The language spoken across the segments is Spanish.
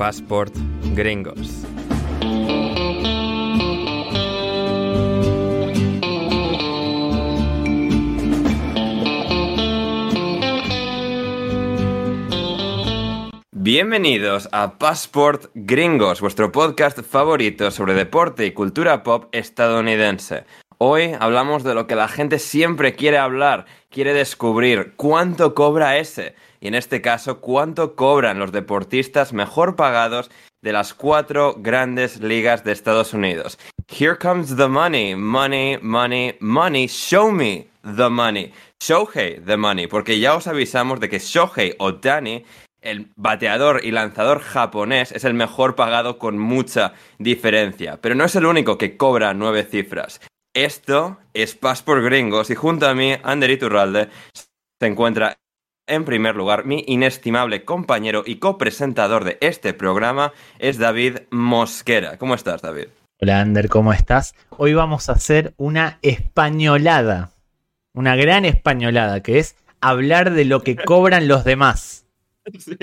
Passport Gringos. Bienvenidos a Passport Gringos, vuestro podcast favorito sobre deporte y cultura pop estadounidense. Hoy hablamos de lo que la gente siempre quiere hablar, quiere descubrir cuánto cobra ese, y en este caso cuánto cobran los deportistas mejor pagados de las cuatro grandes ligas de Estados Unidos. Here comes the money, money, money, money, show me the money. Shohei the money, porque ya os avisamos de que Shohei Otani el bateador y lanzador japonés es el mejor pagado con mucha diferencia, pero no es el único que cobra nueve cifras. Esto es Passport Gringos y junto a mí, Ander Iturralde, se encuentra en primer lugar mi inestimable compañero y copresentador de este programa es David Mosquera. ¿Cómo estás, David? Hola, Ander, ¿cómo estás? Hoy vamos a hacer una españolada, una gran españolada, que es hablar de lo que cobran los demás. Sí.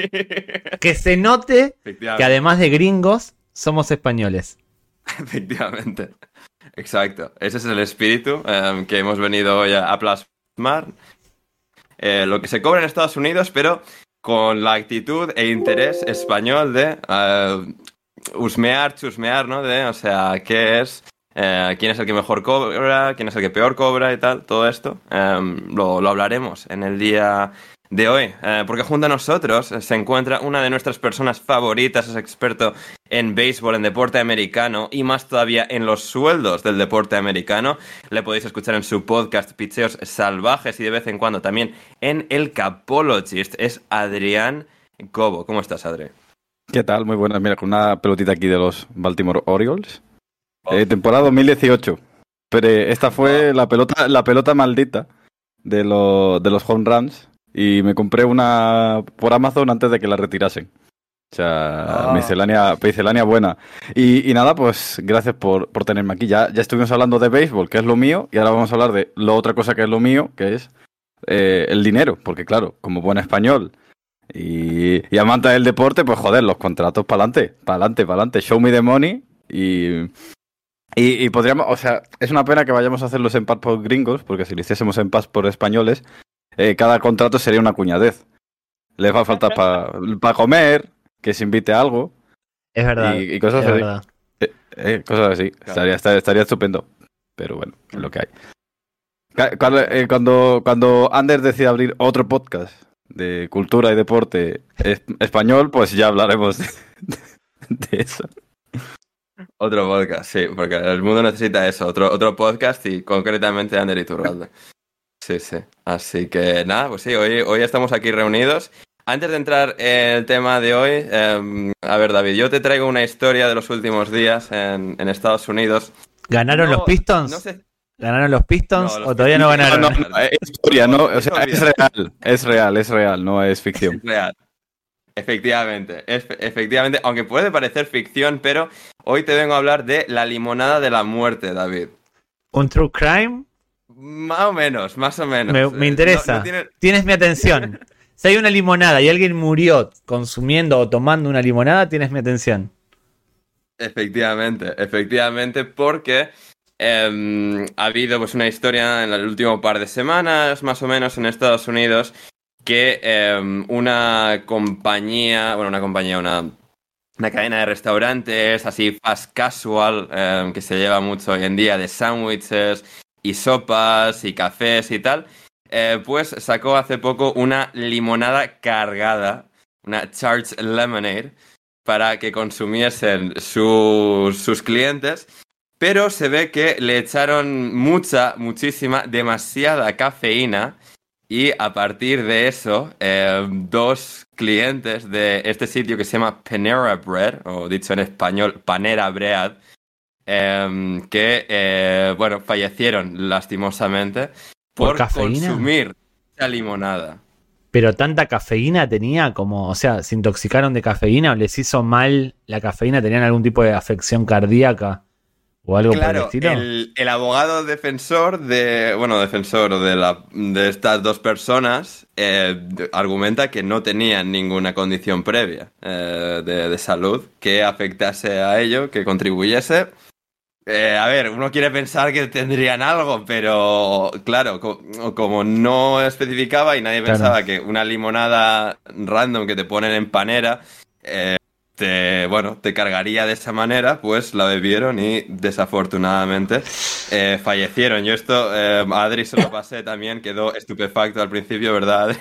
Que se note que además de gringos, somos españoles. Efectivamente. Exacto. Ese es el espíritu em, que hemos venido hoy a plasmar. Eh, lo que se cobra en Estados Unidos, pero con la actitud e interés español de eh, husmear, chusmear, ¿no? De, o sea, ¿qué es? Eh, ¿Quién es el que mejor cobra? ¿Quién es el que peor cobra? Y tal, todo esto. lo, lo hablaremos en el día de hoy, eh, porque junto a nosotros se encuentra una de nuestras personas favoritas, es experto en béisbol, en deporte americano y más todavía en los sueldos del deporte americano. Le podéis escuchar en su podcast Picheos Salvajes y de vez en cuando también en El Capologist. Es Adrián Cobo. ¿Cómo estás, Adri? ¿Qué tal? Muy buenas. Mira, con una pelotita aquí de los Baltimore Orioles. Eh, temporada 2018. Pero eh, esta fue la pelota, la pelota maldita de, los de los home runs. Y me compré una por Amazon antes de que la retirasen. O sea, Ah. miscelánea, miscelánea buena. Y, y nada, pues gracias por, por tenerme aquí. Ya, ya estuvimos hablando de béisbol, que es lo mío, y ahora vamos a hablar de la otra cosa que es lo mío, que es eh, el dinero. Porque claro, como buen español y, y amante del deporte, pues joder, los contratos para adelante, para adelante, para adelante. Show me the money y, y, y podríamos, o sea, es una pena que vayamos a hacerlos en por gringos, porque si lo hiciésemos en por españoles, eh, cada contrato sería una cuñadez. Les va a faltar para comer, que se invite a algo Es verdad. y, y cosas es así. verdad. Eh, cosas así. Estaría, estaría, estaría estupendo. Pero bueno, es lo que hay. Cuando, eh, cuando, cuando Anders decida abrir otro podcast de cultura y deporte es- español, pues ya hablaremos de, de eso. Otro podcast, sí, porque el mundo necesita eso, otro, otro podcast y concretamente Ander Iturralde. Sí, sí. Así que nada, pues sí, hoy, hoy estamos aquí reunidos. Antes de entrar en el tema de hoy, eh, a ver, David, yo te traigo una historia de los últimos días en, en Estados Unidos. ¿Ganaron No, los Pistons? No sé, ¿Ganaron los Pistons No, los o todavía no ganaron? No, no, es historia, ¿no? O sea, es real, es real, es real, no es ficción. es real. Efectivamente, es- efectivamente, aunque puede parecer ficción, pero hoy te vengo a hablar de la limonada de la muerte, David. ¿Un true crime? Más o menos, más o menos. Me, Eh, me interesa. no- no tiene- Tienes mi atención. Si hay una limonada y alguien murió consumiendo o tomando una limonada, tienes mi atención. Efectivamente, efectivamente, porque em, ha habido pues una historia en el último par de semanas, más o menos, en Estados Unidos, que em, una compañía, bueno, una compañía, una, una cadena de restaurantes, así fast casual, em, que se lleva mucho hoy en día de sándwiches y sopas y cafés y tal, eh, pues sacó hace poco una limonada cargada, una Charged Lemonade, para que consumiesen sus, clientes, pero se ve que le echaron mucha, muchísima, demasiada cafeína y a partir de eso, eh, dos clientes de este sitio que se llama Panera Bread, o dicho en español, Panera Bread, eh, que, eh, bueno, fallecieron lastimosamente ¿Por por, cafeína? consumir esa limonada. Pero tanta cafeína tenía como, o sea, se intoxicaron de cafeína o les hizo mal la cafeína, tenían algún tipo de afección cardíaca o algo por el Claro, estilo. el, el abogado defensor de, bueno, defensor de, la, de estas dos personas eh, argumenta que no tenían ninguna condición previa eh, de, de salud que afectase a ello, que contribuyese. Eh, a ver, uno quiere pensar que tendrían algo, pero claro, co- como no especificaba y nadie Claro. pensaba que una limonada random que te ponen en panera eh, te, bueno, te cargaría de esa manera, pues la bebieron y desafortunadamente eh, fallecieron. Yo esto, eh, a Adri se lo pasé también, quedó estupefacto al principio, ¿verdad? Adri?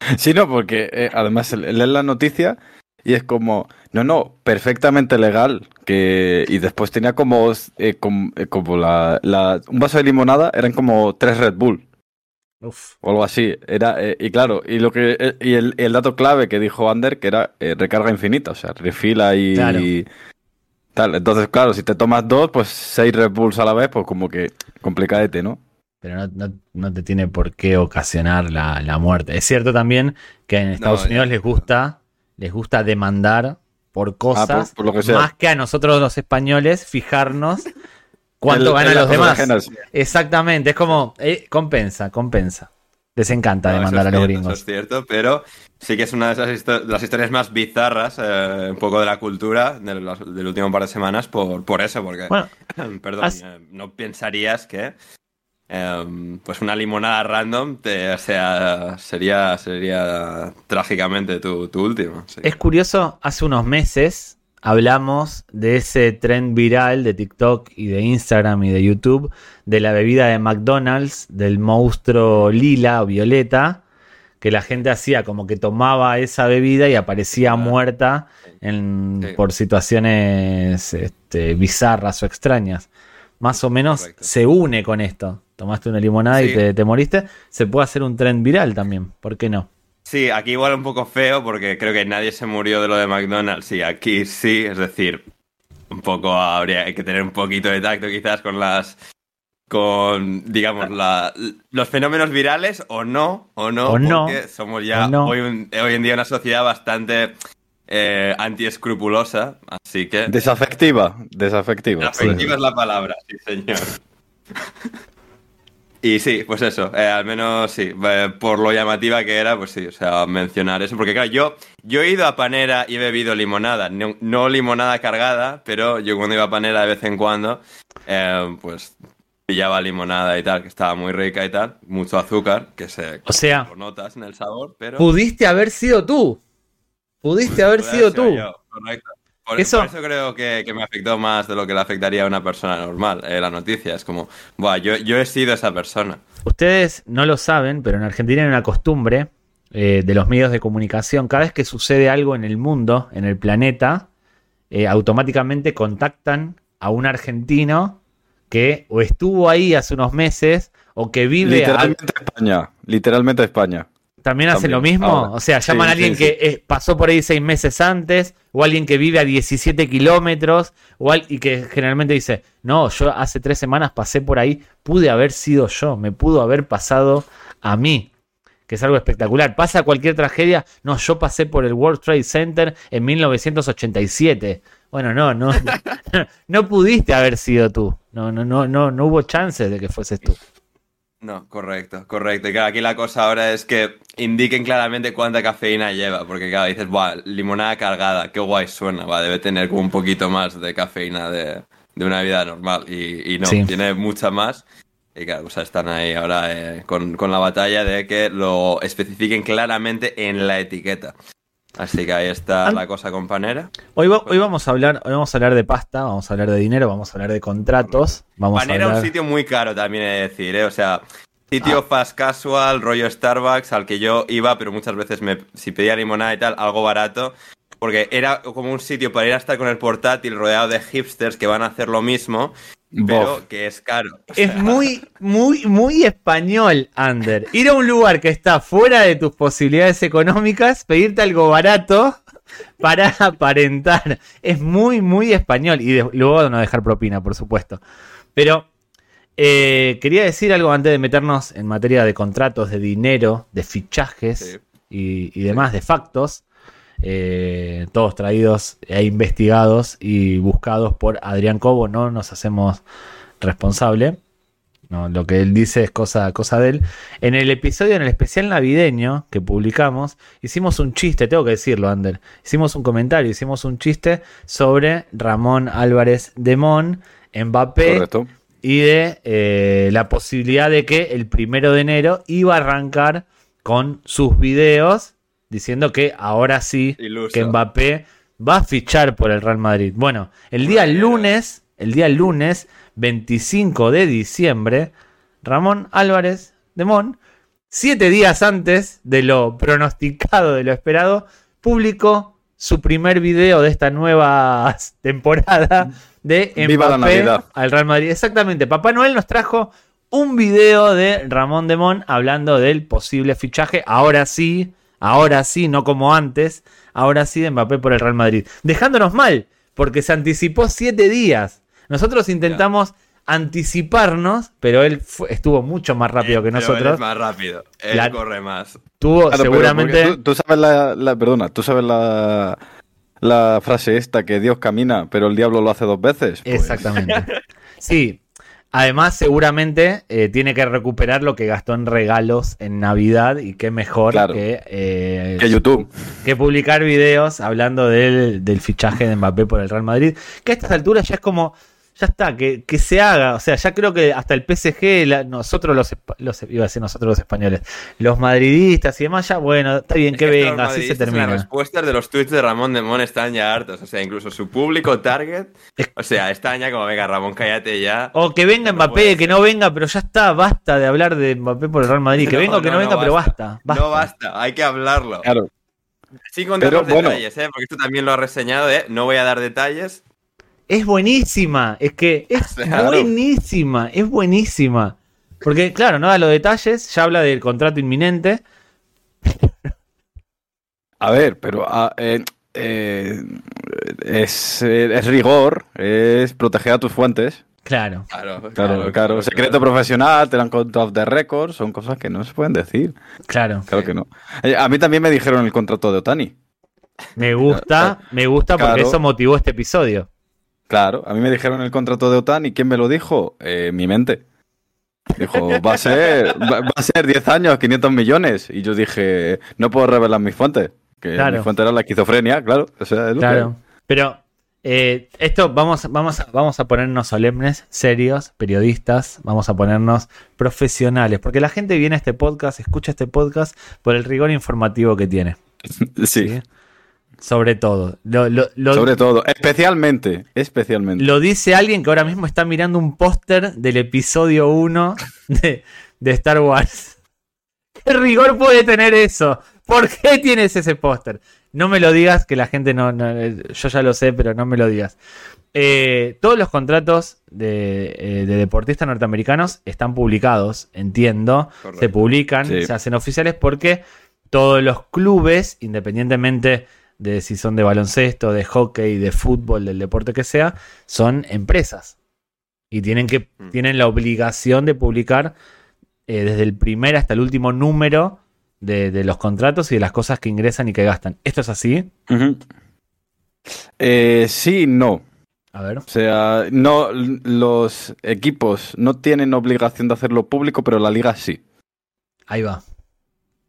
Sí, no, porque además le- lees la noticia y es como, no, no, perfectamente legal. que Y después tenía como, eh, eh, como la, la- un vaso de limonada, eran como tres Red Bull Uf. o algo así. Era, eh, y claro, y lo que eh, y el, el dato clave que dijo Ander, que era eh, recarga infinita, o sea, refila y Claro. tal. Entonces, claro, si te tomas dos, pues seis Red Bulls a la vez, pues como que complicadete, ¿no? Pero no, no- no te tiene por qué ocasionar la, la muerte. Es cierto también que en Estados. Unidos les gusta, les gusta demandar por cosas, Ah, por- por lo que sea. más que a nosotros los españoles fijarnos cuánto En- ganan los demás. ajenas. Exactamente, es como, eh, compensa, compensa. Les encanta No, demandar es a los cierto, gringos. Eso es cierto, pero sí que es una de esas las historias más bizarras, eh, un poco de la cultura de los- del último par de semanas, por, por eso, porque, Bueno, perdón, has- eh, no pensarías que em, pues una limonada random te, o sea, sería, sería trágicamente tu, tu último. sí. Es curioso, hace unos meses hablamos de ese trend viral de TikTok y de Instagram y de YouTube de la bebida de McDonald's, del monstruo lila o violeta, que la gente hacía como que tomaba esa bebida y aparecía muerta en- Sí. por situaciones este, bizarras o extrañas. Más o menos Correcto. se une con esto. Tomaste una limonada y te, te moriste. Se puede hacer un trend viral también. ¿Por qué no? Sí, aquí igual un poco feo porque creo que nadie se murió de lo de McDonald's. Sí, aquí sí, es decir, un poco habría hay que tener un poquito de tacto quizás con las con digamos la, los fenómenos virales o no o no O no, porque somos ya no. hoy, un- hoy en día una sociedad bastante eh, antiescrupulosa, así que Desafectiva, desafectiva. Afectiva es la palabra, sí, señor. Y sí, pues eso, eh, al menos sí, eh, por lo llamativa que era, pues sí, o sea, mencionar eso, porque claro, yo, yo he ido a Panera y he bebido limonada, no, no limonada cargada, pero yo cuando iba a Panera de vez en cuando, eh, pues pillaba limonada y tal, que estaba muy rica y tal, mucho azúcar, que se O sea, notas en el sabor, pero... pudiste haber sido tú. Pudiste haber sido tú. yo, correcto. Por Eso- por eso creo que, que me afectó más de lo que le afectaría a una persona normal. eh, la noticia es como, Buah, yo, yo he sido esa persona. Ustedes no lo saben, pero en Argentina hay una costumbre eh, de los medios de comunicación. Cada vez que sucede algo en el mundo, en el planeta, eh, automáticamente contactan a un argentino que o estuvo ahí hace unos meses o que vive... a- Literalmente España, literalmente España. ¿También hacen lo mismo? ahora. O sea, Sí, llaman a alguien sí. que pasó por ahí seis meses antes, o alguien que vive a 17 kilómetros, o al- y que generalmente dice, no, yo hace tres semanas pasé por ahí, pude haber sido yo, me pudo haber pasado a mí, que es algo espectacular. Pasa cualquier tragedia, no, yo pasé por el World Trade Center en 1987. Bueno, no, no, no pudiste haber sido tú. No, no, no, no, no hubo chances de que fueses tú. No, correcto, correcto. Y claro, aquí la cosa ahora es que indiquen claramente cuánta cafeína lleva, porque claro, dices, Buah, limonada cargada, qué guay suena, va, debe tener como un poquito más de cafeína de, de una vida normal. Y, y no, Sí. tiene mucha más. Y claro, o sea, están ahí ahora eh, con, con la batalla de que lo especifiquen claramente en la etiqueta. Así que ahí está la cosa con Panera. Hoy, va- hoy vamos a hablar, hoy vamos a hablar de pasta, vamos a hablar de dinero, vamos a hablar de contratos, vamos Panera a es un sitio muy caro también he de decir, ¿eh? O sea, sitio fast casual, rollo Starbucks, al que yo iba, pero muchas veces me, si pedía limonada y tal, algo barato. Porque era como un sitio para ir a estar con el portátil rodeado de hipsters que van a hacer lo mismo, pero Bof. que es caro. Es muy, muy, muy español, Ander. Ir a un lugar que está fuera de tus posibilidades económicas, pedirte algo barato para aparentar. Es muy, muy español. Y de- luego no dejar propina, por supuesto. Pero eh, quería decir algo antes de meternos en materia de contratos, de dinero, de fichajes Sí. y, y demás, de factos. Eh, todos traídos e investigados y buscados por Adrián Cobo, no nos hacemos responsable. No, lo que él dice es cosa, cosa de él. En el episodio, en el especial navideño que publicamos, hicimos un chiste, tengo que decirlo, Ander. Hicimos un comentario, hicimos un chiste sobre Ramón Álvarez de Mon, Mbappé Correcto. y de eh, la posibilidad de que el primero de enero iba a arrancar con sus videos diciendo que ahora sí Iluso. que Mbappé va a fichar por el Real Madrid. Bueno, el día lunes, el día lunes 25 de diciembre, Ramón Álvarez de Mon, siete días antes de lo pronosticado, de lo esperado, publicó su primer video de esta nueva temporada de Mbappé al Real Madrid. Exactamente, Papá Noel nos trajo un video de Ramón de Mon hablando del posible fichaje, ahora sí, ahora sí, no como antes, ahora sí de Mbappé por el Real Madrid. Dejándonos mal, porque se anticipó siete días. Nosotros intentamos anticiparnos, pero él fue- estuvo mucho más rápido que Pero él nosotros. es más rápido. Él La- corre más. Tuvo Claro, pero seguramente... Tú, tú sabes la, la- Perdona, tú sabes la, la frase esta que Dios camina, pero el diablo lo hace dos veces. Pues, Exactamente. Sí. Además, seguramente eh, tiene que recuperar lo que gastó en regalos en Navidad y qué mejor Claro. que, eh, Que YouTube. que publicar videos hablando del, del fichaje de Mbappé por el Real Madrid. Que a estas alturas ya es como, ya está, que, que se haga. O sea, ya creo que hasta el PSG, la- nosotros los, los, iba a decir nosotros los españoles, los madridistas y demás, ya bueno, está bien Es que venga, así se en Las termina. respuestas de los tweets de Ramón de Mon están ya hartos. O sea, incluso su público target. O sea, están ya como, venga, Ramón, cállate ya. O que venga No Mbappé, que no venga, pero ya está, basta de hablar de Mbappé por el Real Madrid. Que venga o que no, venga, pero basta. basta. No basta, hay que hablarlo. Claro. Sin contar Pero, los bueno. detalles, ¿eh? Porque tú también lo has reseñado, ¿eh? No voy a dar detalles. Es buenísima, es que es Claro. buenísima, es buenísima. Porque, claro, no da los detalles, ya habla del contrato inminente. A ver, pero ah, eh, eh, es, eh, es rigor, es proteger a tus fuentes. Claro, Claro, Claro, claro. Secreto profesional, te dan contrato de récord, son cosas que no se pueden decir. claro. Claro que no. A mí también me dijeron el contrato de Otani. Me gusta, me gusta porque Claro. eso motivó este episodio. Claro, a mí me dijeron el contrato de Otani. ¿Quién me lo dijo? Eh, mi mente. Dijo, va a ser, va, va a ser 10 años, 500 millones. Y yo dije, no puedo revelar mis fuentes. Que Claro. mi fuente era la esquizofrenia, claro. O sea, Claro. Pero eh, esto vamos, vamos, a, vamos a ponernos solemnes, serios, periodistas, vamos a ponernos profesionales, porque la gente viene a este podcast, escucha este podcast por el rigor informativo que tiene. ¿sí? Sobre todo. Lo, lo- lo- sobre todo. Especialmente, especialmente. lo dice alguien que ahora mismo está mirando un póster del episodio 1 de, de Star Wars. ¿Qué rigor puede tener eso? ¿Por qué tienes ese póster? No me lo digas, que la gente no, no- Yo ya lo sé, pero no me lo digas. Eh, todos los contratos de, eh, de deportistas norteamericanos están publicados, entiendo. Correcto. Se publican, Sí. se hacen oficiales porque todos los clubes, independientemente de si son de baloncesto, de hockey, de fútbol, del deporte que sea, son empresas. Y tienen, que, Mm. tienen la obligación de publicar eh, desde el primer hasta el último número de, de los contratos y de las cosas que ingresan y que gastan. ¿Esto es así? Eh, sí, no. A ver. O sea, no, los equipos no tienen obligación de hacerlo público, pero la liga sí. Ahí va.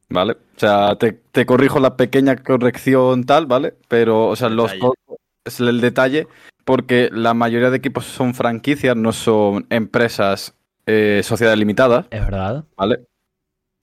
¿Vale? O sea, te, te corrijo la pequeña corrección tal, ¿vale? Pero, o sea, los Detalle. es el detalle, porque la mayoría de equipos son franquicias, no son empresas, eh, sociedades limitadas, Es verdad. ¿vale?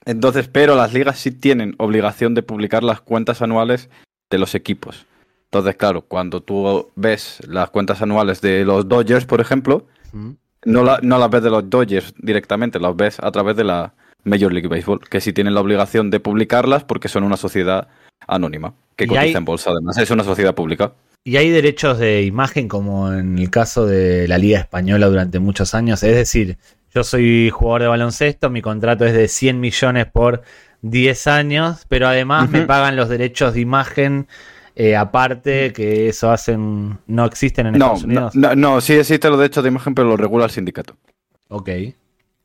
Entonces, pero las ligas sí tienen obligación de publicar las cuentas anuales de los equipos. Entonces, claro, cuando tú ves las cuentas anuales de los Dodgers, por ejemplo, Mm. no, la- no las ves de los Dodgers directamente, las ves a través de la Major League Baseball, que sí tienen la obligación de publicarlas porque son una sociedad anónima, que cotiza hay- en bolsa además. Es una sociedad pública. Y hay derechos de imagen como en el caso de la Liga Española durante muchos años. Es decir, yo soy jugador de baloncesto, mi contrato es de 100 millones por 10 años, pero además me pagan los derechos de imagen eh, aparte, que eso hacen, no existen en No, Estados no, Unidos. no, no, sí existen los derechos de imagen, pero los regula el sindicato. Ok.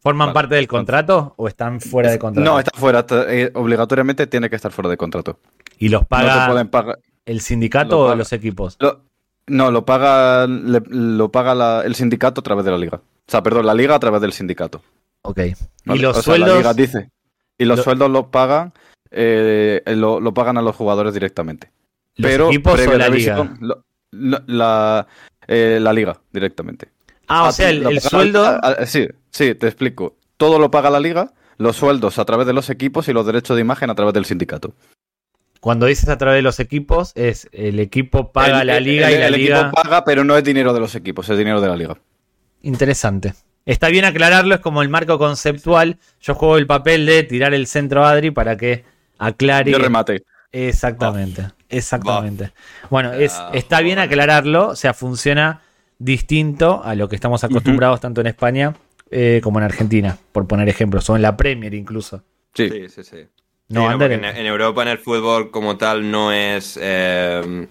¿Forman Vale. parte del contrato o están fuera de contrato? No, está fuera, eh, obligatoriamente tiene que estar fuera de contrato. y los paga, pagar. el sindicato Lo o los equipos? Lo- no, lo paga, le- lo paga la- el sindicato a través de la liga. O sea, perdón, la liga a través del sindicato. Ok. ¿vale? Y los O sea, la sueldos. liga dice. Y los Lo- sueldos los pagan, eh, lo, lo pagan a los jugadores directamente. ¿Los Pero equipos o la liga? la, eh, la liga directamente. Ah, o Ah, sea, el, el sueldo. ah, ah, sí, sí, te explico. Todo lo paga la liga, los sueldos a través de los equipos y los derechos de imagen a través del sindicato. Cuando dices a través de los equipos, es el equipo paga El- la el- liga el- y la el liga. equipo paga, pero no es dinero de los equipos, es dinero de la liga. Interesante. Está bien aclararlo, es como el marco conceptual. Yo juego el papel de tirar el centro a Adri para que aclare. Yo remate. Exactamente, exactamente. Bueno, es, está bien aclararlo, o sea, funciona distinto a lo que estamos acostumbrados tanto en España eh, como en Argentina, por poner ejemplos, o en la Premier incluso. Sí. Sí, sí, sí. No, Sí, en, en Europa en el fútbol como tal no es eh,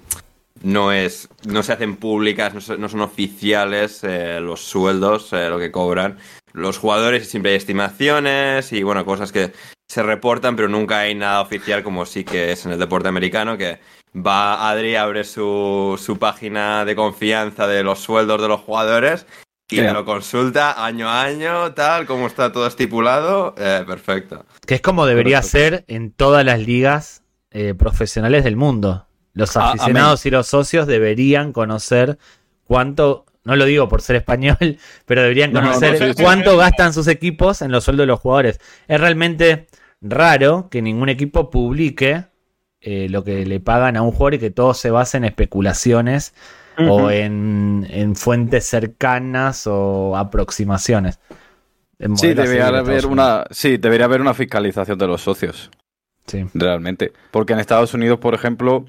no es no se hacen públicas no, son- no son oficiales eh, los sueldos eh, lo que cobran los jugadores siempre hay estimaciones y bueno cosas que se reportan pero nunca hay nada oficial como sí que es en el deporte americano que va Adri abre su, su página de confianza de los sueldos de los jugadores y lo consulta año a año tal como está todo estipulado eh, perfecto que es como debería ser en todas las ligas eh, profesionales del mundo. Los Ah, aficionados y los socios deberían conocer cuánto, no lo digo por ser español, pero deberían No, no, conocer sí, sí. cuánto gastan sus equipos en los sueldos de los jugadores. Es realmente raro que ningún equipo publique eh, lo que le pagan a un jugador y que todo se base en especulaciones o en, en fuentes cercanas o aproximaciones. Sí, debería haber una, sí, debería haber una fiscalización de los socios. Sí. realmente. Porque en Estados Unidos, por ejemplo,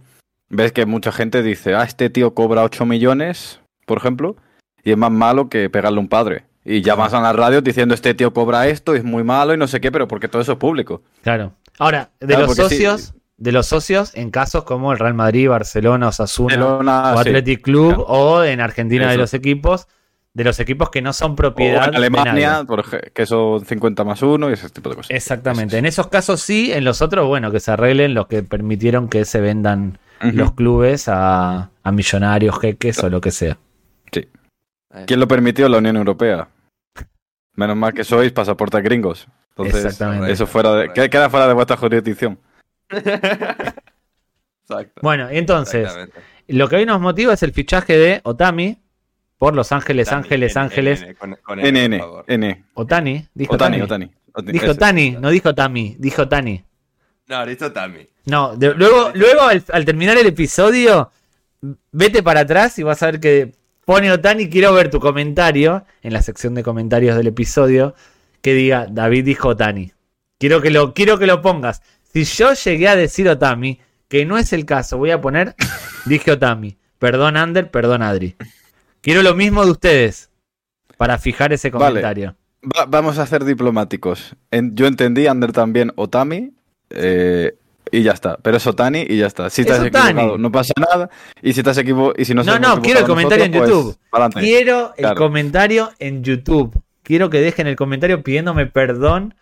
ves que mucha gente dice, ah, este tío cobra 8 millones, por ejemplo, y es más malo que pegarle un padre. Y llamas a la radio diciendo, este tío cobra esto, es muy malo y no sé qué, pero porque todo eso es público. Claro. Ahora, de Claro, los sí. socios, de los socios en casos como el Real Madrid, Barcelona, Osasuna Barcelona, o sí. Athletic Club claro. o en Argentina de los equipos, de los equipos que no son O propiedad en de Alemania, por ej- que son 50 más 1 y ese tipo de cosas. Exactamente. En esos casos sí, en los otros, bueno, que se arreglen los que permitieron que se vendan los clubes a, a millonarios, jeques o lo que sea. ¿Quién lo permitió? La Unión Europea. Menos mal que sois pasaportes gringos. Entonces, Exactamente. eso fuera de, que- queda fuera de vuestra jurisdicción. Exacto. Bueno, entonces, lo que hoy nos motiva es el fichaje de Otami por Los Ángeles, Ángeles, N, Ángeles. N, con- con N, por NN, favor. N. Otani, dijo Otani, Tani. Otani. Otani, Dijo ese. Tani, no dijo Tami, dijo Tani. No, ha dicho Tami. No, de- luego, luego al, al terminar el episodio, vete para atrás y vas a ver que pone Otani. Quiero ver tu comentario en la sección de comentarios del episodio que diga David dijo Otani. Quiero que lo, quiero que lo pongas. Si yo llegué a decir Otami, que no es el caso, voy a poner dije Otami. Perdón, Ander, perdón, Adri. Quiero lo mismo de ustedes para fijar ese Vale. comentario. Va- vamos a ser diplomáticos. En- yo entendí, Ander también, Otami, eh, y ya está. Pero es Otani y ya está. Si te Es has equivocado, no pasa nada. Y si te has equivocado, y si no, No, no, quiero el comentario en YouTube. pues. Quiero el Claro. comentario en YouTube. Quiero que dejen el comentario pidiéndome perdón.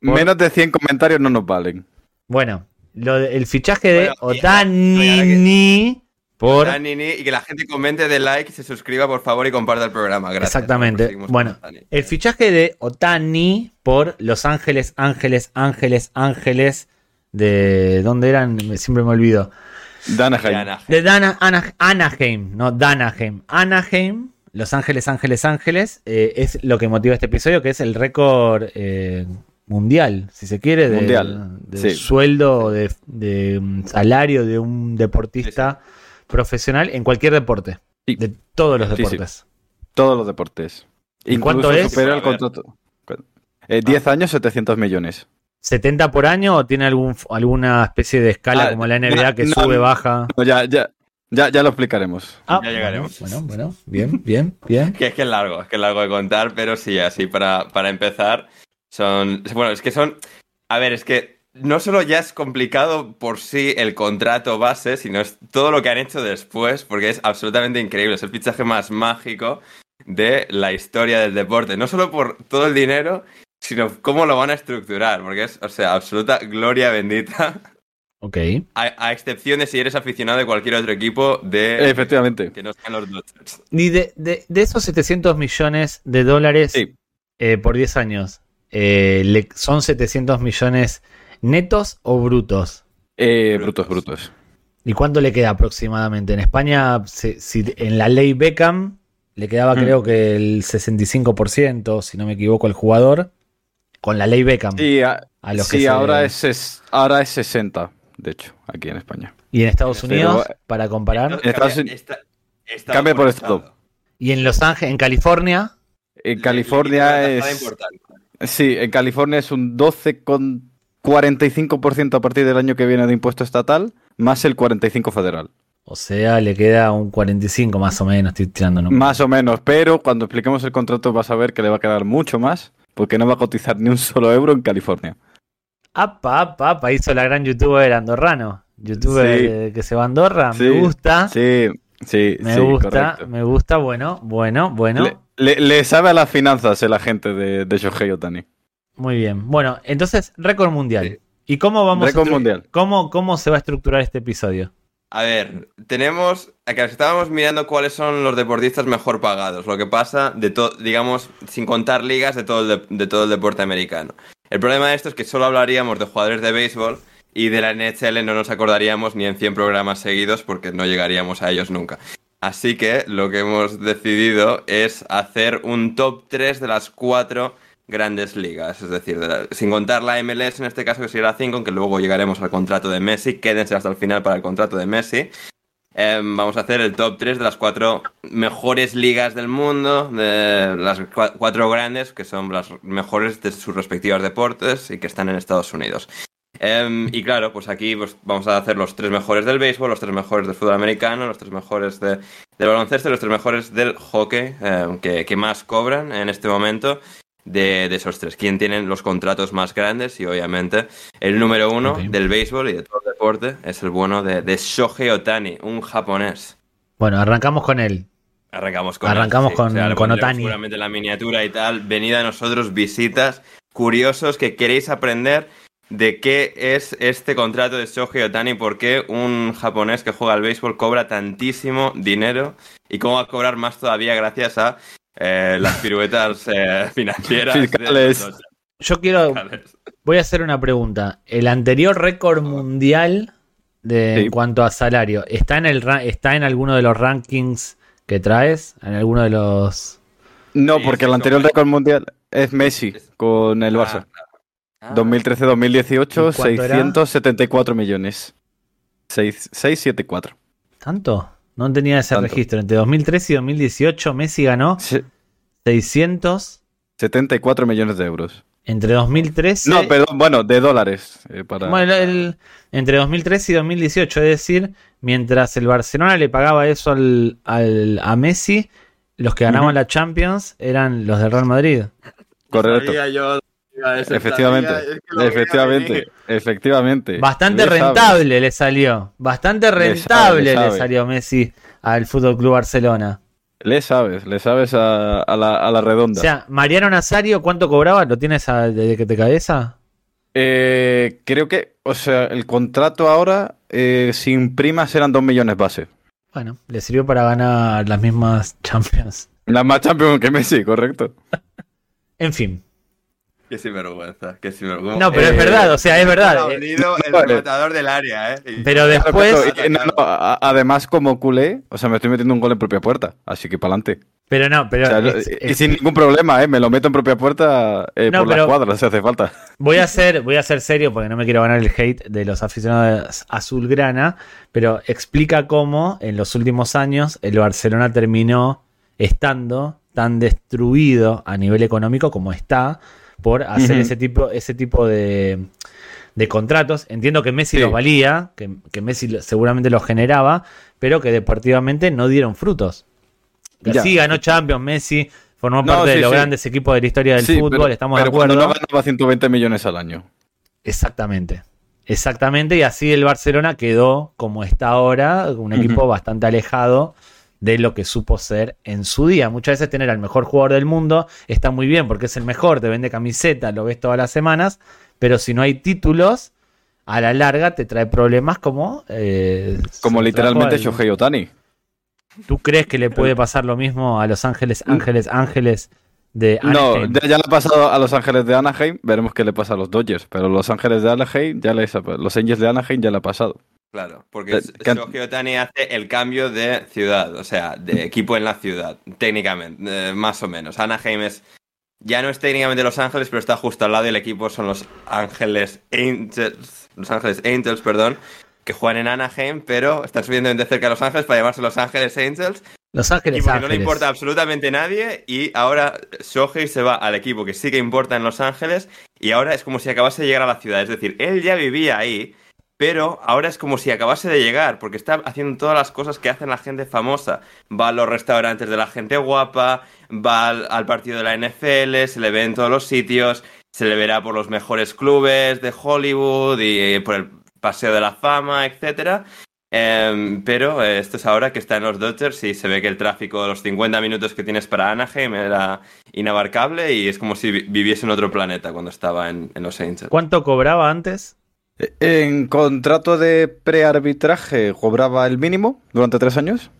por- Menos de 100 comentarios no nos valen. Bueno, lo de- el fichaje de Bueno, Otani por. Y que la gente comente de like, se suscriba por favor y comparta el programa. Gracias. Exactamente. Bueno, el fichaje de Otani por Los Ángeles, Ángeles, Ángeles, Ángeles. ¿De dónde eran? Siempre me olvido. Danaheim. De Dana, Ana- Anaheim, no Danaheim. Anaheim, Los Ángeles, Ángeles, Ángeles, eh, es lo que motiva este episodio, que es el récord eh, mundial, si se quiere, de, Mundial, de sí. sueldo, de, de, mm, salario de un deportista profesional en cualquier deporte. Sí. De todos los Sí, sí. deportes. Todos los deportes. ¿Y Incluso cuánto es? supera el contrato. Eh, 10 años, 700 millones. ¿70 por año o tiene algún, alguna especie de escala Ah, como la NBA no, que no, sube, baja? No, ya, ya, ya, ya lo explicaremos. Ah, Ya llegaremos. Bueno, bueno, bueno, bien, bien, bien. Que es que es largo, es que es largo de contar, pero sí, así para, para empezar, son. Bueno, es que son. A ver, es que no solo ya es complicado por sí el contrato base, sino es todo lo que han hecho después, porque es absolutamente increíble. Es el fichaje más mágico de la historia del deporte. No solo por todo el dinero, sino cómo lo van a estructurar, porque es, o sea, absoluta gloria bendita. Ok. A, a excepción de si eres aficionado de cualquier otro equipo de Efectivamente. que no sean los Dodgers. Y de, de- de esos 700 millones de dólares Sí. eh, por 10 años, eh, le- ¿son 700 millones netos o brutos? Eh, Brutos. brutos, brutos. ¿Y cuánto le queda aproximadamente? En España, si- en la ley Beckham, le quedaba Mm. creo que el 65%, si no me equivoco, al jugador. Con la ley Beckham. Sí, a- a los que sí se- ahora, es, es- ahora es 60, de hecho, aquí en España. Y en Estados Pero- Unidos, para comparar. En Estados Cambia- Unidos- está- está cambia por estado. estado. Y en Los Ángeles, en California, En California es... Sí, en California es un 12,45% a partir del año que viene de impuesto estatal, más el 45 federal. o sea, le queda un 45 más o menos, estoy tirando números. Más o menos, pero cuando expliquemos el contrato vas a ver que le va a quedar mucho más, porque no va a cotizar ni un solo euro en California. Apa, apa, apa, hizo la gran youtuber andorrano. Youtuber Sí. eh, que se va a Andorra, Sí, me gusta. Sí, sí, me sí, gusta, correcto. me gusta, bueno, bueno, bueno. Le, le- le sabe a las finanzas el agente de, de Shohei Otani. Muy bien. Bueno, entonces, récord mundial. ¿Y cómo vamos Récord a mundial. ¿cómo, ¿Cómo se va a estructurar este episodio? A ver, tenemos. Acá estábamos mirando cuáles son los deportistas mejor pagados. Lo que pasa, de digamos, sin contar ligas de todo, el de, todo el deporte americano. El problema de esto es que solo hablaríamos de jugadores de béisbol y de la NHL no nos acordaríamos ni en 100 programas seguidos porque no llegaríamos a ellos nunca. Así que lo que hemos decidido es hacer un top 3 de las cuatro grandes ligas. Es decir, de la- sin contar la MLS en este caso, que sería la 5, aunque luego llegaremos al contrato de Messi. Quédense hasta el final para el contrato de Messi. Em, vamos a hacer el top 3 de las cuatro mejores ligas del mundo, de las cua- cuatro grandes, que son las mejores de sus respectivos deportes y que están en Estados Unidos. Em, y claro, pues aquí pues, vamos a hacer los tres mejores del béisbol, los tres mejores del fútbol americano, los tres mejores de, del baloncesto y los tres mejores del hockey, em, que más cobran en este momento de, de esos tres. ¿Quién tienen los contratos más grandes? Y obviamente el número uno del béisbol y de todo el deporte es el bueno de, de Shohei Otani, un japonés. Bueno, arrancamos con él. Arrancamos con Arrancamos él, con- con Otani. Seguramente la miniatura y tal. Venid a nosotros, visitas, curiosos que queréis aprender de qué es este contrato de Shohei Otani, por qué un japonés que juega al béisbol cobra tantísimo dinero y cómo va a cobrar más todavía gracias a eh, las piruetas eh, financieras. Fiscales. Yo quiero, fiscales. voy a hacer una pregunta. El anterior récord mundial de, Sí. en cuanto a salario, ¿está en, el, ra- ¿está en alguno de los rankings que traes? ¿En alguno de los...? No, porque el anterior récord mundial es Messi con el Barça. Ah, 2013-2018, ¿Y cuánto era? 674 millones. 6, 674. ¿Tanto? No tenía ese Tanto. registro. Entre 2013 y 2018 Messi ganó Se- 600. 74 millones de euros. Entre 2013... No, perdón, bueno, de dólares. eh, para... Bueno, el- entre 2013 y 2018, es decir, mientras el Barcelona le pagaba eso al, al- a Messi, los que ganaban la Champions eran los del Real Madrid. Correcto. sabía yo, Efectivamente, es que efectivamente, efectivamente. Bastante Le sabe. rentable le salió. Bastante rentable le le, sabe. salió Messi al Fútbol Club Barcelona. Le sabes, le sabes a, a la, a la O redonda. sea, Mariano Nazario, ¿cuánto cobraba? ¿Lo tienes a- desde que te cabeza? Eh, creo que, o sea, el contrato ahora eh, sin primas eran 2 millones base. Bueno, le sirvió para ganar las mismas Champions. La más champion que Messi, correcto. En fin. Qué sinvergüenza, qué sinvergüenza. No, pero Eh, es verdad, o sea, es verdad. Ha Eh, venido el rematador del área, ¿eh? Y- Pero después- y- no, no, además, como culé, o sea, me estoy metiendo un gol en propia puerta, así que para adelante. Pero no, pero es- y es- sin ningún problema, ¿eh? Me lo meto en propia puerta eh, No, por pero- las cuadras, si hace falta. Voy a ser, voy a ser serio porque no me quiero ganar el hate de los aficionados azulgrana, pero explica cómo en los últimos años el Barcelona terminó estando tan destruido a nivel económico como está por hacer ese tipo, ese tipo de, de contratos. Entiendo que Messi Sí. los valía, que, que Messi seguramente los generaba, pero que deportivamente no dieron frutos. Ya. sí ganó Champions, Messi formó No, parte de los sí. grandes equipos de la historia del fútbol, pero- estamos pero de acuerdo. cuando no ganaba 120 millones al año. Exactamente. Exactamente, y así el Barcelona quedó como está ahora, un equipo bastante alejado de lo que supo ser en su día. Muchas veces tener al mejor jugador del mundo está muy bien porque es el mejor, te vende camiseta, lo ves todas las semanas, pero si no hay títulos, a la larga te trae problemas como... eh, Como literalmente Shohei Otani. ¿Tú crees que le puede pasar lo mismo a Los Ángeles, Ángeles, Ángeles de No, Anaheim? ya, ya le ha pasado a Los Ángeles de Anaheim, veremos qué le pasa a los Dodgers, pero Los Ángeles de Anaheim ya les ha- los Angels de Anaheim ya le ha pasado. Claro, porque que- Shohei Otani hace el cambio de ciudad, o sea, de equipo en la ciudad, técnicamente, eh, más o menos. Anaheim es, ya no es técnicamente Los Ángeles, pero está justo al lado y el equipo son Los Ángeles Angels, Los Ángeles Angels, perdón, que juegan en Anaheim, pero están suficientemente cerca de Los Ángeles para llamarse Los Ángeles Angels Los y Ángeles, porque no le Ángeles. importa absolutamente nadie y ahora Shohei se va al equipo que sí que importa en Los Ángeles y ahora es como si acabase de llegar a la ciudad. Es decir, él ya vivía ahí, pero ahora es como si acabase de llegar porque está haciendo todas las cosas que hacen la gente famosa. Va a los restaurantes de la gente guapa, va al, partido de la NFL, se le ve en todos los sitios, se le verá por los mejores clubes de Hollywood y por el Paseo de la Fama, etcétera. Em, pero eh, esto es ahora que está en los Dodgers y se ve que el tráfico de los 50 minutos que tienes para Anaheim era inabarcable y es como si vi- viviese en otro planeta cuando estaba en, en los Angels. ¿Cuánto cobraba antes? En contrato de prearbitraje cobraba el mínimo durante tres años.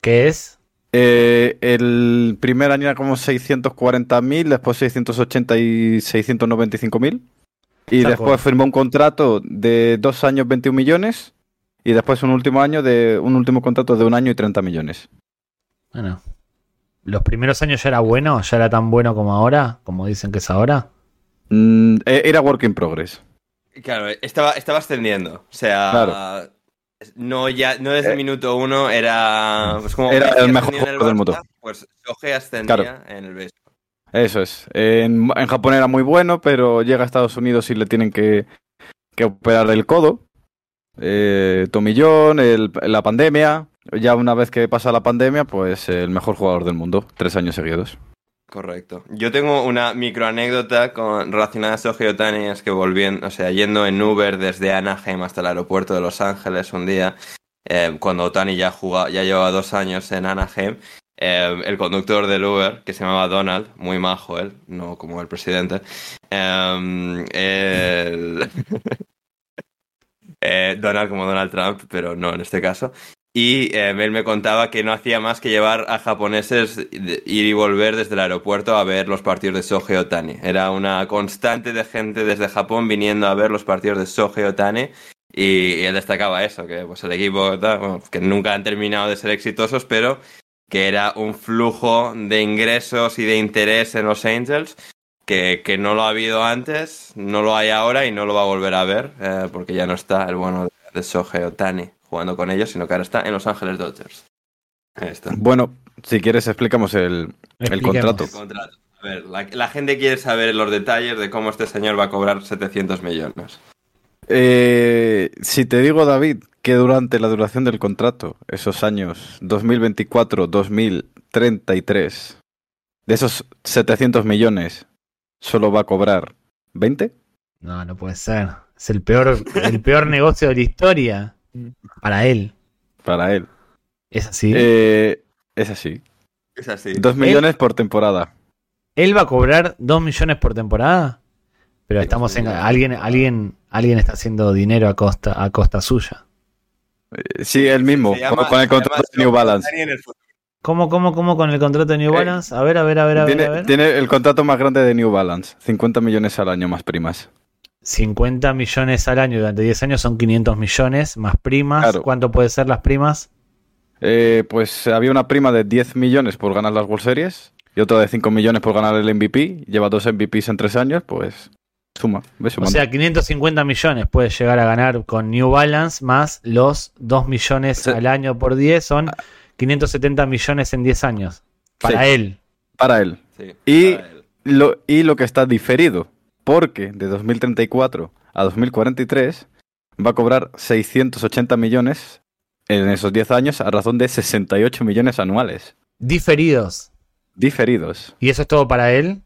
¿Qué es? Eh, el primer año era como 640.000, después 680 y 695.000. Y después firmó un contrato de dos años 21 millones. Y después un último año de un último contrato de un año y 30 millones. Bueno, los primeros años ya era bueno, ya era tan bueno como ahora, como dicen que es ahora. Mm, eh, era work in progress. Claro, estaba, estaba ascendiendo. O sea, Claro. no, ya, no desde el Eh, minuto uno era. Pues como era el mejor jugador del mundo. Pues Shohei ascendía Claro. en el béisbol. Eso es. En, en Japón era muy bueno, pero llega a Estados Unidos y le tienen que, que operar el codo. Eh, tomillón, el- la pandemia. Ya una vez que pasa la pandemia, pues el mejor jugador del mundo, tres años seguidos. Correcto. Yo tengo una microanécdota con, relacionada a Shohei Otani, es que volviendo, o sea, yendo en Uber desde Anaheim hasta el aeropuerto de Los Ángeles un día, eh, cuando Otani ya jugaba, ya llevaba dos años en Anaheim, eh, el conductor del Uber, que se llamaba Donald, muy majo él, no como el presidente, eh, Donald como Donald Trump, pero no en este caso. Y eh, él me contaba que no hacía más que llevar a japoneses ir y volver desde el aeropuerto a ver los partidos de Shohei Otani. Era una constante de gente desde Japón viniendo a ver los partidos de Shohei Otani. Y, él destacaba eso, que pues el equipo que nunca han terminado de ser exitosos, pero que era un flujo de ingresos y de interés en los Angels que, que no lo ha habido antes, no lo hay ahora y no lo va a volver a ver, eh, porque ya no está el bueno de, de Shohei Otani jugando con ellos, sino que ahora está en Los Ángeles Dodgers. Bueno, si quieres explicamos el, contrato. El contrato. A ver, la, la gente quiere saber los detalles de cómo este señor va a cobrar 700 millones. Eh, si te digo, David, que durante la duración del contrato, esos años 2024-2033, de esos 700 millones, solo va a cobrar 20? No, no puede ser. Es el peor, el peor negocio de la historia. Para él. Para él. Es así. Eh, es así. Es así. Dos millones por temporada. Él va a cobrar 2 millones por temporada. Pero estamos dos en. Alguien, alguien, alguien está haciendo dinero a costa, a costa suya. Eh, Sí, él mismo, con, llama- con el contrato de New Balance. ¿Cómo, cómo, cómo con el contrato de New Eh, Balance? A ver, a ver, a ver, a ver. Tiene, a ver. tiene el contrato más grande de New Balance, 50 millones al año más primas. 50 millones al año durante 10 años son 500 millones más primas. Claro. ¿Cuánto puede ser las primas? Eh, pues había una prima de 10 millones por ganar las World Series y otra de 5 millones por ganar el MVP. Lleva dos MVPs en tres años, pues suma. ¿ves? O sea, 550 millones puede llegar a ganar con New Balance más los 2 millones Sí. al año por 10 son 570 millones en 10 años. Para Sí. él. para él. Sí, Y- para él. Lo, y lo que está diferido, porque de 2034 a 2043 va a cobrar 680 millones en esos 10 años a razón de 68 millones anuales. Diferidos. Diferidos. ¿Y eso es todo para él?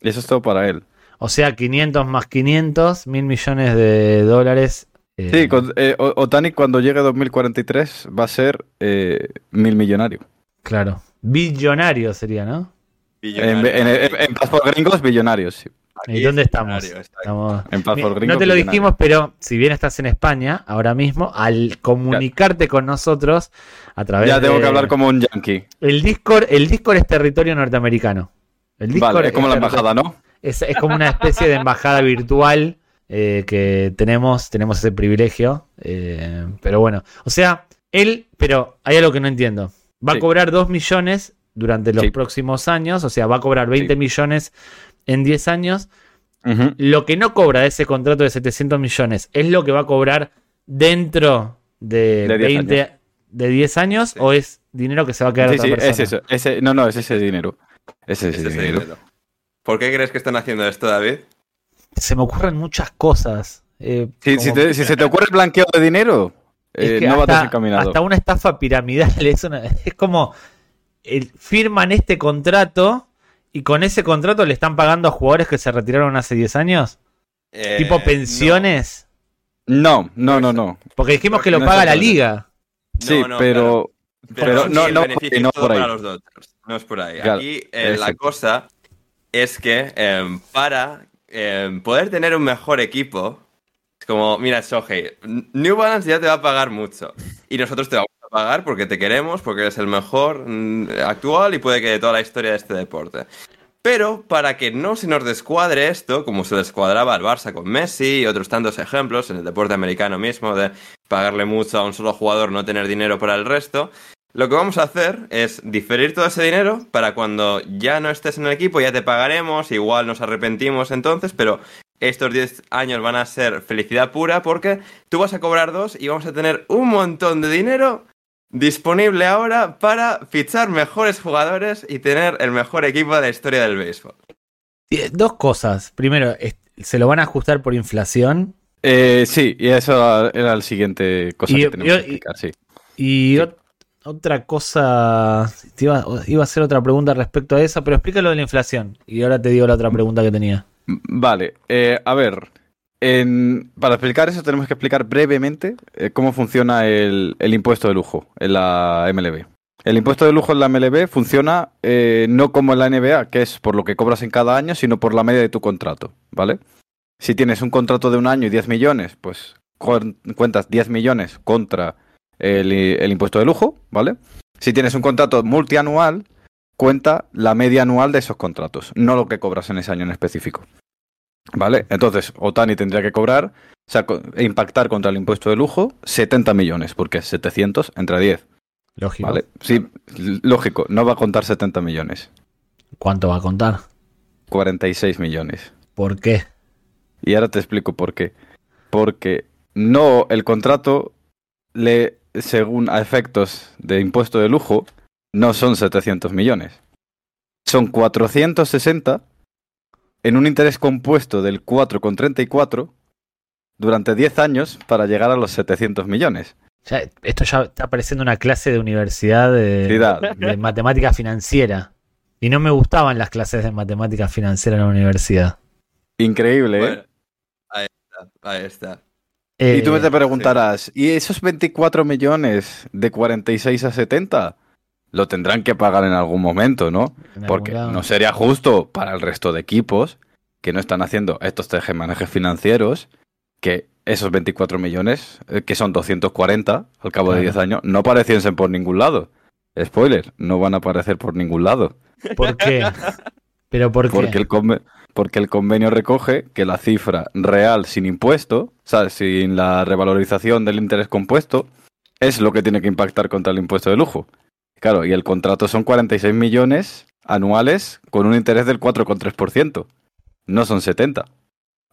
Y eso es todo para él. O sea, 500 más 500, mil millones de dólares. eh, Sí, con- eh, Otani cuando llegue a 2043 va a ser eh, mil millonario. Claro. Billonario sería, ¿no? En, Billonario. en, en, en- en Passport gringos, billonarios. sí. ¿Y dónde estamos? Estamos- En gringo, no te lo dijimos, pero si bien estás en España ahora mismo, al comunicarte con nosotros a través Ya tengo de- que hablar como un yankee. el Discord, el Discord es territorio norteamericano. El Discord Vale, es como la embajada, ¿no? Es, es como una especie de embajada virtual eh, que tenemos, tenemos ese privilegio. eh, pero bueno, o sea, él, pero hay algo que no entiendo. Va Sí. a cobrar 2 millones durante los Sí. próximos años, o sea, va a cobrar 20 Sí. millones en 10 años. Ujú. Lo que no cobra de ese contrato de 700 millones es lo que va a cobrar dentro de, De 10 20, de 10 años Sí. o es dinero que se va a quedar Sí, otra sí, persona. es eso. Ese, no, no, es ese dinero. Es ese es el dinero. dinero. ¿Por qué crees que están haciendo esto, David? Se me ocurren muchas cosas. eh, Si, como- si te- si se te ocurre el blanqueo de dinero, Es eh, que no vas hasta, desencaminado. hasta una estafa piramidal es, una- es como el- firman este contrato y con ese contrato le están pagando a jugadores que se retiraron hace 10 años. Eh, tipo pensiones. No, no, no, no. Porque dijimos que lo No paga la liga. Sí, No, no, pero, Pero, pero no, no, beneficio no es todo por ahí. para los. No es por ahí. Claro, Aquí eh, la cosa es que eh, para eh, poder tener un mejor equipo, es como, mira, Shohei, New Balance ya te va a pagar mucho. Y nosotros te vamos a pagar porque te queremos, porque eres el mejor mm, actual y puede que de toda la historia de este deporte. Pero para que no se nos descuadre esto, como se descuadraba al Barça con Messi y otros tantos ejemplos en el deporte americano mismo, de pagarle mucho a un solo jugador, no tener dinero para el resto, lo que vamos a hacer es diferir todo ese dinero para cuando ya no estés en el equipo, ya te pagaremos, igual nos arrepentimos entonces, pero estos 10 años van a ser felicidad pura porque tú vas a cobrar dos y vamos a tener un montón de dinero disponible ahora para fichar mejores jugadores y tener el mejor equipo de la historia del béisbol. Eh, Dos cosas. Primero, se lo van a ajustar por inflación. Eh, sí, y eso era el siguiente cosa Y- que tenemos y- que explicar, sí. Y Sí. ot- otra cosa. te Iba, iba a hacer otra pregunta respecto a eso, pero explícalo de la inflación. Y ahora te digo la otra pregunta que tenía. Vale, eh, a ver, en- para explicar eso tenemos que explicar brevemente eh, cómo funciona el, impuesto de lujo en la MLB. El impuesto de lujo en la MLB funciona eh, no como en la NBA, que es por lo que cobras en cada año, sino por la media de tu contrato, ¿vale? Si tienes un contrato de un año y 10 millones, pues cu- cuentas 10 millones contra el, el impuesto de lujo, ¿vale? Si tienes un contrato multianual, cuenta la media anual de esos contratos, no lo que cobras en ese año en específico. ¿Vale? Entonces, Otani tendría que cobrar, o sea, e impactar contra el impuesto de lujo 70 millones, porque es 700 entre 10. Lógico. ¿Vale? Sí, lógico, no va a contar 70 millones, ¿Cuánto va a contar? 46 millones. ¿Por qué? Y ahora te explico por qué. Porque no, el contrato, le, según a efectos de impuesto de lujo, no son 700 millones. Son 460 en un interés compuesto del 4,34 durante 10 años para llegar a los 700 millones. Esto ya está pareciendo una clase de universidad de, de matemática financiera. Y no me gustaban las clases de matemática financiera en la universidad. Increíble, ¿eh? Bueno, ahí está, ahí está. y tú Eh, te preguntarás, ¿y esos 24 millones de 46 a 70? Lo tendrán que pagar en algún momento, ¿no? Porque no sería justo para el resto de equipos que no están haciendo estos tejemanejes financieros que esos 24 millones, eh, que son 240 al cabo de Claro. 10 años, no apareciesen por ningún lado. Spoiler, no van a aparecer por ningún lado. ¿Por qué? ¿Pero por qué? Porque el, porque el convenio recoge que la cifra real sin impuesto, o sea, sin la revalorización del interés compuesto, es lo que tiene que impactar contra el impuesto de lujo. Claro, y el contrato son 46 millones anuales con un interés del 4,3%. No son 70.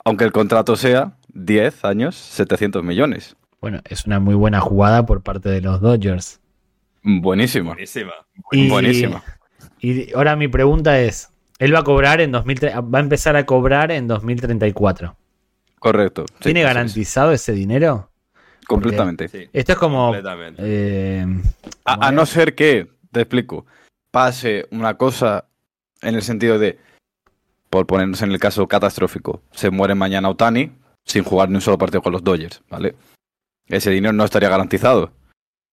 Aunque el contrato sea 10 años, 700 millones. Bueno, es una muy buena jugada por parte de los Dodgers. Buenísimo. Buenísima. Y, Buenísimo. Y ahora mi pregunta es, él va a cobrar en 2000, va a empezar a cobrar en 2034. Correcto. Sí, ¿Tiene garantizado ese dinero? Completamente. Sí, Esto es como completamente. eh, ¿cómo A, no ser que, te explico, pase una cosa en el sentido de, por ponernos en el caso catastrófico, se muere mañana Otani sin jugar ni un solo partido con los Dodgers, ¿vale? Ese dinero no estaría garantizado.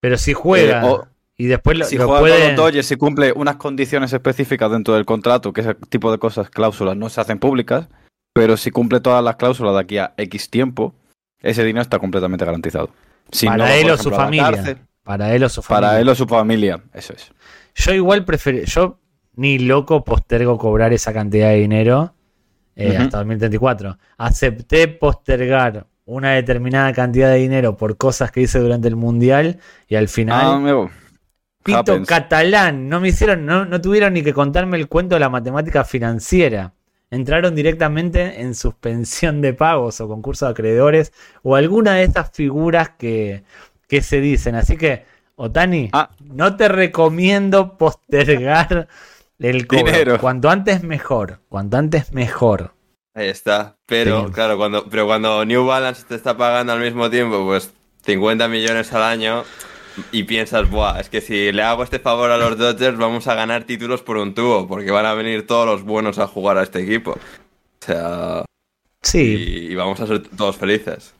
Pero si juega Eh, o- y después lo, si lo juega con los Dodgers y cumple unas condiciones específicas dentro del contrato, que ese tipo de cosas, cláusulas, no se hacen públicas, pero si cumple todas las cláusulas de aquí a X tiempo, ese dinero está completamente garantizado. Si para no, él o su ejemplo, familia. cárcel, Para él o su familia. para él o su familia, eso es. Yo igual prefiero, yo ni loco postergo cobrar esa cantidad de dinero eh, hasta 2034. Acepté postergar una determinada cantidad de dinero por cosas que hice durante el mundial y al Ah, final amigo. pito happens. catalán, no me hicieron, no, no tuvieron ni que contarme el cuento de la matemática financiera. Entraron directamente en suspensión de pagos o concurso de acreedores o alguna de estas figuras que, que se dicen. Así que, Otani, Ah. no te recomiendo postergar el cobro. Dinero. Cuanto antes mejor. Cuanto antes mejor. Ahí está. Pero, Sí. claro, cuando, pero cuando New Balance te está pagando al mismo tiempo, pues 50 millones al año y piensas, buah, es que si le hago este favor a los Dodgers vamos a ganar títulos por un tubo, porque van a venir todos los buenos a jugar a este equipo. O sea, Sí. y, y vamos a ser todos felices.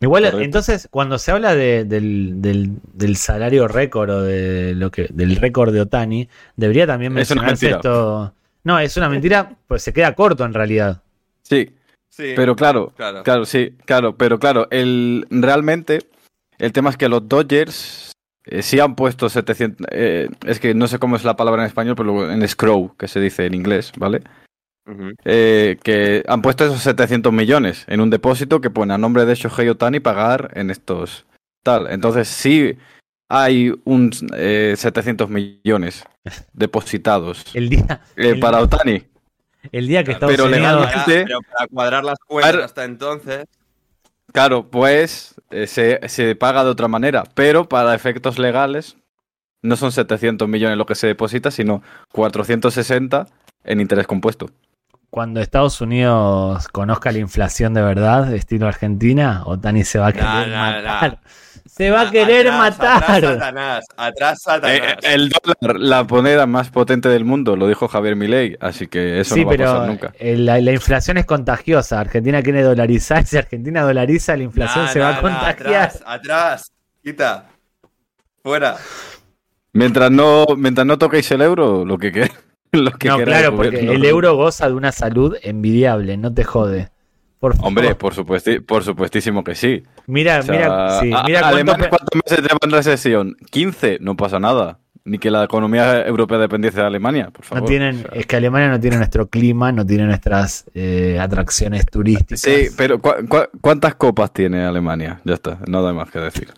Igual, Correcto. entonces, cuando se habla de- del, del- del salario récord o de lo que, del récord de Otani, debería también mencionarse esto. No, es una mentira, pues se queda corto en realidad. Sí, Sí, pero claro, claro. Claro, sí, claro, pero claro, el, realmente el tema es que los Dodgers sí han puesto 700, eh, es que no sé cómo es la palabra en español, pero en scrow, que se dice en inglés, ¿vale? Eh, que han puesto esos 700 millones en un depósito que pone a nombre de Shohei Otani pagar en estos tal. Entonces sí hay un eh, 700 millones depositados El día, eh, el- para Otani. el día que Estados Pero legalmente- Para- pero para cuadrar las cuentas hasta entonces, Claro, pues eh, se, se paga de otra manera, pero para efectos legales no son 700 millones lo que se deposita, sino 460 en interés compuesto. Cuando Estados Unidos conozca la inflación de verdad, estilo Argentina, Otani se va a matar. Se va a querer Atrás, matar. Atrás, Satanás. Atrás, Satanás. Eh, el dólar, la moneda más potente del mundo, lo dijo Javier Milei, así que eso sí, no va a pero pasar nunca. la, la inflación es contagiosa. Argentina quiere dolarizar. Si Argentina dolariza, la inflación Nah, se va nah, a nah, contagiar. Atrás, atrás. Quita. Fuera. Mientras no, mientras no toquéis el euro, lo que, que- lo que no, queráis, claro, porque el euro goza de una salud envidiable, no te jode. Por favor. Hombre, por, supuesti- por supuestísimo que sí. mira, O sea, mira, sí, a- mira cuánto Alemania, ¿cuántos meses lleva en recesión? 15, no pasa nada. Ni que la economía europea dependiese de Alemania, por favor. no tienen, O sea, es que Alemania no tiene nuestro clima, no tiene nuestras eh, atracciones turísticas. Sí, pero ¿cu- cu- cuántas copas tiene Alemania? Ya está, nada más que decir.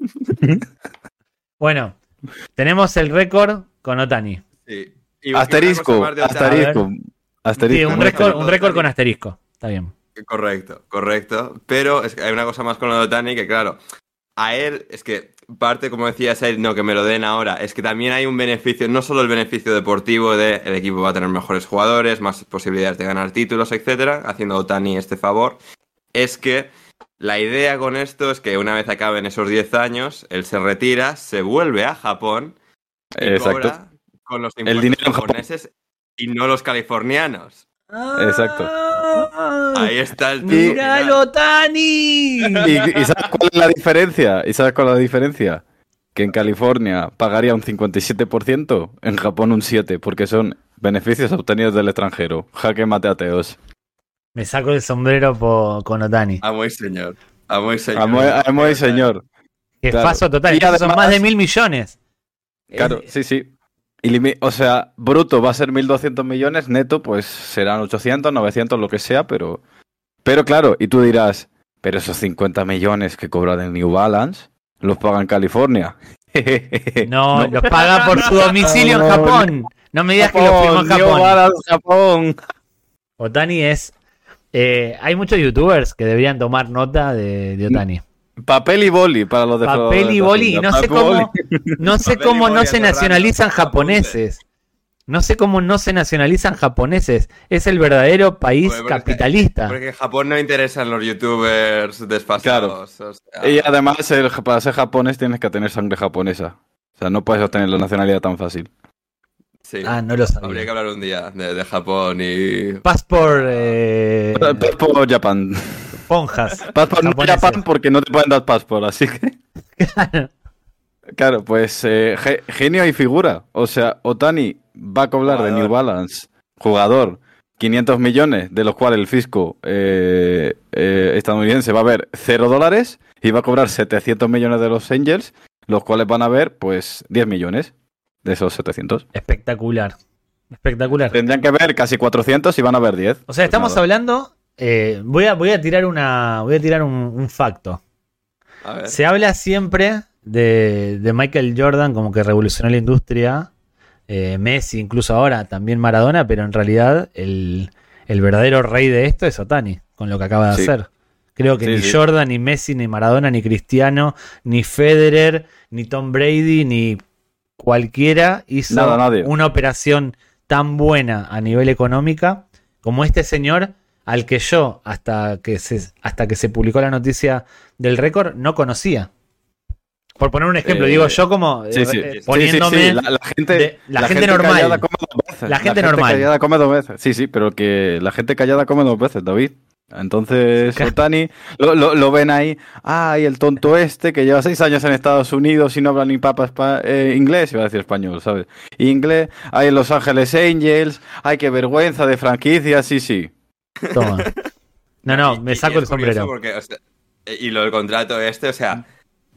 Bueno, tenemos el récord con Otani. Sí. Y- Asterisco, asterisco, asterisco. Sí, un récord, un récord con asterisco. Está bien. Correcto, correcto. Pero es que hay una cosa más con lo de Otani que, claro, a él, es que parte, como decías, a él, no que me lo den ahora, es que también hay un beneficio, no solo el beneficio deportivo de el equipo va a tener mejores jugadores, más posibilidades de ganar títulos, etcétera, haciendo Otani este favor, es que la idea con esto es que una vez acaben esos 10 años, él se retira, se vuelve a Japón y Exacto. cobra con los El impuestos dinero japoneses y no los californianos. Exacto. Ahí está el ¡Míralo, Tani! ¿Y, y sabes cuál es la diferencia? ¿Y sabes cuál es la diferencia? Que en California pagaría un 57%, en Japón un 7%, porque son beneficios obtenidos del extranjero. Jaque mate ateos. Me saco el sombrero po- con Otani. Amo y señor. Amo y señor. Amo, amo y señor. Que claro. paso total. Y Estos son además- más de mil millones. Claro, Eh, sí, sí. O sea, bruto va a ser 1.200 millones, neto pues serán 800, 900, lo que sea, pero... Pero claro, y tú dirás, pero esos 50 millones que cobra de New Balance, los paga en California. No, los paga por su domicilio en No, Japón. No me digas que lo firmó en New Japón. Balance, Japón. Otani es. eh, hay muchos youtubers que deberían tomar nota de, de Otani. Papel y boli para los de Papel y boli. No sé cómo, no sé y cómo no se nacionalizan japoneses. No sé cómo no se nacionalizan japoneses. Es el verdadero país Porque- porque- capitalista. Porque en Japón no interesan los youtubers desfasados. o sea, Y además, el- para ser japonés tienes que tener sangre japonesa. O sea, no puedes obtener la nacionalidad tan fácil. sí. Ah, no lo Habría que sabía. hablar un día de, de Japón y. Passport eh, Passport Japan. Ponjas. Passport no Japoneses. Japan porque no te pueden dar passport, así que... Claro, pues eh, ge- genio y figura. O sea, Otani va a cobrar de. New Balance, jugador, 500 millones, de los cuales el fisco eh, eh, estadounidense va a ver 0 dólares y va a cobrar 700 millones de los Angels, los cuales van a ver pues 10 millones de esos 700. Espectacular. Espectacular. Tendrían que ver casi 400 y van a ver 10. O sea, Pues estamos hablando. Eh, voy, a, voy a tirar una. Voy a tirar un, un facto. A ver. Se habla siempre de, de Michael Jordan como que revolucionó la industria. eh, Messi, incluso ahora, también Maradona, pero en realidad el, el verdadero rey de esto es Otani, con lo que acaba de Sí. hacer. Creo que Sí, ni sí. Jordan, ni Messi, ni Maradona, ni Cristiano, ni Federer, ni Tom Brady, ni cualquiera hizo Nada, una operación tan buena a nivel económica como este señor al que yo, hasta que se, hasta que se publicó la noticia del récord, no conocía. Por poner un ejemplo, Eh, digo yo como Sí, eh, sí. eh, Sí, sí, poniéndome. sí, La, la gente, de- la gente normal. callada come dos veces. La gente normal. callada come dos veces. Sí, sí, pero que la gente callada come dos veces, David. Entonces. Otani lo, lo- lo ven ahí. Ay, el tonto este que lleva seis años en Estados Unidos y no habla ni papa eh, inglés, iba a decir español, ¿sabes? Inglés. Ay, en Los Ángeles Angels. Ay, qué vergüenza de franquicia. Sí, sí. Toma. No, no, me saco el sombrero. porque, o sea, y lo del contrato este, o sea,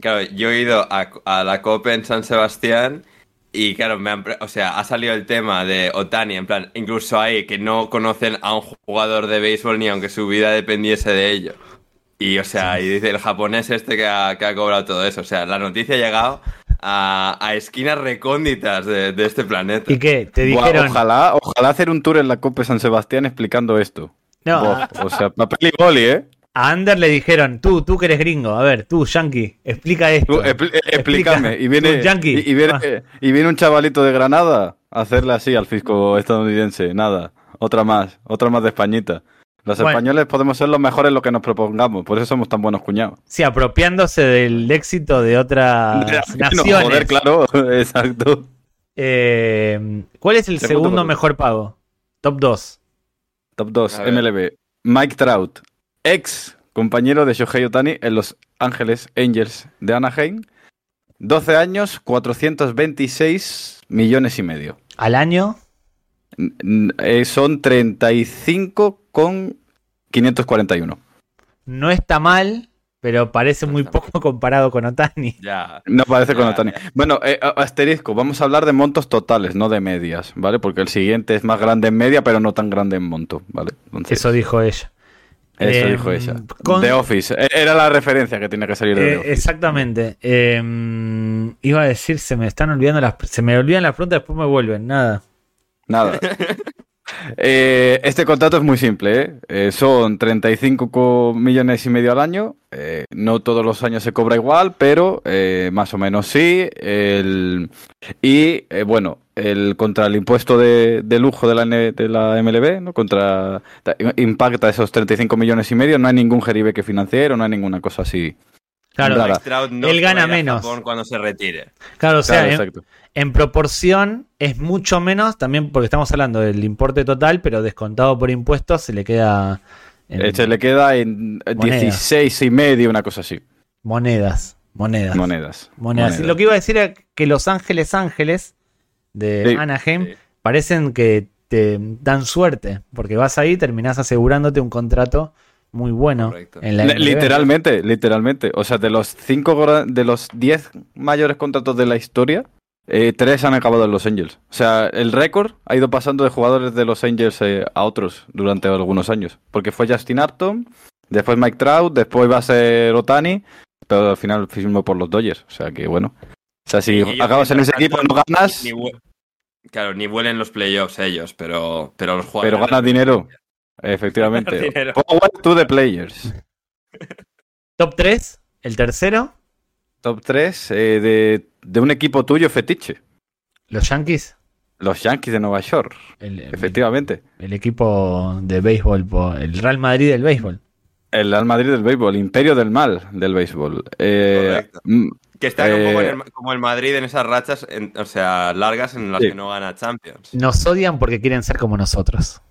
claro, yo he ido a, a la COPE en San Sebastián y claro, me han o sea, ha salido el tema de Otani, en plan, incluso ahí que no conocen a un jugador de béisbol ni aunque su vida dependiese de ello. Y o sea, y dice el japonés este que ha, que ha cobrado todo eso. O sea, la noticia ha llegado a, a esquinas recónditas de, de este planeta. ¿Y qué? Te Buah, dijeron. ojalá, ojalá hacer un tour en la Copa San Sebastián explicando esto. No, Buah, a, o sea, papel y boli, ¿eh? a Ander le dijeron, tú, tú que eres gringo, a ver, tú, Yankee, explica esto. Tú, explícame. Y viene, tú, yankee. y, y viene, Ah. y viene un chavalito de Granada a hacerle así al fisco estadounidense. Nada, otra más, otra más de Españita. Los Bueno. españoles podemos ser los mejores en lo que nos propongamos, por eso somos tan buenos cuñados. Sí, apropiándose del éxito de otras No, naciones. joder, claro, exacto. Eh, ¿Cuál es el Segundo mejor pago? Top 2. Top 2, A ver. MLB. Mike Trout, ex compañero de Shohei Otani en Los Ángeles Angels de Anaheim. 12 años, 426 millones y medio. Al año, eh, son 35 con 541. no está mal, pero parece muy poco comparado con Otani. Ya. No parece con Otani. ya. Bueno, eh, asterisco, vamos a hablar de montos totales, no de medias, ¿vale? Porque el siguiente es más grande en media, pero no tan grande en monto, ¿vale? Entonces, Eso dijo ella. eso eh, dijo ella. con- The Office, eh, era la referencia que tenía que salir de The Eh, Office. exactamente. Eh, iba a decir, se me están olvidando las. Se me olvidan las preguntas, después me vuelven. Nada. Nada. Eh, este contrato es muy simple, ¿eh? Eh, son 35 co- millones y medio al año. Eh, no todos los años se cobra igual, pero eh, más o menos sí. Y eh, bueno, el contra el impuesto de, lujo de la, de la MLB, ¿no? Contra ta- impacta esos 35 millones y medio. No hay ningún jeribeque financiero, no hay ninguna cosa así. Claro, no Él gana menos. Japón cuando se retire. claro, o sea, Claro, en, proporción es mucho menos, también porque estamos hablando del importe total, pero descontado por impuestos se le queda en Eh, Se le queda en Moneda. 16 y medio, una cosa así. monedas. Monedas. Monedas. Monedas. Lo que iba a decir era que Los Ángeles Ángeles de Sí. Anaheim Sí. parecen que te dan suerte, porque vas ahí y terminás asegurándote un contrato muy bueno en la. Literalmente, literalmente. O sea, de los cinco de los 10 mayores contratos de la historia, eh, tres han acabado en los Angels. O sea, el récord ha ido pasando de jugadores de los Angels eh, a otros durante algunos años. Porque fue Justin Upton, después Mike Trout, después va a ser Otani, pero al final firmó por los Dodgers. O sea que bueno. O sea, si acabas en ese equipo no ganas, ni Claro, ni vuelen los playoffs ellos, pero, pero los pero jugadores. ganas dinero. Efectivamente. Power to the players. Top 3, el tercero, Top 3 de, de un equipo tuyo fetiche. los Yankees. Los Yankees de Nueva York, El, efectivamente. el equipo de béisbol, el Real Madrid del béisbol. El Real Madrid del béisbol, el imperio del mal del béisbol. Eh, mm, Que están un poco Eh, en el- como el Madrid en esas rachas, en- o sea, largas en las Sí. que no gana Champions. Nos odian porque quieren ser como nosotros.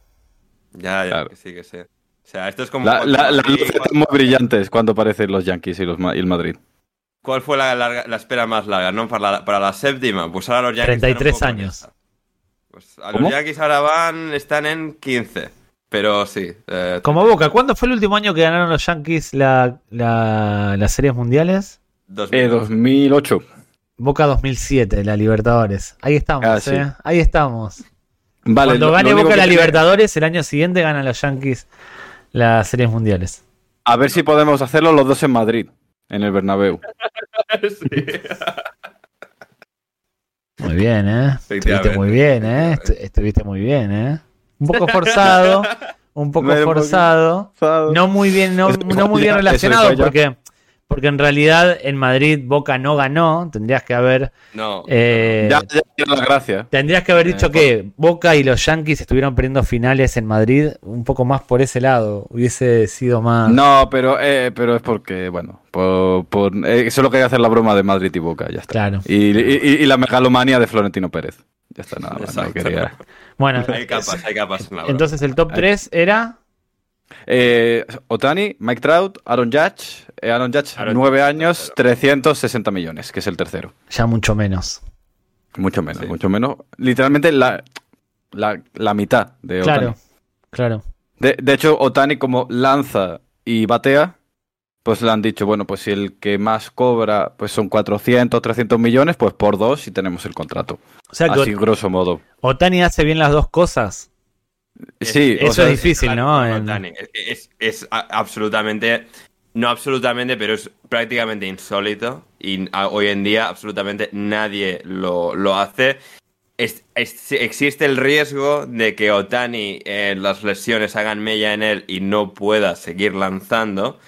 Ya, ya, Claro. que sí, que sí. O sea, esto es como. la- la- luces están muy brillantes cuando aparecen los Yankees y, los, Ma- y el Madrid. ¿Cuál fue la, larga- la espera más larga? ¿no? Para, la, para la séptima. Pues ahora los Yankees. están un 33 poco en años. Pues a ¿Cómo? los Yankees ahora van, están en 15. Pero sí. eh, Como Boca, ¿cuándo fue el último año que ganaron los Yankees la, la- las series mundiales? 2000. Eh, 2008. Boca 2007, la Libertadores. Ahí estamos, Ah, sí. ¿eh? Ahí estamos. Vale, Cuando gane Boca la tiene- Libertadores, el año siguiente ganan los Yankees las series mundiales. A ver si podemos hacerlo los dos en Madrid, en el Bernabéu. Sí. Muy bien, ¿eh? Estuviste muy bien, ¿eh? Estu- Estuviste muy bien, ¿eh? Un poco forzado, un poco forzado. No muy bien, no, no muy bien relacionado ya. porque, porque en realidad en Madrid Boca no ganó. Tendrías que haber No. eh, Ya, ya tiene la gracia. tendrías que haber dicho Eh, que Boca y los Yankees estuvieron perdiendo finales en Madrid un poco más por ese lado. Hubiese sido más. No, pero, eh, pero es porque, bueno, por, por- eh, solo quería hacer la broma de Madrid y Boca, ya está. Claro. Y, y- y la megalomanía de Florentino Pérez. Ya está, nada más. no quería. Bueno, Hay capas, hay capas en entonces el top 3 era. Eh, Otani, Mike Trout, Aaron Judge. Eh, Aaron Judge, Aaron nueve Judge, años, 360 millones, que es el tercero. Ya mucho menos. Mucho menos, Sí. mucho menos. Literalmente la, la, la mitad de Otani. Claro, claro. De, de hecho, Otani como lanza y batea, pues le han dicho, bueno, pues si el que más cobra pues son 400, 300 millones, pues por dos y tenemos el contrato. O sea que Así, grosso modo. Otani hace bien las dos cosas. Sí, eso o sea, es difícil, ¿no? En- Otani. Es, es- es a- absolutamente, no absolutamente, pero es prácticamente insólito. Y a- hoy en día absolutamente nadie lo, lo hace. Es- es- existe el riesgo de que Otani eh, las lesiones hagan mella en él y no pueda seguir lanzando.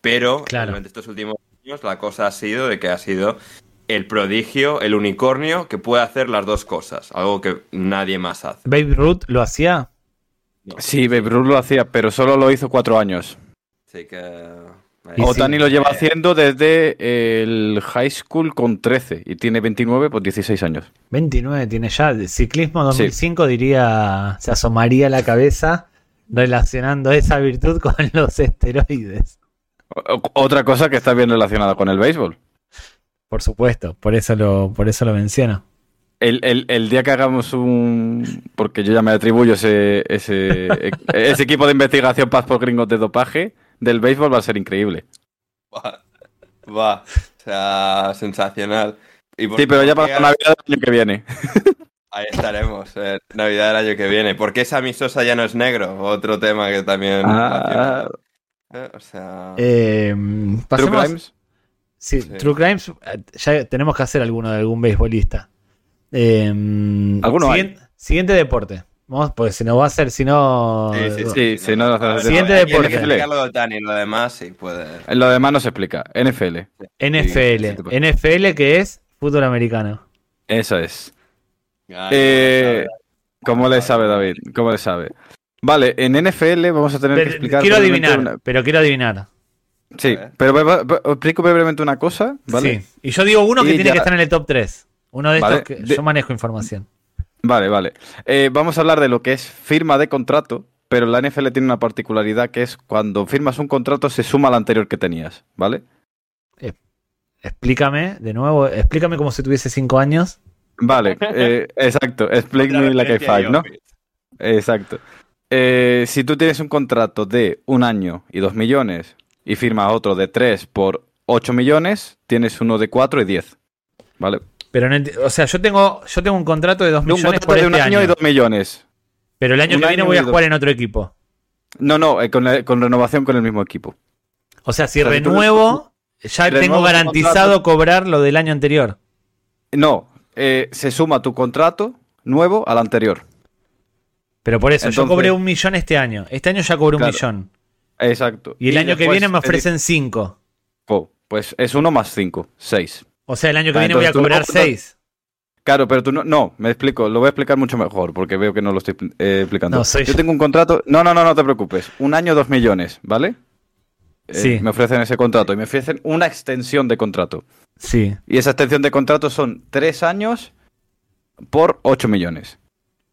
Pero Claro. durante estos últimos años la cosa ha sido de que ha sido el prodigio, el unicornio que puede hacer las dos cosas. Algo que nadie más hace. Babe Ruth lo hacía. No. Sí, Babe Ruth lo hacía, pero solo lo hizo cuatro años. Así que. Otani sí. lo lleva haciendo desde el high school con 13 y tiene 29, pues 16 años. 29 tiene ya. De Ciclismo 2005 diría, se asomaría la cabeza relacionando esa virtud con los esteroides. O- Otra cosa que está bien relacionada con el béisbol. Por supuesto, por eso lo, por eso lo menciono. El, el- el día que hagamos un. Porque yo ya me atribuyo ese, ese, ese equipo de investigación Paz por Gringos de dopaje del béisbol va a ser increíble. Va, va. O sea, sensacional. Y Sí, pero ya ¿por para Navidad del año que viene. Ahí estaremos, eh, Navidad del año que viene. ¿Por qué Sammy Sosa ya no es negro? Otro tema que también. Ah, Eh, O sea. Eh, True Crimes. Sí, Sí. True Crimes, eh, ya tenemos que hacer alguno de algún beisbolista. Eh, Alguno hay. siguiente, siguiente deporte. Vamos, pues si no va a ser, si no. Sí, sí, sí. Sí, sí, no, no, no, Siguiente que deporte. explicarlo de lo demás sí puede. Lo demás no se explica. NFL. NFL. Sí. NFL que es fútbol americano. Eso es. Ay, Eh, ¿Cómo le sabe, David? ¿Cómo le sabe? Vale, en NFL vamos a tener que Pero- explicar. quiero adivinar, una- pero quiero adivinar. Sí, pero explico brevemente una cosa, ¿vale? Sí. Y yo digo uno que Y tiene ya- que estar en el top 3. Uno de Vale, estos que de- yo manejo información. Vale, vale. Eh, vamos a hablar de lo que es firma de contrato, pero la NFL tiene una particularidad que es cuando firmas un contrato se suma al anterior que tenías, ¿vale? Explícame, de nuevo, explícame como si tuviese 5 años. Vale, eh, exacto. Explain Otra me like a referencia five, ¿no? Exacto. Eh, si tú tienes un contrato de un año y dos millones y firmas otro de tres por ocho millones, tienes uno de cuatro y diez. ¿Vale? Pero no o sea, yo tengo, yo tengo un contrato de 2 Un millones contrato por de este un año, año. y dos millones. Pero el año un que viene voy a dos. jugar en otro equipo. No, no, eh, con, la- con renovación con el mismo equipo. O sea, si O sea, renuevo, ya tengo garantizado cobrar lo del año anterior. No, eh, se suma tu contrato nuevo al anterior. Pero por eso, yo cobré un millón este año. Este año ya cobré un Claro. millón. Exacto. Y el año que viene me ofrecen 5. digo, Pues es uno más cinco, seis. O sea, el año que Ah, viene voy a no cobrar cuentas- 6. Claro, pero tú no, no, me explico, lo voy a explicar mucho mejor porque veo que no lo estoy eh, explicando. No, soy yo tengo un contrato, no, no, no, no te preocupes, un año, dos millones, ¿vale? Eh, Sí. Me ofrecen ese contrato y me ofrecen una extensión de contrato. Sí, Y esa extensión de contrato son tres años por ocho millones.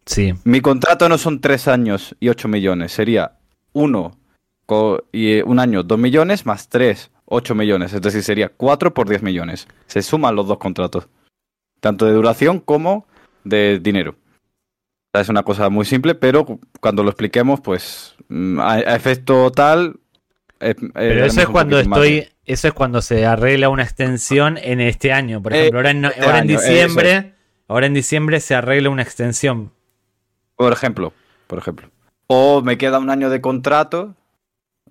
sí. Mi contrato no son tres años y ocho millones, sería uno co- y eh, un año, dos millones, más tres, ocho millones. Es decir, sería cuatro por diez millones. Se suman los dos contratos, tanto de duración como de dinero. Es una cosa muy simple, pero cuando lo expliquemos, pues mm, a, efecto tal. eh, Pero eso es cuando estoy, eso es cuando se arregla una extensión en este año. Por Eh, ejemplo, ahora en, este ahora en año, diciembre, ahora en diciembre se arregla una extensión. Por ejemplo, por ejemplo. O me queda un año de contrato.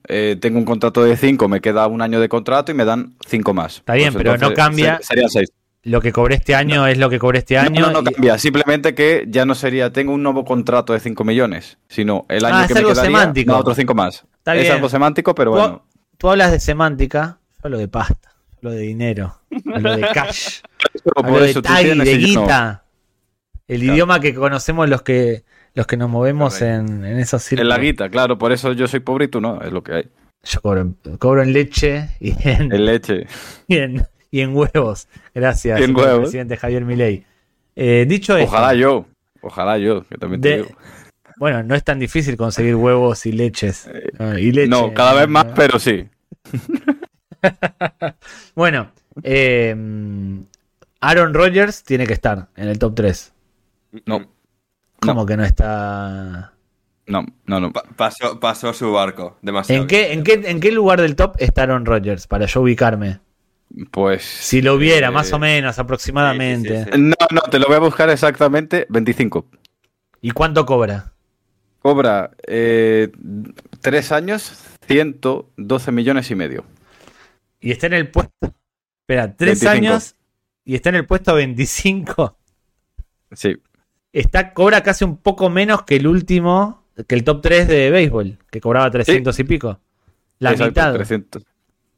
Eh, tengo un contrato de 5, me queda un año de contrato y me dan 5 más. Está bien, pero no cambia- ser- Serían 6. Lo que cobré este año es lo que cobré este año. No, no, no y- cambia. Simplemente que ya no sería, tengo un nuevo contrato de 5 millones, sino el año Ah, que me algo quedaría, semántico. no, otros 5 más. Está es bien. algo semántico, pero Tú- bueno. Tú hablas de semántica, yo hablo de pasta, hablo de dinero, hablo de cash, hablo de tag, de guita. El Claro. idioma que conocemos los que los que nos movemos en, en esos En círculos. la guita, claro, por eso yo soy pobre y tú no, es lo que hay. Yo cobro en, cobro en leche y en, En leche. y en, y en huevos. Gracias, Y en señor huevos. presidente Javier Milei. Eh, dicho esto, Ojalá yo, ojalá yo, que también te de- digo. bueno, no es tan difícil conseguir huevos y leches. Ah, y leche, Eh, No, cada vez más, ¿no? pero sí. Bueno, eh, Aaron Rodgers tiene que estar en el top 3. No, ¿Cómo que no está? no, no, no. Pa- pasó, pasó su barco. Demasiado. ¿En qué, en, qué, ¿En qué lugar del top está Aaron Rodgers? Para yo ubicarme. Pues. Si lo hubiera, eh, más o menos, aproximadamente. sí, sí, sí. No, no, te lo voy a buscar exactamente 25. ¿Y cuánto cobra? Cobra eh, tres años, 112 millones y medio. Y está en el puesto. Espera, tres 25. años y está en el puesto 25. Sí, Está, cobra casi un poco menos que el último, que el top 3 de béisbol, que cobraba 300 y pico. La exacto, mitad. 300.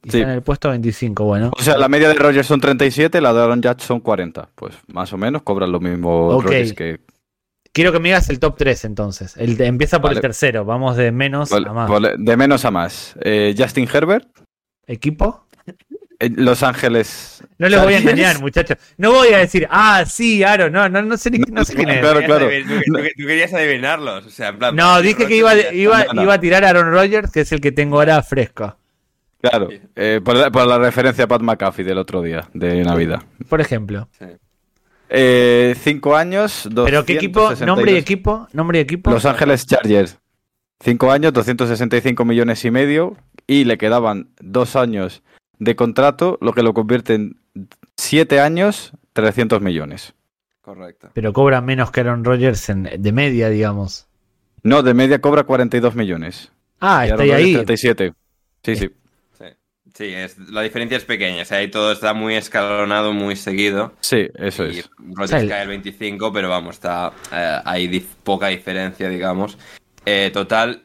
Y sí. está en el puesto 25, bueno. O sea, la media de Rogers son 37, la de Aaron Judge son 40. Pues más o menos cobran lo mismo Ok. Rodgers que. Quiero que me digas el top 3 entonces. El, empieza por el tercero, vamos de menos Vale, a más. vale, de menos a más. Eh, Justin Herbert, ¿Equipo? Eh, Los Ángeles. No les voy a engañar, muchachos. No voy a decir, ah, sí, Aaron, no, no, no sé, ni- no sé quién es. Claro, Tú claro. Tú, tú- tú querías adivinarlos. O sea, en plan. No, dije que iba, iba, No, no. iba a tirar a Aaron Rodgers, que es el que tengo ahora fresco. Claro, eh, por, la, por la referencia a Pat McAfee del otro día, de Navidad. Por ejemplo. Eh, cinco años, ¿Pero qué equipo? 262. ¿Nombre y equipo? ¿Nombre y equipo? Los Ángeles Chargers. Cinco años, 265 millones y medio. Y le quedaban dos años de contrato, lo que lo convierte en siete años, 300 millones. Correcto. Pero cobra menos que Aaron Rodgers en- de media, digamos. No, de media cobra 42 millones. Ah, Y está Aaron Rodgers ahí. 37. Sí, sí. Sí, sí es, la diferencia es pequeña. O sea, ahí todo está muy escalonado, muy seguido. Sí, eso Y es. Rodgers O sea, el- cae el 25, pero vamos, está eh, hay dif- poca diferencia, digamos. Eh, total,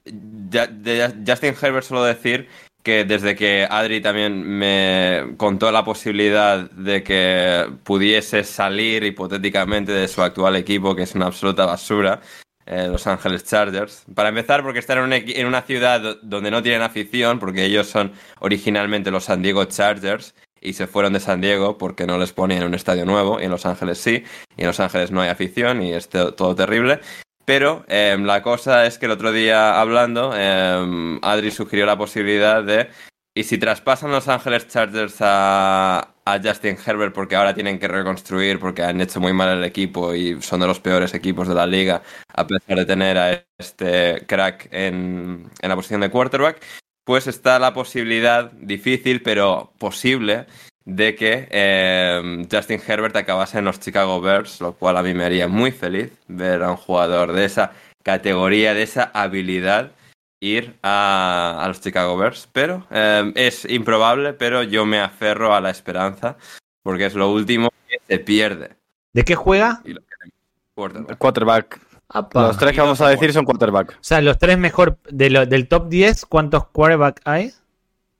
ya- de Justin Herbert solo decir que desde que Adri también me contó la posibilidad de que pudiese salir hipotéticamente de su actual equipo, que es una absoluta basura, eh, Los Ángeles Chargers. Para empezar, porque están en, un equi- en una ciudad do- donde no tienen afición, porque ellos son originalmente los San Diego Chargers y se fueron de San Diego porque no les ponían un estadio nuevo, y en Los Ángeles sí, y en Los Ángeles no hay afición y es to- todo terrible. Pero em, la cosa es que el otro día hablando, em, Adri sugirió la posibilidad de, y si traspasan Los Ángeles Chargers a, a Justin Herbert porque ahora tienen que reconstruir porque han hecho muy mal el equipo y son de los peores equipos de la liga, a pesar de tener a este crack en la posición de quarterback, pues está la posibilidad, difícil pero posible, de que eh, Justin Herbert acabase en los Chicago Bears, lo cual a mí me haría muy feliz ver a un jugador de esa categoría, de esa habilidad, ir a, a los Chicago Bears. Pero eh, es improbable, pero yo me aferro a la esperanza, porque es lo último que se pierde. ¿De qué juega? Y lo queremos. Quarterback. Quarterback. Apa. Los tres que vamos a decir son quarterback. O sea, los tres mejor de lo- del top 10, ¿cuántos quarterback hay?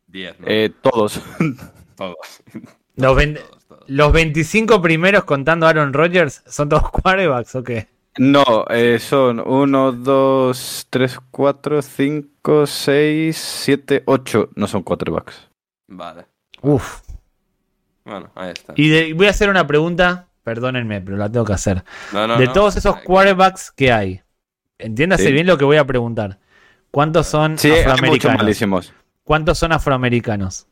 10, ¿no? Eh, todos. todos. Los, ven- Todos, todos. los 25 primeros contando Aaron Rodgers, ¿son todos quarterbacks o qué? No, eh, son 1, 2, 3, 4, 5, 6, 7, 8. No son quarterbacks. Vale. Uf. Bueno, ahí está. Y de- voy a hacer una pregunta, perdónenme, pero la tengo que hacer. No, no, de no. todos esos quarterbacks que hay, entiéndase Sí. bien lo que voy a preguntar. ¿Cuántos son Sí, hay muchos afroamericanos? malísimos. ¿Cuántos son afroamericanos?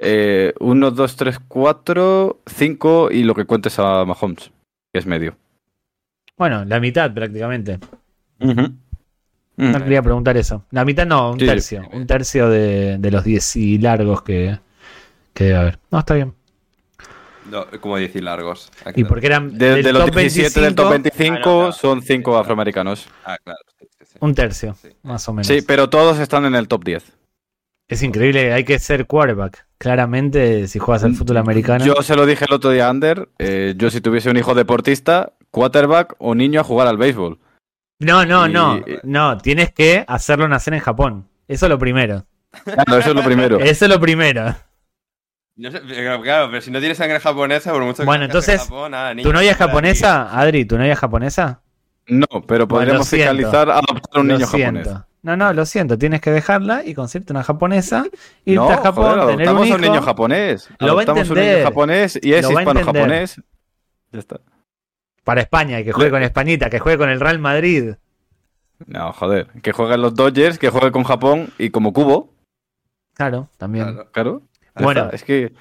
1, 2, 3, 4, 5 y lo que cuentes a Mahomes, que es medio. Bueno, la mitad prácticamente. Ujú. Mm. No quería preguntar eso. La mitad no, un Sí, sí. tercio. Un tercio de, de los 10 y largos que, que debe haber. No, está bien. No, como decir largos. Ah, Y porque eran De, del de los top 17 del top 25, 25 Ah, no, claro. son 5 afroamericanos. Ah, claro. sí, sí, sí. un tercio, Sí. más o menos. Sí, pero todos están en el top 10. Es increíble, hay que ser quarterback. Claramente, si juegas al fútbol americano. Yo se lo dije el otro día a Ander. eh, yo, si tuviese un hijo deportista, quarterback o niño a jugar al béisbol. No, no, Y- no. No, tienes que hacerlo nacer en Japón. Eso es lo primero. Claro, eso es lo primero. Eso es lo primero. No sé, pero claro, pero si no tienes sangre japonesa, por mucho que Bueno, entonces, Japón, nada, niño, ¿Tu novia es japonesa, Adri? ¿Tu novia es japonesa? No, pero podríamos siento. fiscalizar adoptar a un Lo niño siento. japonés. No, no, lo siento. Tienes que dejarla y conseguirte una japonesa, irte No, a Japón, joder, tener un hijo. a un niño japonés. Lo va a Adoptamos un entender. niño japonés y es hispano-japonés. Ya está. Para España y que juegue con Españita, que juegue con el Real Madrid. No, joder. Que juegue en los Dodgers, que juegue con Japón y como cubo. Claro, también. Claro. Claro. Bueno. está. es que.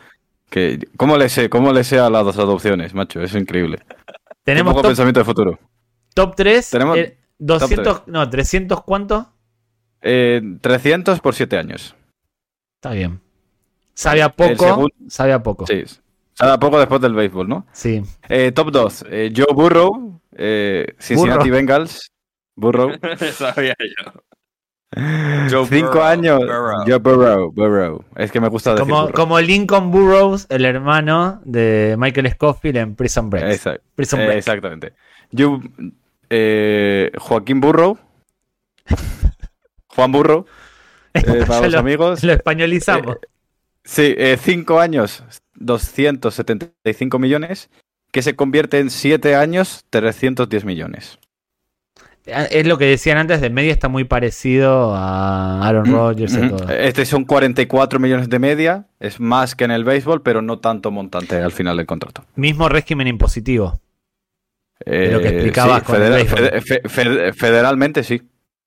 que ¿Cómo le sé? ¿Cómo le sé a las dos adopciones, macho? Es increíble. Tenemos poco top, pensamiento de futuro. top 3. Tenemos 200, no, 300 cuánto? Eh, 300 por 7 años. Está bien. Sabe a El poco. segundo- Sabe a poco. Sí. Poco después del béisbol, ¿no? Sí. Eh, top 2. eh, Joe Burrow, eh, Cincinnati Burrow. Bengals. Burrow. Sabía yo. Joe 5 Burrow, años. Burrow. Joe Burrow, Burrow. Es que me gusta decir Como, Burrow. como Lincoln Burrows, el hermano de Michael Scofield en Prison Break. Exacto. Prison Eh, Break. exactamente. Joe- eh, Joaquín Burrow. Juan Burrow. eh, para los lo, amigos. lo españolizamos. Sí, 5 años, 275 millones, que se convierte en 7 años, 310 millones. Es lo que decían antes, de media está muy parecido a Aaron Rodgers y Ujú. todo. Este son 44 millones de media, es más que en el béisbol, pero no tanto montante al final del contrato. Mismo régimen impositivo. Eh, lo que explicabas con el fe- federalmente sí,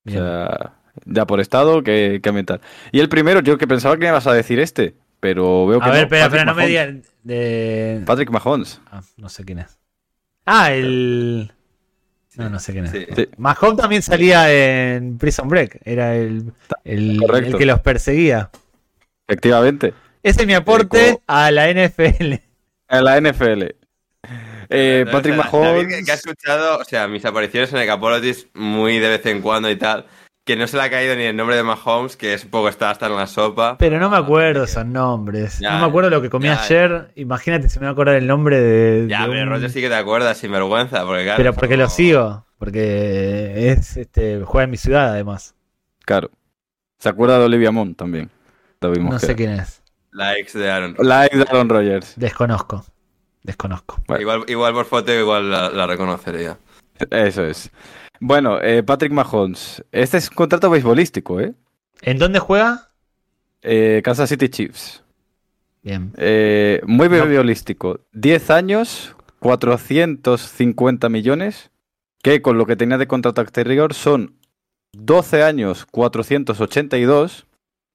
o sea, ya por estado que, que ambiental. Y el primero, yo que pensaba que me ibas a decir este, pero veo que a ver, no, espera, Patrick espera, no me. De... Patrick Mahomes. Ah, no sé quién es. Ah, el. No, no sé quién es. Sí. Sí. Mahomes también salía en Prison Break. Era el, el, que los perseguía. Efectivamente. Ese es mi aporte a la NFL. En la NFL. Eh, No, Patrick o sea, David, Mahomes. que, que ha escuchado, o sea, mis apariciones en el Capolotis muy de vez en cuando y tal, que no se le ha caído ni el nombre de Mahomes, que es un poco está hasta en la sopa. Pero no me acuerdo esos nombres. Ya, no me acuerdo lo que comí ya. ayer. Imagínate si me voy a acordar el nombre de. Ya, de pero un- Roger sí que te acuerdas, sin vergüenza, porque claro. Pero porque como- lo sigo. Porque es este juega en mi ciudad, además. Claro. ¿Se acuerda de Olivia Munn también? David No sé quién es. La ex de Aaron. La ex de Aaron Rodgers. Desconozco. Desconozco. Bueno. Igual, igual por foto, igual la, la reconocería. Eso es. Bueno, eh, Patrick Mahomes. Este es un contrato beisbolístico, ¿eh? ¿En dónde juega? Eh, Kansas City Chiefs. Bien. Eh, muy beisbolístico. 10 años, 450 millones, que con lo que tenía de contrato anterior son 12 años, 482,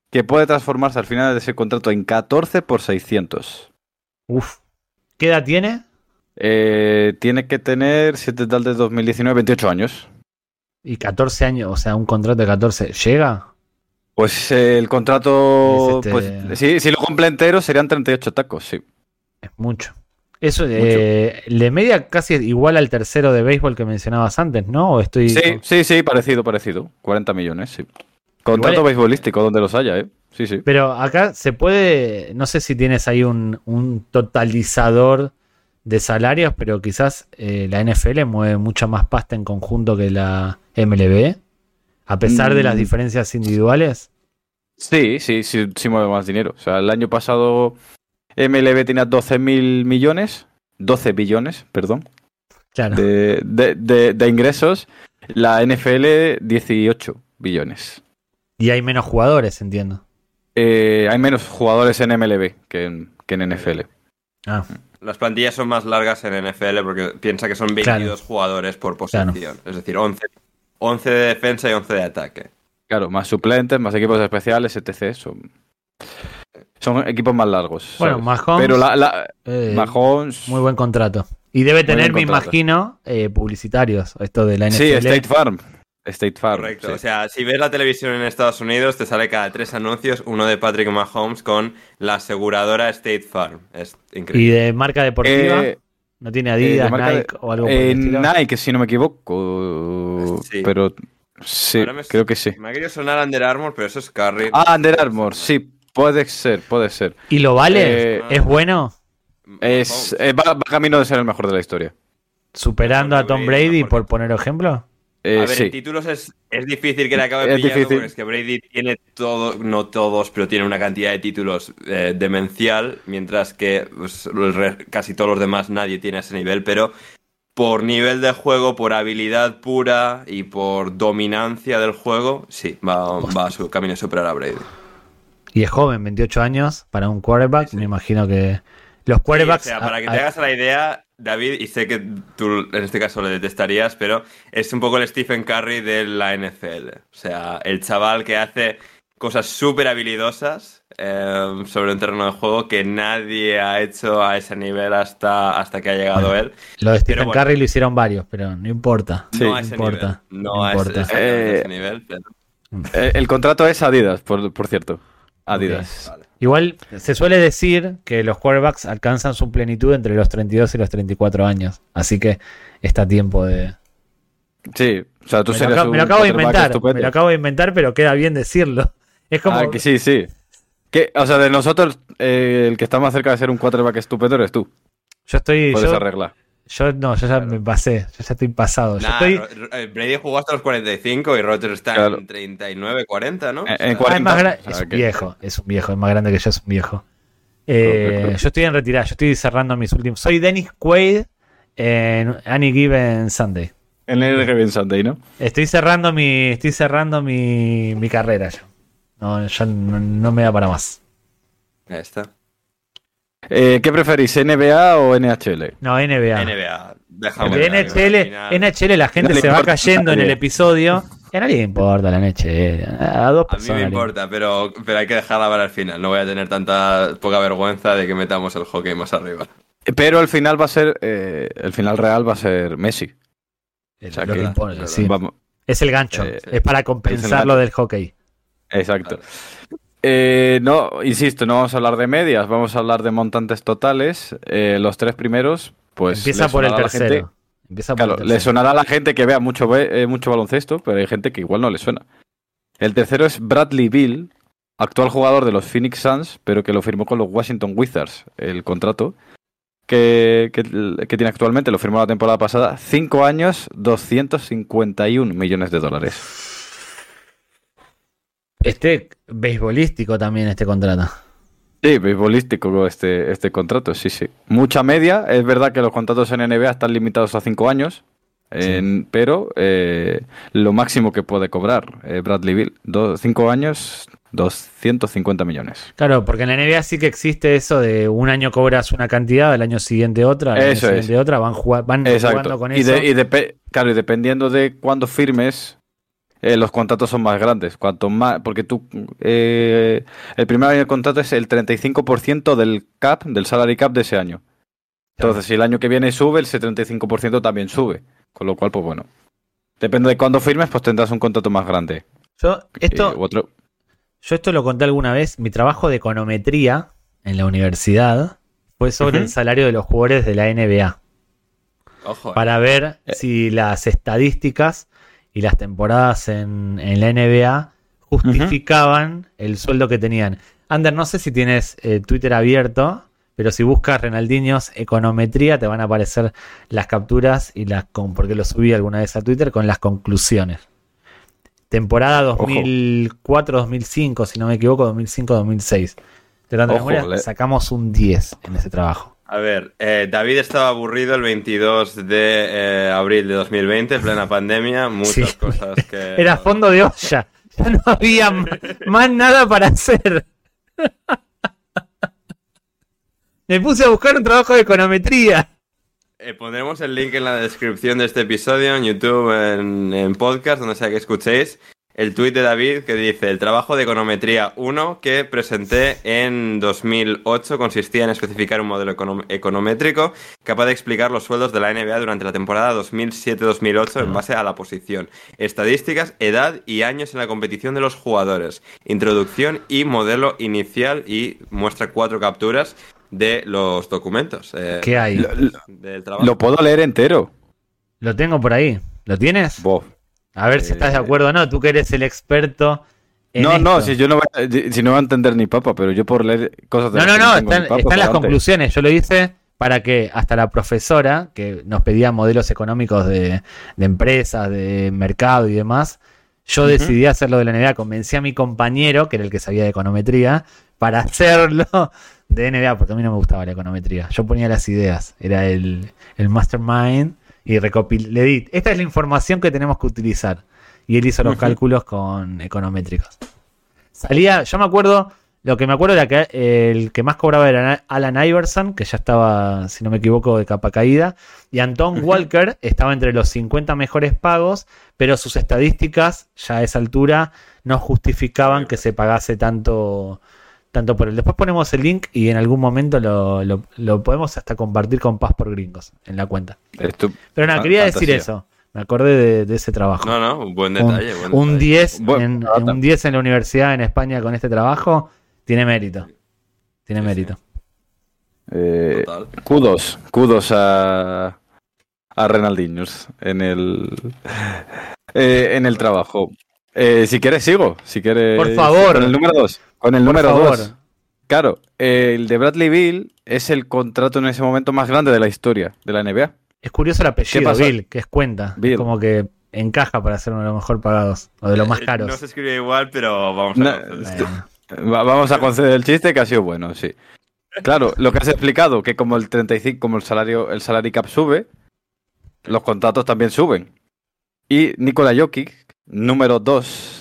que puede transformarse al final de ese contrato en 14 por 600. Uf. ¿Qué edad tiene? Eh, tiene que tener, si es del de 2019, 28 años. Y 14 años, o sea, un contrato de 14. ¿Llega? Pues eh, el contrato, Es este- pues, si lo cumple entero serían 38 tacos, sí. Es mucho. Eso, eh, le media casi igual al tercero de béisbol que mencionabas antes, ¿no? ¿O estoy... Sí, sí, sí, parecido, parecido. 40 millones, sí. Contrato Igual- beisbolístico, donde los haya, ¿eh? Sí, sí. Pero acá se puede, no sé si tienes ahí un, un totalizador de salarios, pero quizás eh, la NFL mueve mucha más pasta en conjunto que la MLB, a pesar de las Mm. diferencias individuales. Sí, sí, sí, sí mueve más dinero. O sea, el año pasado MLB tenía 12 mil millones, 12 billones, perdón, Claro. de, de- de- de ingresos. La NFL 18 billones. Y hay menos jugadores, entiendo. Eh, hay menos jugadores en MLB que en, que en NFL. Ah, Las plantillas son más largas en NFL porque piensa que son 22 jugadores por posición. Es decir, 11, 11 de defensa y 11 de ataque. Claro, más suplentes, más equipos especiales, etc. Son, Son equipos más largos. Bueno, ¿sabes? Mahomes, Pero la, la- Eh, Mahomes. Muy buen contrato. Y debe tener, me imagino, eh, publicitarios, esto de la NFL. Sí, State Farm. State Farm. Correcto. sí. O sea, si ves la televisión en Estados Unidos, te sale cada tres anuncios uno de Patrick Mahomes con la aseguradora State Farm. Es Y increíble. de marca deportiva, Eh, no tiene eh, Adidas, de- Nike o algo por el eh, estilo. Nike, si no me equivoco. Sí. Pero sí, me- creo que sí. Me ha querido sonar Under Armour, pero eso es Curry. Ah, Under Armour, sí, puede ser, puede ser. ¿Y lo vale? Eh, ¿Es bueno? Es, eh, va, va camino de ser el mejor de la historia. ¿Superando a Tom Brady, por poner ejemplo? Eh, a ver, sí. en títulos es, es difícil que le acabe Es pillando difícil. porque es que Brady tiene todo, no todos, pero tiene una cantidad de títulos eh, demencial, mientras que pues, casi todos los demás nadie tiene ese nivel, pero por nivel de juego, por habilidad pura y por dominancia del juego, sí, va, va a su camino a superar a Brady. Y es joven, 28 años, para un quarterback. Me imagino que los Sí, o quarterbacks... sea, para que a- te a- hagas la idea, David, y sé que tú en este caso lo detestarías, pero es un poco el Stephen Curry de la NFL. O sea, el chaval que hace cosas súper habilidosas eh, sobre un terreno de juego que nadie ha hecho a ese nivel hasta, hasta que ha llegado Bueno, él. Lo de Stephen bueno. Curry lo hicieron varios, pero no importa. Sí, no a ese importa, nivel. no No, a ese, importa. Eh, ese nivel. pero- Eh, el contrato es Adidas, por, por cierto. Adidas. vale. Igual se suele decir que los quarterbacks alcanzan su plenitud entre los 32 y los 34 años. Así que está a tiempo de... Sí, o sea, tú Me lo, acabo, me lo acabo de inventar, estupendo. me lo acabo de inventar, pero queda bien decirlo. Es como... Ah, que sí, sí. Que, o sea, de nosotros, eh, el que está más cerca de ser un quarterback estupendo eres tú. Yo estoy... Puedes Yo, arreglar. Yo no, yo ya me pasé, yo ya estoy pasado. Yo Nah, estoy... Ro- eh, Brady jugó hasta los 45 y Rodgers está Claro. en 39, 40, ¿no? En- O sea, en Ah, 40. es más gra- o sea, es un que- viejo, es un viejo, es más grande que yo, es un viejo. Eh, yo estoy en retirada, yo estoy cerrando mis últimos. Soy Dennis Quaid en Any Given Sunday. En el Given Sunday, ¿no? Estoy cerrando mi, estoy cerrando mi, mi carrera ya. No, ya no, no me da para más. Ahí está. Eh, ¿Qué preferís, NBA o NHL? No, NBA. NBA. Déjame De NHL. NHL la gente No se va cayendo en el episodio. Y a nadie le importa la NHL. A dos A mí me le- importa, pero, pero hay que dejarla para el final. No voy a tener tanta poca vergüenza de que metamos el hockey más arriba. Pero el final va a ser, eh, el final real va a ser Messi. Es O sea lo que- que importa, sí. Vamos, Es el gancho. Eh, es para compensar lo del hockey. exacto. Eh, no, insisto, no vamos a hablar de medias, vamos a hablar de montantes totales. Eh, los tres primeros, pues. Empieza por el tercero. gente- Empieza por claro, el le sonará a la gente que vea mucho, eh, mucho baloncesto, pero hay gente que igual no le suena. El tercero es Bradley Bill, actual jugador de los Phoenix Suns, pero que lo firmó con los Washington Wizards, el contrato que, que- que tiene actualmente, lo firmó la temporada pasada, 5 años, 251 millones de dólares. Este beisbolístico también, este contrato. Sí, beisbolístico este, este contrato, sí, sí. Mucha media, es verdad que los contratos en NBA están limitados a 5 años, en- pero eh, lo máximo que puede cobrar eh, Bradley Bill, 5 años, 250 millones. Claro, porque en la NBA sí que existe eso de un año cobras una cantidad, el año siguiente otra, el año es. siguiente otra, van, jugua- van jugando con Y, eso. de- y depe- claro, y dependiendo de cuándo firmes, eh, los contratos son más grandes. Cuanto más, porque tú, eh, el primer año de contrato es el 35% del cap, del salary cap de ese año. Entonces, si el año que viene sube, ese 35% también sube. Con lo cual, pues bueno. Depende de cuándo firmes, pues tendrás un contrato más grande. Yo, esto, Eh, otro. yo esto lo conté alguna vez, mi trabajo de econometría en la universidad fue sobre el salario de los jugadores de la NBA. Ojo. eh. para ver Eh. si las estadísticas y las temporadas en, en la NBA justificaban el sueldo que tenían. Ander, no sé si tienes eh, Twitter abierto, pero si buscas Renaldiños Econometría te van a aparecer las capturas y las con, porque lo subí alguna vez a Twitter con las conclusiones. Temporada Ojo. 2004-2005, si no me equivoco, 2005-2006. De Ojo, memoria, le- sacamos un 10 en ese trabajo. A ver, eh, David estaba aburrido el 22 de eh, abril de 2020, en plena pandemia. Muchas Sí. cosas que. Era fondo de olla. Ya no había más nada para hacer. Me puse a buscar un trabajo de econometría. Eh, pondremos el link en la descripción de este episodio, en YouTube, en, en podcast, donde sea que escuchéis. El tuit de David que dice, el trabajo de econometría 1 que presenté en 2008 consistía en especificar un modelo econom- econométrico capaz de explicar los sueldos de la NBA durante la temporada 2007-2008 en base a la posición, estadísticas, edad y años en la competición de los jugadores, introducción y modelo inicial y muestra cuatro capturas de los documentos eh, ¿Qué hay? Del trabajo. lo puedo leer entero. Lo tengo por ahí. ¿Lo tienes? Bof. A ver si estás de acuerdo o no. Tú que eres el experto. en No, no, si yo no si no voy a entender ni papa, pero yo por leer cosas de No, no, no, están, ni papa, están las conclusiones. Yo lo hice para que hasta la profesora, que nos pedía modelos económicos de, de empresas, de mercado y demás, yo decidí hacerlo de la NBA. Convencí a mi compañero, que era el que sabía de econometría, para hacerlo de NBA, porque a mí no me gustaba la econometría. Yo ponía las ideas, era el, el mastermind y recopilé. Le di, esta es la información que tenemos que utilizar. Y él hizo los cálculos con econométricos. Salía, yo me acuerdo, lo que me acuerdo era que el que más cobraba era Alan Iverson, que ya estaba, si no me equivoco, de capa caída, y Anton. Walker estaba entre los 50 mejores pagos, pero sus estadísticas ya a esa altura no justificaban que se pagase tanto, tanto por él. Después ponemos el link y en algún momento lo, lo- lo podemos hasta compartir con Paz por Gringos en la cuenta. Pero nada, quería decir eso. Me acordé de, de ese trabajo. No, no, un buen un, detalle. buen un detalle. 10 Bueno, en, data. un 10 en la universidad en España con este trabajo tiene mérito. Tiene Sí, mérito. eh, Total. kudos, kudos a, a Renaldiños en el eh, en el trabajo. Eh, si quieres sigo, si quieres. Por favor. Con el número 2. Con el número favor. 2. Claro, eh, el de Bradley Bill es el contrato en ese momento más grande de la historia de la NBA. Es curioso el apellido? Bill, que es cuenta. Bill. Como que encaja para ser uno de los mejor pagados o de los más Eh, caros. No se escribe igual, pero vamos a No, Vamos a conceder el chiste que ha sido bueno, sí. Claro, lo que has explicado, que como el 35, como el salario, el salary cap sube, los contratos también suben. Y Nikola Jokic, número 2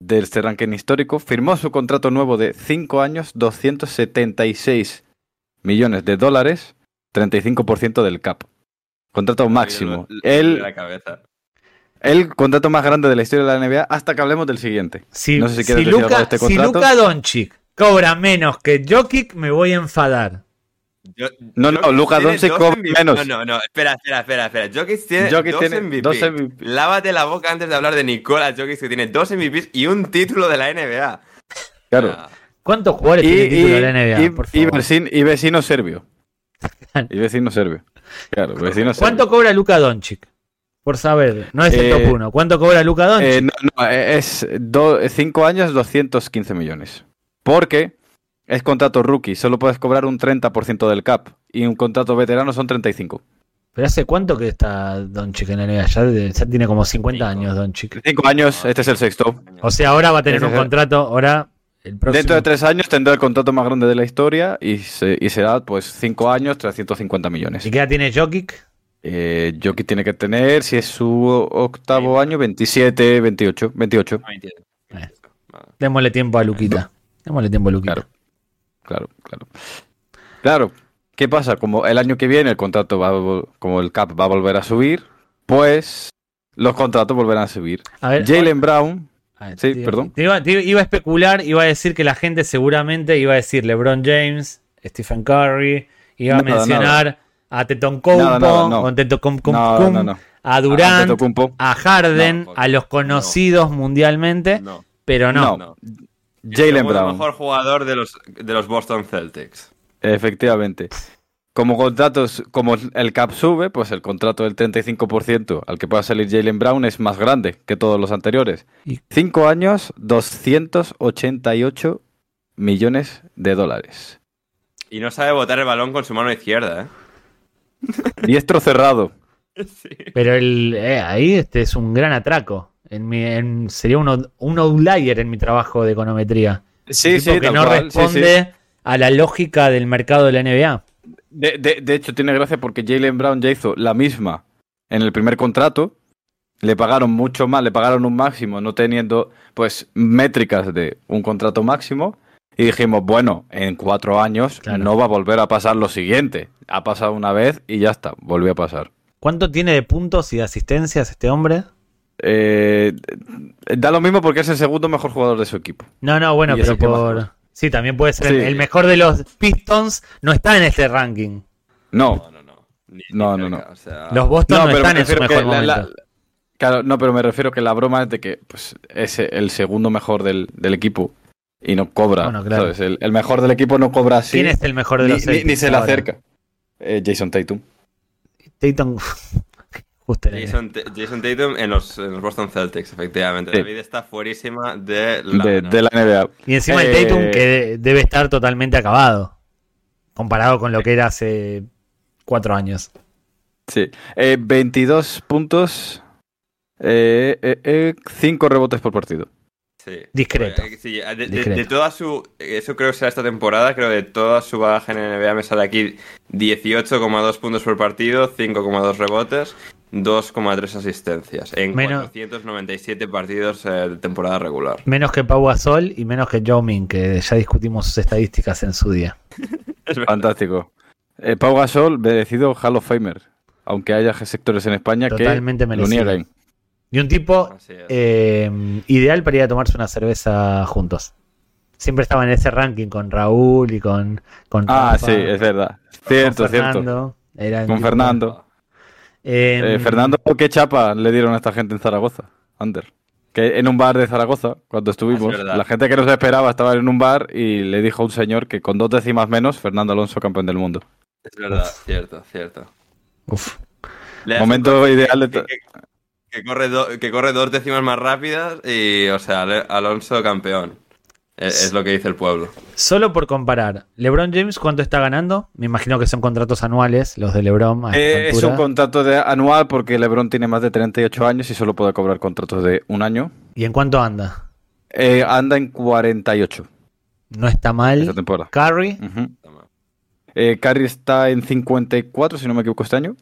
de este ranking histórico, firmó su contrato nuevo de 5 años, 276 millones de dólares, 35% del cap. Contrato máximo. El, la cabeza. el contrato más grande de la historia de la NBA hasta que hablemos del siguiente. si, no sé si si de este si. Luka Doncic cobra menos que Jokic, me voy a enfadar. Yo- No, no, tiene Doncic cobra MVP. menos. No, no, no, espera, espera, espera, espera. Jokic tiene, Jokic dos, tiene MVP. dos MVP. Lávate la boca antes de hablar de Nicola Jokic, que tiene dos MVPs y un título de la NBA. Claro. Ah, ¿Cuántos jugadores Y, título y- de la NBA? y- por y favor? vecino, y vecino serbio. Y vecino serbio. Claro, vecino serbio. ¿Cuánto cobra Luka Doncic? Por saber, no es el Eh, top 1. ¿Cuánto cobra Luka Doncic? Eh, no, no, es 5 años, 215 millones. Porque es contrato rookie, solo puedes cobrar un 30% del cap. Y un contrato veterano son 35. Pero hace cuánto que está Doncic en la NBA? Ya, tiene como 50 Cinco. años Doncic. 5 años, este es el sexto. O sea, ahora va a tener un el- contrato, ahora el próximo. Dentro de 3 años tendrá el contrato más grande de la historia y, se- y será pues 5 años, 350 millones. ¿Y qué edad tiene Jokic? Eh, Jokic tiene que tener, si es su octavo año, 27, 28, 28. Eh. Démosle tiempo a Luquita. Démosle tiempo a Luquita. Claro. Claro, claro. Claro, ¿qué pasa? Como el año que viene el contrato va a como el cap va a volver a subir, pues los contratos volverán a subir. A ver, Jalen Brown, a ver, sí, te- perdón. te iba, te iba a especular, iba a decir que la gente seguramente iba a decir LeBron James, Stephen Curry, iba a Nada, mencionar a nada, no. o Tetocompo, no, no, no. a Durant, Antetokounmpo. a Harden, No, porque- a los conocidos mundialmente, No, pero no. Jalen Brown, mejor jugador de los, de los Boston Celtics. efectivamente. Como contratos, como el cap sube, pues el contrato del 35% al que pueda salir Jalen Brown es más grande que todos los anteriores. Y- 5 años, 288 millones de dólares. Y no sabe botar el balón con su mano izquierda, ¿eh? Diestro cerrado. Sí. Pero el, eh, ahí este es un gran atraco. En mi, en- sería uno- un outlier en mi trabajo de econometría. Sí, sí, que no cual, sí, responde sí. a la lógica del mercado de la NBA. De, de- de hecho, tiene gracia porque Jalen Brown ya hizo la misma en el primer contrato. Le pagaron mucho más, le pagaron un máximo, no teniendo pues métricas de un contrato máximo. Y dijimos, bueno, en cuatro años Claro. no va a volver a pasar lo siguiente. Ha pasado una vez y ya está, volvió a pasar. ¿Cuánto tiene de puntos y de asistencias este hombre? Eh, da lo mismo porque es el segundo mejor jugador de su equipo. No, no, bueno, Y pero más por. Sí, también puede ser. Sí. El mejor de los Pistons no está en este ranking. No, No, no, no. Ni- No, ni no, cerca, no. o sea, Los Boston no, pero están me en su refiero que mejor la- momento. la- claro, no, pero me refiero que la broma es de que pues, es el segundo mejor del, del equipo y no cobra. Bueno, claro. ¿sabes? El, el mejor del equipo no cobra así. ¿Quién es el mejor de ni, los ni- se le acerca. Eh, Jason Tatum. Tatum. Jason, Jason Tatum en los, en los Boston Celtics, efectivamente. Sí. David está fuerísima de la, De, de la NBA. Y encima el Eh, Tatum que de- debe estar totalmente acabado. Comparado con lo que era hace cuatro años. Sí. Eh, 22 puntos. 5 rebotes por partido. Sí. Discreto. Sí, de, de- Discreto. de toda su. Eso creo que será esta temporada. Creo de toda su bagaje en NBA me sale aquí 18,2 puntos por partido, 5,2 rebotes, 2,3 asistencias. En Menos- 497 partidos eh, de temporada regular. Menos que Pau Gasol y menos que Yao Ming, que ya discutimos sus estadísticas en su día. Es. Fantástico. Eh, Pau Gasol, merecido Hall of Famer. Aunque haya sectores en España Totalmente que lo merecido. nieguen. Y un tipo eh, ideal para ir a tomarse una cerveza juntos. Siempre estaba en ese ranking con Raúl y con, con Ah, Rafa, sí, es verdad. con Cierto, cierto. Fernando. Era Con Fernando. Eh, Eh, Fernando, ¿qué chapa le dieron a esta gente en Zaragoza? Ander. Que en un bar de Zaragoza, cuando estuvimos, Es la gente que nos esperaba estaba en un bar y le dijo a un señor que con dos décimas menos, Fernando Alonso, campeón del mundo. Es verdad, cierto, cierto. uf. Momento ideal de que, to- que- que corre do- que corre dos décimas más rápidas y, o sea, Alonso campeón. Es, es lo que dice el pueblo. Solo por comparar, LeBron James, ¿cuánto está ganando? Me imagino que son contratos anuales, los de LeBron. a Eh, es un contrato de anual porque LeBron tiene más de 38 años y solo puede cobrar contratos de un año. ¿Y en cuánto anda? Eh, anda en 48 No está mal. esta temporada. Curry. Eh, Curry está en 54, si no me equivoco, este año.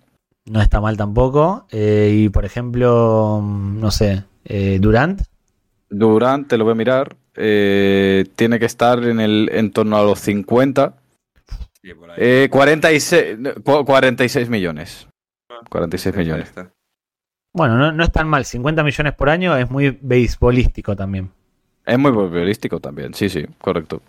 No está mal tampoco. Eh, y por ejemplo, mm, no sé, eh, Durant. Durant, te lo voy a mirar. eh, tiene que estar en el en torno a los 50. Sí, por ahí. Eh, 46, cu- 46 millones. 46 Ahí millones. está. Bueno, no, no es tan mal. 50 millones por año es muy beisbolístico también. Es muy futbolístico también, sí, sí, correcto.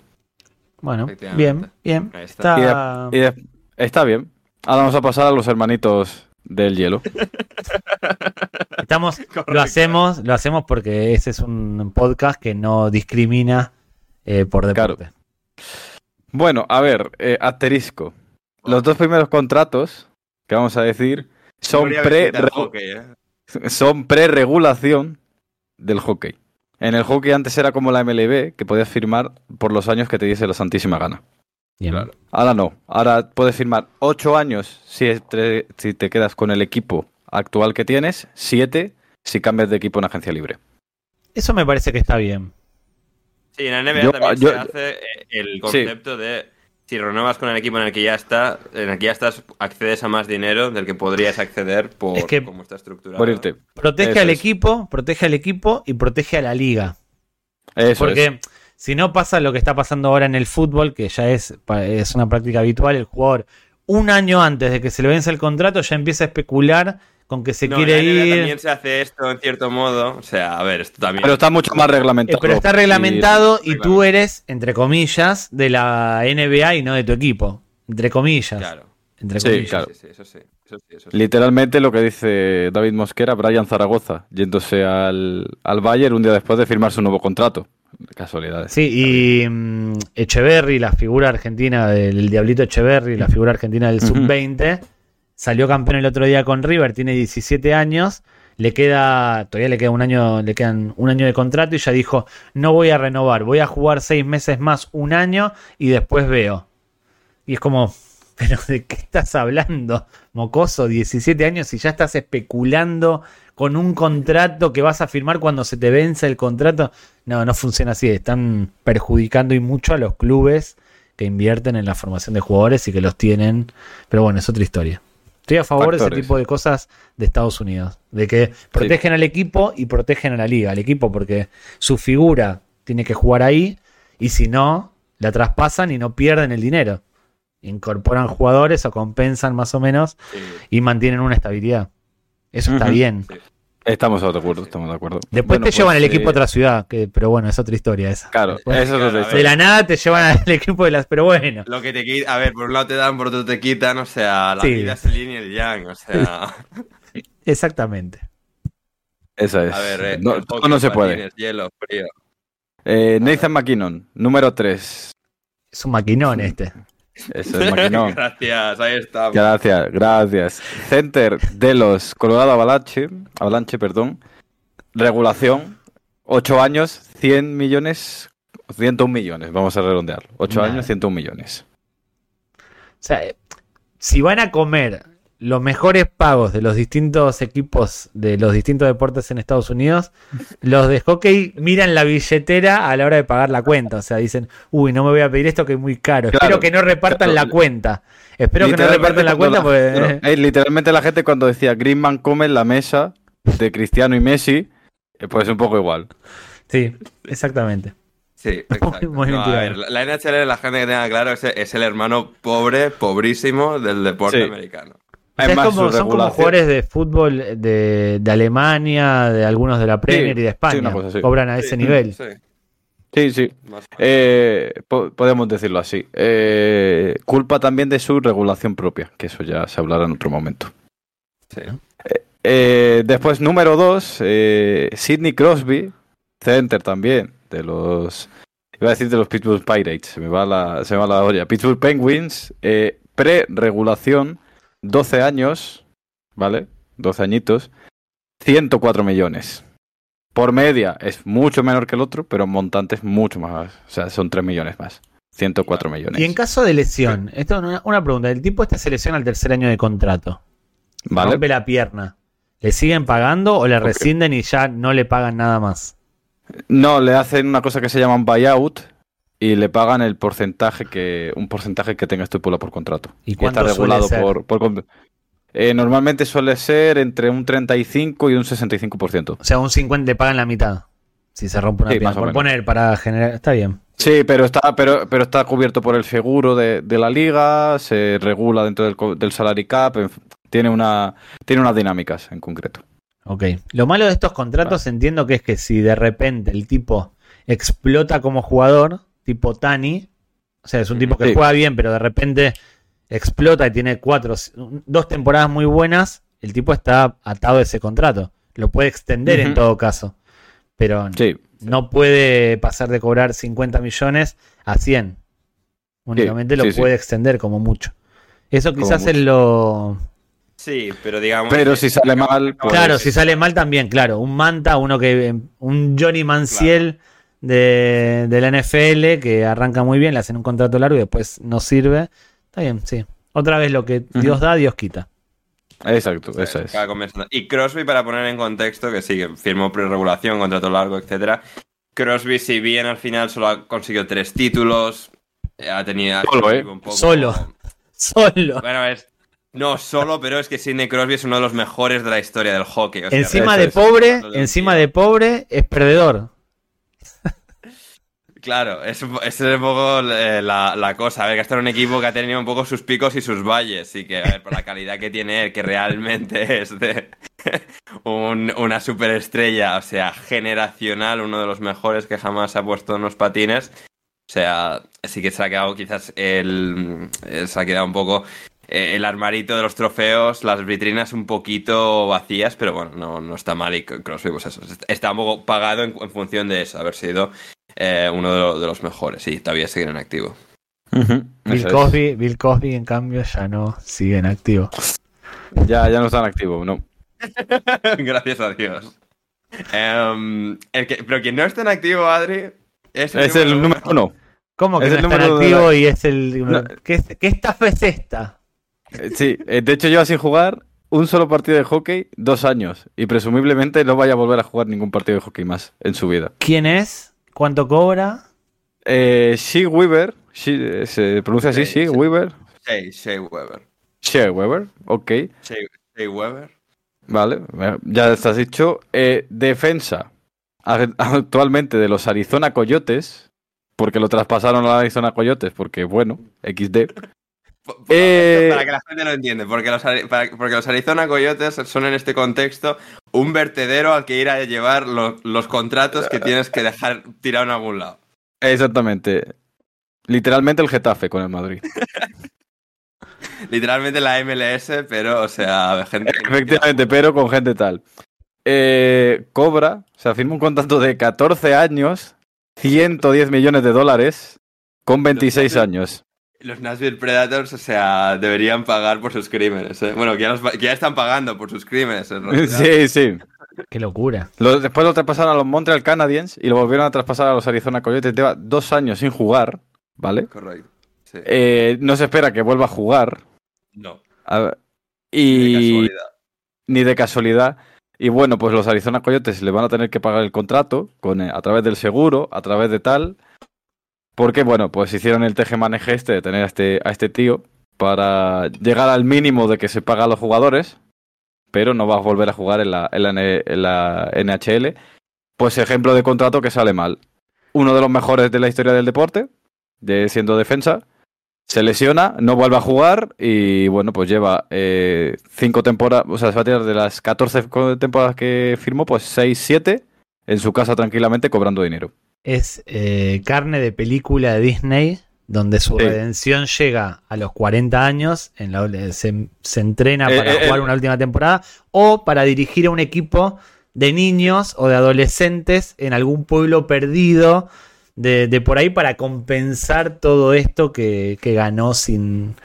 Bueno, bien, bien. Está. Está... Y de- está bien. Ahora vamos a pasar a los hermanitos del hielo. Estamos, lo hacemos, lo hacemos porque ese es un podcast que no discrimina eh, por deporte. Bueno, a ver, eh, asterisco. Los dos primeros contratos que vamos a decir son pre hockey, ¿eh? son pre-regulación del hockey. En el hockey antes era como la MLB, que podías firmar por los años que te diese la santísima gana. Bien. Claro. Ahora no. Ahora puedes firmar 8 años si, te quedas con el equipo actual que tienes, 7 si cambias de equipo en agencia libre. Eso me parece que está bien. Sí, en la NBA Yo- también yo- se hace eh, el concepto de si renuevas con el equipo en el que ya está, en el que ya estás, accedes a más dinero del que podrías acceder por Es que- cómo está estructurado. Por irte. Protege Eso al es. equipo, protege al equipo y protege a la liga. Eso Porque es. Si no pasa lo que está pasando ahora en el fútbol, que ya es, es una práctica habitual, el jugador un año antes de que se le vence el contrato ya empieza a especular con que se No, quiere la ir. también se hace esto en cierto modo. O sea, a ver, esto también. Pero está mucho más Eh, reglamentado. pero está reglamentado y, y- tú eres, entre comillas, de la NBA y no de tu equipo. Entre comillas. Claro. Entre Sí, comillas. claro. Sí, sí, eso sí. Eso sí, eso sí. Literalmente lo que dice David Mosquera, Brian Zaragoza, yéndose al, al Bayern un día después de firmar su nuevo contrato. Casualidades. Sí, y mm, Echeverry, la figura argentina del el Diablito Echeverry, la figura argentina del Ujú. sub-20, salió campeón el otro día con River, tiene 17 años, le queda, todavía le queda un año, le quedan un año de contrato y ya dijo, no voy a renovar, voy a jugar seis meses más, un año y después veo. Y es como, pero ¿de qué estás hablando, mocoso? 17 años y ya estás especulando con un contrato que vas a firmar cuando se te vence el contrato. No, no funciona así. Están perjudicando y mucho a los clubes que invierten en la formación de jugadores y que los tienen. Pero bueno, es otra historia. Estoy a favor de ese tipo de cosas de Estados Unidos. De que protegen al equipo y protegen a la liga. Al equipo porque su figura tiene que jugar ahí y si no, la traspasan y no pierden el dinero. Incorporan jugadores o compensan más o menos Sí, y mantienen una estabilidad. Eso está bien. sí. Estamos de acuerdo, estamos de acuerdo. Después Bueno, te llevan pues, al equipo a eh, otra ciudad, que, pero bueno, es otra historia esa. Claro, Después- eso es otra historia. De la nada te llevan al equipo de las. Pero bueno. Lo que te quita, a ver, por un lado te dan, por otro te quitan, o sea, la Sí. vida es el yin y el yang, o sea, Exactamente. Esa es. a ver, eh, no, el todo no se puede. patines, hielo, frío. Eh, Nathan McKinnon, número 3. Es un maquinón este. Eso es McKinnon. Gracias, ahí estamos. Gracias, gracias. Center de los Colorado Avalanche, Avalanche, perdón. Regulación, 8 años, 100 millones, 101 millones, vamos a redondear. 8 Nada. años, 101 millones. O sea, eh, si van a comer los mejores pagos de los distintos equipos de los distintos deportes en Estados Unidos, los de hockey miran la billetera a la hora de pagar la cuenta. O sea, dicen, uy, no me voy a pedir esto que es muy caro. Claro. Espero que no repartan la cuenta. Espero que no repartan la cuenta porque... claro, eh, literalmente la gente cuando decía Greenman come en la mesa de Cristiano y Messi, eh, pues un poco igual. Sí, exactamente. Sí, exacto. muy No, a tirado. ver, la NHL, la gente que tenga claro, es, es el hermano pobre, pobrísimo del deporte Sí. americano. Como- son como jugadores de fútbol de, de Alemania, de algunos de la Premier y de sí, España. una cosa así. Cobran a ese Sí, nivel. Sí, Sí. Eh, po- podemos decirlo así. Eh, culpa también de su regulación propia, que eso ya se hablará en otro momento. Sí. Eh, después, número 2, Sidney Crosby, center también, de los... Iba a decir de los Pittsburgh Pirates, se me va la, se me va la olla. Pittsburgh Penguins, eh, pre-regulación, 12 años, ¿vale? 12 añitos, 104 millones. Por media es mucho menor que el otro, pero en montante es mucho más. O sea, son 3 millones más. 104 millones. Y en caso de lesión, esto es una, una pregunta. El tipo este se lesiona al tercer año de contrato. ¿Vale? Rompe la pierna. ¿Le siguen pagando o le rescinden y ya no le pagan nada más? No, le hacen una cosa que se llama un buyout y le pagan el porcentaje que un porcentaje que tenga estipulado por contrato. ¿Y está cuánto suele regulado ser? por, por eh, normalmente suele ser entre un 35 y un 65%. O sea, un 50 le pagan la mitad. Si se rompe una Sí, pierna. Por menos. poner, para generar. Está bien. Sí, pero está, pero, pero está cubierto por el seguro de, de la liga, se regula dentro del, del salary cap, tiene una tiene unas dinámicas en concreto. Ok. Lo malo de estos contratos entiendo que es que si de repente el tipo explota como jugador, tipo Tani, o sea, es un tipo que Sí. juega bien, pero de repente explota y tiene cuatro, dos temporadas muy buenas, el tipo está atado a ese contrato. Lo puede extender en todo caso. Pero Sí, no puede pasar de cobrar 50 millones a 100. Únicamente lo sí, sí. puede extender como mucho. Eso quizás es lo... Sí, pero digamos. pero si sale mal, pues, Claro, si sale mal también, claro. Un Manta, uno que. Un Johnny Manciel de, de la NFL que arranca muy bien, le hacen un contrato largo y después no sirve. Está bien, sí. Otra vez lo que Dios da, Dios quita. Exacto, Sí, esa es. Y Crosby, para poner en contexto, que sí, que firmó pre-regulación, contrato largo, etcétera. Crosby, si bien al final solo ha conseguido tres títulos, eh, ha tenido. Solo, ¿eh? un poco- Solo. Solo. Bueno, es. No solo, pero es que Sidney Crosby es uno de los mejores de la historia del hockey. o sea, Encima eso de pobre, encima de pobre, es perdedor. Claro, es, es un poco eh, la, la cosa. A ver, que está en un equipo que ha tenido un poco sus picos y sus valles. Y que, a ver, por la calidad que tiene él, que realmente es de un- una superestrella, o sea, generacional, uno de los mejores que jamás ha puesto en los patines. O sea, sí que se ha quedado quizás el. eh, Se ha quedado un poco eh, el armarito de los trofeos, las vitrinas un poquito vacías, pero bueno, no, no está mal. Y Crosby, pues eso, está un poco pagado en, en función de eso, haber sido eh, uno de, lo- de los mejores y todavía siguen en activo. Bill. Cosby, Bill Cosby, en cambio, ya no sigue en activo. Ya, ya no están activos, no. Gracias a Dios. Em, el que- pero quien no está en activo, Adri, es el, Es el número uno. ¿Cómo que Es no el está en número activo la- y es el. No. ¿Qué, ¿Qué estafa es esta? Eh, Sí, eh, de hecho lleva sin jugar un solo partido de hockey dos años y presumiblemente no vaya a volver a jugar ningún partido de hockey más en su vida. ¿Quién es? ¿Cuánto cobra? Eh, Shea Weaver, Shea- eh, se pronuncia así, Sí, sí. Weaver. Shea, Shea Weber. Shea Weaver, ok, Shea Weber. vale, eh, ya estás dicho. Eh, defensa actualmente de los Arizona Coyotes, porque lo traspasaron a los Arizona Coyotes, porque bueno, XD. Eh, Para que la gente lo entiende, porque los, Ari- para- porque los Arizona Coyotes son en este contexto un vertedero al que ir a llevar lo- los contratos que tienes que dejar tirado en algún lado. Exactamente. Literalmente el Getafe con el Madrid. Literalmente la MLS, pero, o sea, gente... Efectivamente, pero con gente tal. Eh, cobra, o sea, firma un contrato de 14 años, 110 millones de dólares, con 26 Los- años. Los Nashville Predators, o sea, deberían pagar por sus crímenes. ¿eh? Bueno, que ya, los pa- que ya están pagando por sus crímenes. en. Sí, sí. Qué locura. Lo- después lo traspasaron a los Montreal Canadiens y lo volvieron a traspasar a los Arizona Coyotes. Lleva dos años sin jugar, ¿vale? Correcto. Sí. Eh, no se espera que vuelva a jugar. no, A ver, de y casualidad. ni de casualidad. Y bueno, pues los Arizona Coyotes le van a tener que pagar el contrato con, eh, a través del seguro, a través de tal. Porque, bueno, pues hicieron el teje-maneje este de tener a este, a este tío para llegar al mínimo de que se paga a los jugadores, pero no va a volver a jugar en la, en la, NHL. Pues ejemplo de contrato que sale mal. Uno de los mejores de la historia del deporte, de siendo defensa, se lesiona, no vuelve a jugar y bueno, pues lleva eh, cinco temporadas, o sea, se va a tirar de las 14 co- temporadas que firmó, pues 6, 7 en su casa tranquilamente cobrando dinero. Es eh, carne de película de Disney, donde su Sí. redención llega a los 40 años, en la, se, se entrena Eh, para eh, jugar eh. una última temporada, o para dirigir a un equipo de niños o de adolescentes en algún pueblo perdido de, de por ahí para compensar todo esto que, que ganó sin,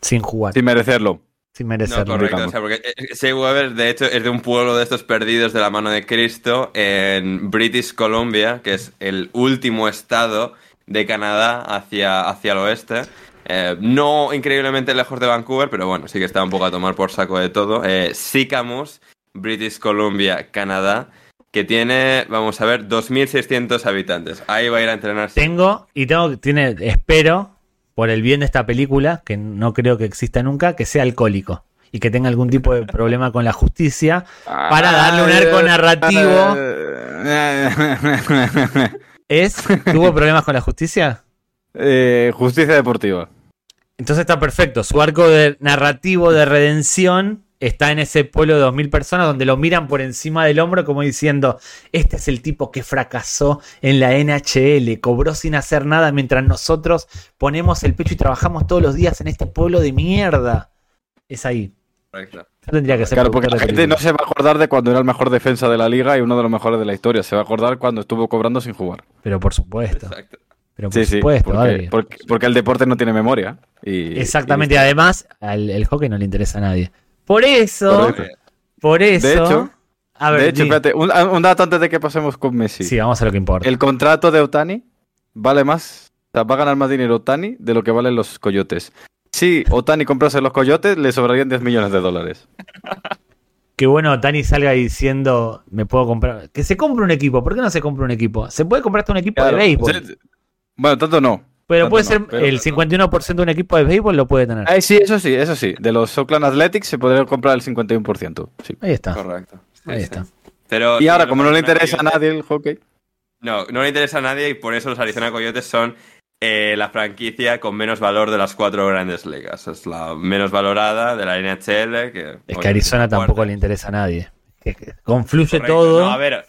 sin jugar, Sin merecerlo. Sin No, merecerlo. correcto. digamos. O sea, porque eh, Shea Weber, de hecho, es de un pueblo de estos perdidos de la mano de Cristo en British Columbia, que es el último estado de Canadá hacia, hacia el oeste. Eh, no increíblemente lejos de Vancouver, pero bueno, sí que está un poco a tomar por saco de todo. Eh, Sycamus, British Columbia, Canadá, que tiene, vamos a ver, 2.600 habitantes. Ahí va a ir a entrenarse. Tengo, y tengo, tiene, espero, por el bien de esta película, que no creo que exista nunca, que sea alcohólico. Y que tenga algún tipo de problema con la justicia. Para darle un arco narrativo. ¿Es? ¿Tuvo problemas con la justicia? Eh, justicia deportiva. Entonces está perfecto. Su arco de narrativo de redención está en ese pueblo de 2.000 personas donde lo miran por encima del hombro como diciendo, este es el tipo que fracasó en la NHL, cobró sin hacer nada mientras nosotros ponemos el pecho y trabajamos todos los días en este pueblo de mierda. Es ahí. Correcto. Yo tendría que ser Claro, porque la gente no se va a acordar de cuando era el mejor defensa de la liga y uno de los mejores de la historia. Se va a acordar cuando estuvo cobrando sin jugar. Pero por supuesto. Exacto. Pero por Sí, sí. supuesto, Porque, Adri. porque, porque el deporte no tiene memoria. Y, Exactamente, y y- además al el hockey no le interesa a nadie. Por eso, Correcto. por eso. De hecho, a ver, de hecho, espérate, un, un dato antes de que pasemos con Messi. sí, vamos a lo que importa. El contrato de Otani vale más, o sea, va a ganar más dinero Otani de lo que valen los coyotes. Si Otani comprase los coyotes, le sobrarían 10 millones de dólares. Qué bueno Tani salga diciendo, me puedo comprar. Que se compre un equipo. ¿Por qué no se compra un equipo? Se puede comprar hasta un equipo Claro, de béisbol. Bueno, tanto no. Pero tanto puede no, ser pero- el 51% de un equipo de béisbol lo puede tener. Ay, sí, eso sí, eso sí. De los Oakland Athletics se podría comprar el 51%. Sí. Ahí está. Correcto. Ahí sí. está. Pero, Y ahora, como no le interesa a nadie el hockey. No, no le interesa a nadie y por eso los Arizona Coyotes son eh, la franquicia con menos valor de las cuatro grandes ligas. Es la menos valorada de la NHL. Que, Es que a Arizona tampoco le interesa a nadie. Confluye Correcto. todo. No, a ver.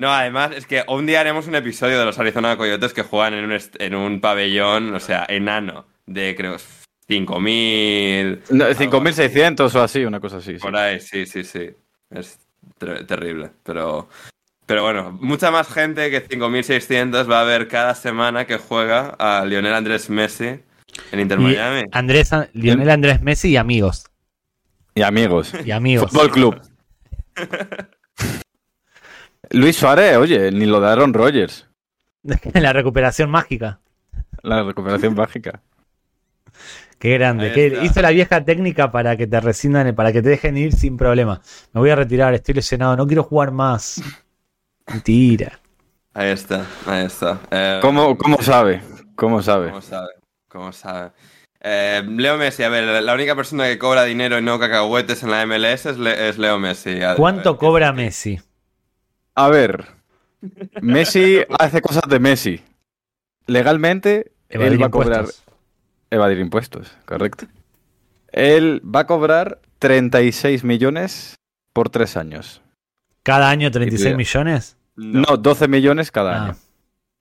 No, además es que un día haremos un episodio de los Arizona Coyotes que juegan en un, en un pabellón, o sea, enano, de creo 5.000. No, algo 5.600 o así, una cosa así. sí. Por ahí, sí, sí, sí. Es ter- terrible. Pero, pero bueno, mucha más gente que 5.600 va a ver cada semana que juega a Lionel Andrés Messi en Inter Miami. Andrés, Lionel Andrés Messi y amigos. Y amigos. Y amigos. Fútbol Club. Luis Suárez, oye, ni lo de Aaron Rodgers. La recuperación mágica. La recuperación mágica. Qué grande. Que hizo la vieja técnica para que te rescindan, para que te dejen ir sin problema. Me voy a retirar, estoy lesionado, no quiero jugar más. Mentira. Ahí está, ahí está. Eh, ¿Cómo, cómo sabe? ¿Cómo sabe? ¿Cómo sabe? ¿Cómo sabe? Eh, Leo Messi, a ver, la única persona que cobra dinero y no cacahuetes en la MLS es, Le- es Leo Messi. ¿Cuánto a- cobra Messi? A ver, Messi hace cosas de Messi. Legalmente, Evadir él va a cobrar impuestos. evadir impuestos, correcto. Él va a cobrar 36 millones por tres años. ¿Cada año 36 idea. millones? No, 12 millones cada Ah. año.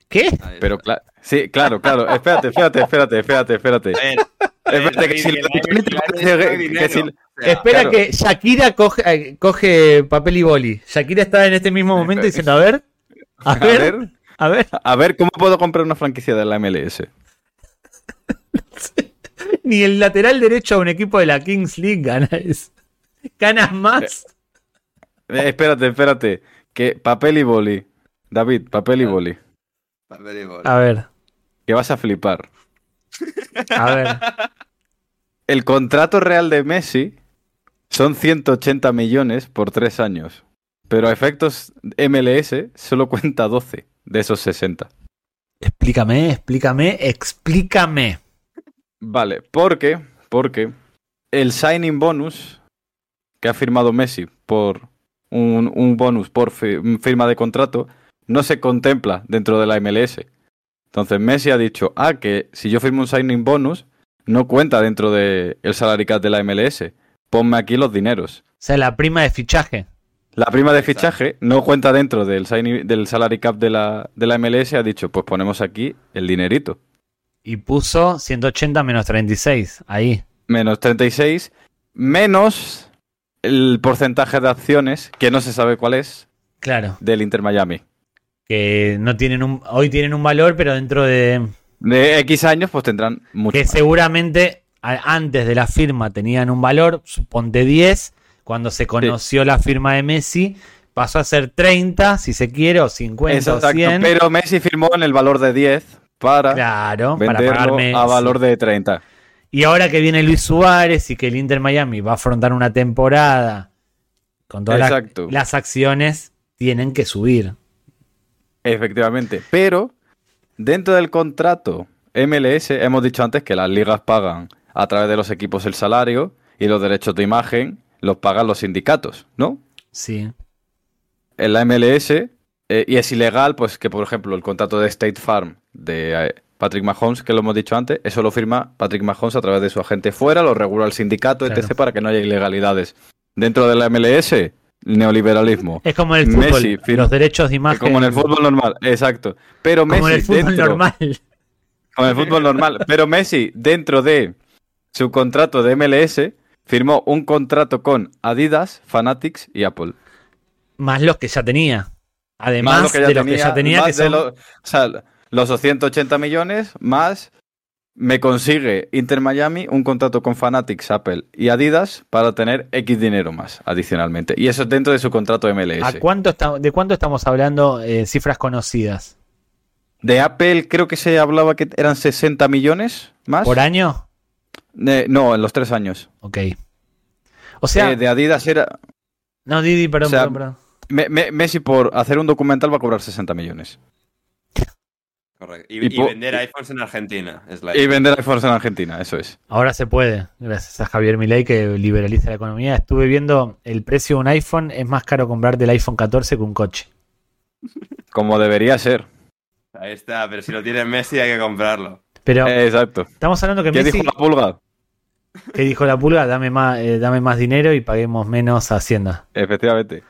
¿Qué? Pero claro, sí, claro, claro. Espérate, espérate, espérate, espérate, espérate. Espérate, que si Espera que Shakira coge, eh, coge papel y boli. Shakira está en este mismo momento diciendo, a ver, a ver, a ver. a ver, ¿cómo puedo comprar una franquicia de la MLS? Ni el lateral derecho a un equipo de la Kings League gana eso. ¿Ganas más? Eh, espérate, espérate. Que papel y boli. David, papel y Ah. boli. A ver, Que vas a flipar. a ver. El contrato real de Messi son 180 millones por tres años. Pero a efectos MLS solo cuenta 12 de esos 60. Explícame, explícame, explícame. Vale, porque, porque el signing bonus que ha firmado Messi por un, un bonus por fi- firma de contrato no se contempla dentro de la MLS. Entonces Messi ha dicho, ah, que si yo firmo un signing bonus, no cuenta dentro del salary cap de la MLS. Ponme aquí los dineros. O sea, la prima de fichaje. La prima de fichaje no cuenta dentro del, signing- del salary cap de la, de la MLS. Ha dicho, pues ponemos aquí el dinerito. Y puso 180 menos 36. Ahí. menos 36, menos el porcentaje de acciones, que no se sabe cuál es, Claro. del Inter Miami. Que no tienen un. Hoy tienen un valor, pero dentro de. De X años, pues tendrán mucho. Que seguramente antes de la firma tenían un valor, suponte 10. Cuando se conoció la firma de Messi, pasó a ser 30, si se quiere, o 50 Exacto, o 100. pero Messi firmó en el valor de 10 para claro, para venderlo pagarme. a valor de 30. Y ahora que viene Luis Suárez y que el Inter Miami va a afrontar una temporada con todas las acciones, tienen que subir. Efectivamente. Pero dentro del contrato MLS, hemos dicho antes que las ligas pagan a través de los equipos el salario y los derechos de imagen los pagan los sindicatos, ¿no? Sí. en la MLS eh, y es ilegal, pues que por ejemplo el contrato de State Farm de eh, Patrick Mahomes, que lo hemos dicho antes, eso lo firma Patrick Mahomes a través de su agente fuera, lo regula el sindicato, Claro. etc., para que no haya ilegalidades. Dentro de la MLS, neoliberalismo. Es como en el Messi fútbol, firma- los derechos de imagen. Como en el fútbol normal, exacto. Pero Messi como en el fútbol dentro, normal. como en el fútbol normal. Pero Messi, dentro de su contrato de MLS, firmó un contrato con Adidas, Fanatics y Apple. Más los que ya tenía. Además Más lo que ya de los que ya tenía, que de son- lo- o sea, los 180 millones más me consigue Inter Miami un contrato con Fanatics, Apple y Adidas para tener X dinero más adicionalmente. Y eso es dentro de su contrato MLS. ¿A cuánto está- ¿De cuánto estamos hablando? eh, cifras conocidas. De Apple creo que se hablaba que eran 60 millones más. ¿Por año? No, en los tres años. Ok. O sea, Eh, de Adidas era... no, Didi, perdón, o sea, perdón, perdón. Me- me- Messi por hacer un documental va a cobrar 60 millones. Correcto. y Y, y po- vender iPhones en Argentina. Es la Y vender iPhones en Argentina, eso es. Ahora se puede, gracias a Javier Milei que liberaliza la economía. Estuve viendo el precio de un iPhone, es más caro comprarte el iPhone 14 que un coche. Como debería ser. Ahí está, pero si lo tiene Messi hay que comprarlo. Pero Eh, exacto. estamos hablando que ¿Qué Messi, dijo la pulga? que dijo la pulga, dame más, eh, dame más dinero y paguemos menos a Hacienda. Efectivamente.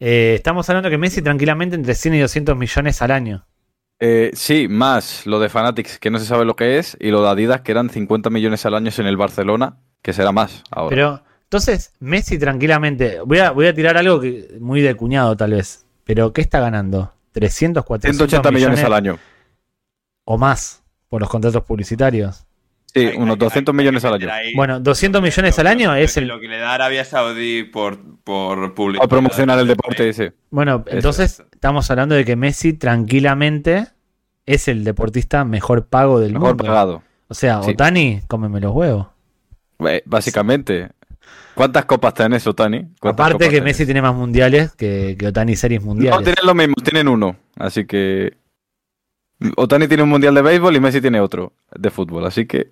Eh, estamos hablando que Messi tranquilamente entre 100 y 200 millones al año. Eh, sí, más lo de Fanatics, que no se sabe lo que es, y lo de Adidas, que eran 50 millones al año en el Barcelona, que será más ahora. Pero entonces Messi tranquilamente, voy a, voy a tirar algo que muy de cuñado tal vez, pero ¿qué está ganando? 300, 400 180 millones al año. o más por los contratos publicitarios. Sí, Hay- unos hay- 200 hay- millones hay al año. Bueno, 200 millones al año lo es el Lo que le da Arabia Saudí por, por publicidad. O promocionar el deporte ese. Bueno, Eso. entonces estamos hablando de que Messi tranquilamente es el deportista mejor pago del Mejor mundo. pagado. O sea, Sí. Otani, cómeme los huevos. Básicamente. ¿Cuántas copas tenés, Otani? ¿Cuántas Aparte copas que tenés? Messi tiene más mundiales que, que Otani series mundiales. No, tienen lo mismo, tienen uno. Así que. Otani tiene un mundial de béisbol y Messi tiene otro de fútbol. Así que.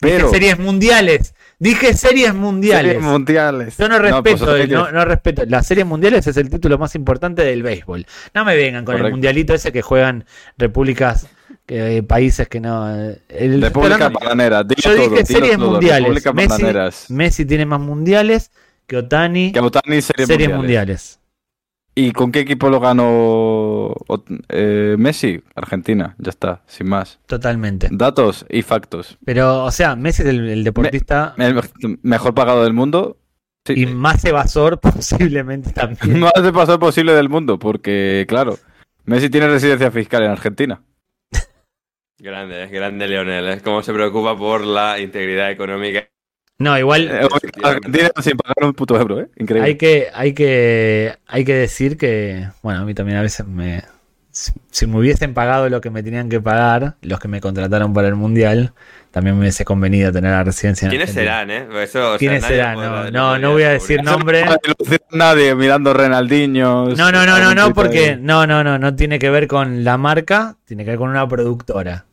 Pero. Dije series mundiales. Dije series mundiales. Series mundiales. Yo no pues respeto, no, respeto. Las series mundiales es el título más importante del béisbol. No me vengan con el mundialito ese que juegan repúblicas que países que no. eh, el- República Bananera. yo todo, dije series todo, mundiales. Messi, tiene más mundiales que Otani Que Otani series, series mundiales. mundiales. ¿Y con qué equipo lo ganó eh, Messi? Argentina, ya está, sin más. Totalmente. Datos y factos. Pero, o sea, Messi es el, el deportista El mejor pagado del mundo. Sí. y más evasor posiblemente también. Más de pasar posible del mundo, porque, claro, Messi tiene residencia fiscal en Argentina. Grande, es grande Leonel. Es como se preocupa por la integridad económica. No, igual Eh, Argentina sin pagar un puto euro, ¿eh? Increíble. hay que, hay que, hay que decir que, bueno, a mí también a veces me, si, si me hubiesen pagado lo que me tenían que pagar, los que me contrataron para el mundial, también me hubiese convenido tener la residencia. en ¿Quiénes serán, eh? Eso, o ¿Quiénes serán? No, no, no voy a decir nombre. Nadie mirando Renaldiños. No, no, no, no, no, porque no, no, no, no tiene que ver con la marca, tiene que ver con una productora.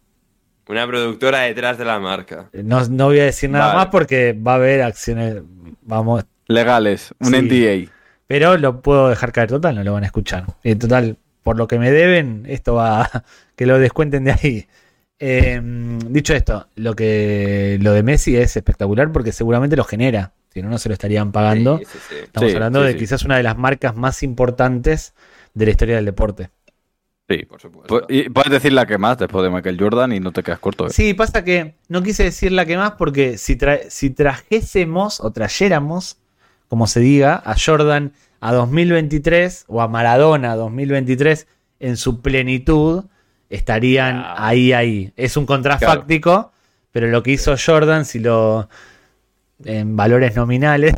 Una productora detrás de la marca. No, no voy a decir nada Vale. más porque va a haber acciones, vamos, Legales, un Sí. NDA. pero lo puedo dejar caer total, no lo van a escuchar. Y total, por lo que me deben, esto va a que lo descuenten de ahí. Eh, dicho esto, lo que lo de Messi es espectacular porque seguramente lo genera, si no no se lo estarían pagando. Sí, sí, sí. Estamos Sí, hablando sí, de sí. quizás una de las marcas más importantes de la historia del deporte. Sí. Por supuesto. Pu- Y puedes decir la que más después de Michael Jordan y no te quedas corto. ¿eh? Sí, pasa que no quise decir la que más porque si, tra- si trajésemos o trayéramos, como se diga, a Jordan a 2023 o a Maradona 2023 en su plenitud, estarían ahí, ahí. Es un contrafáctico, pero lo que hizo Jordan, si lo. en valores nominales.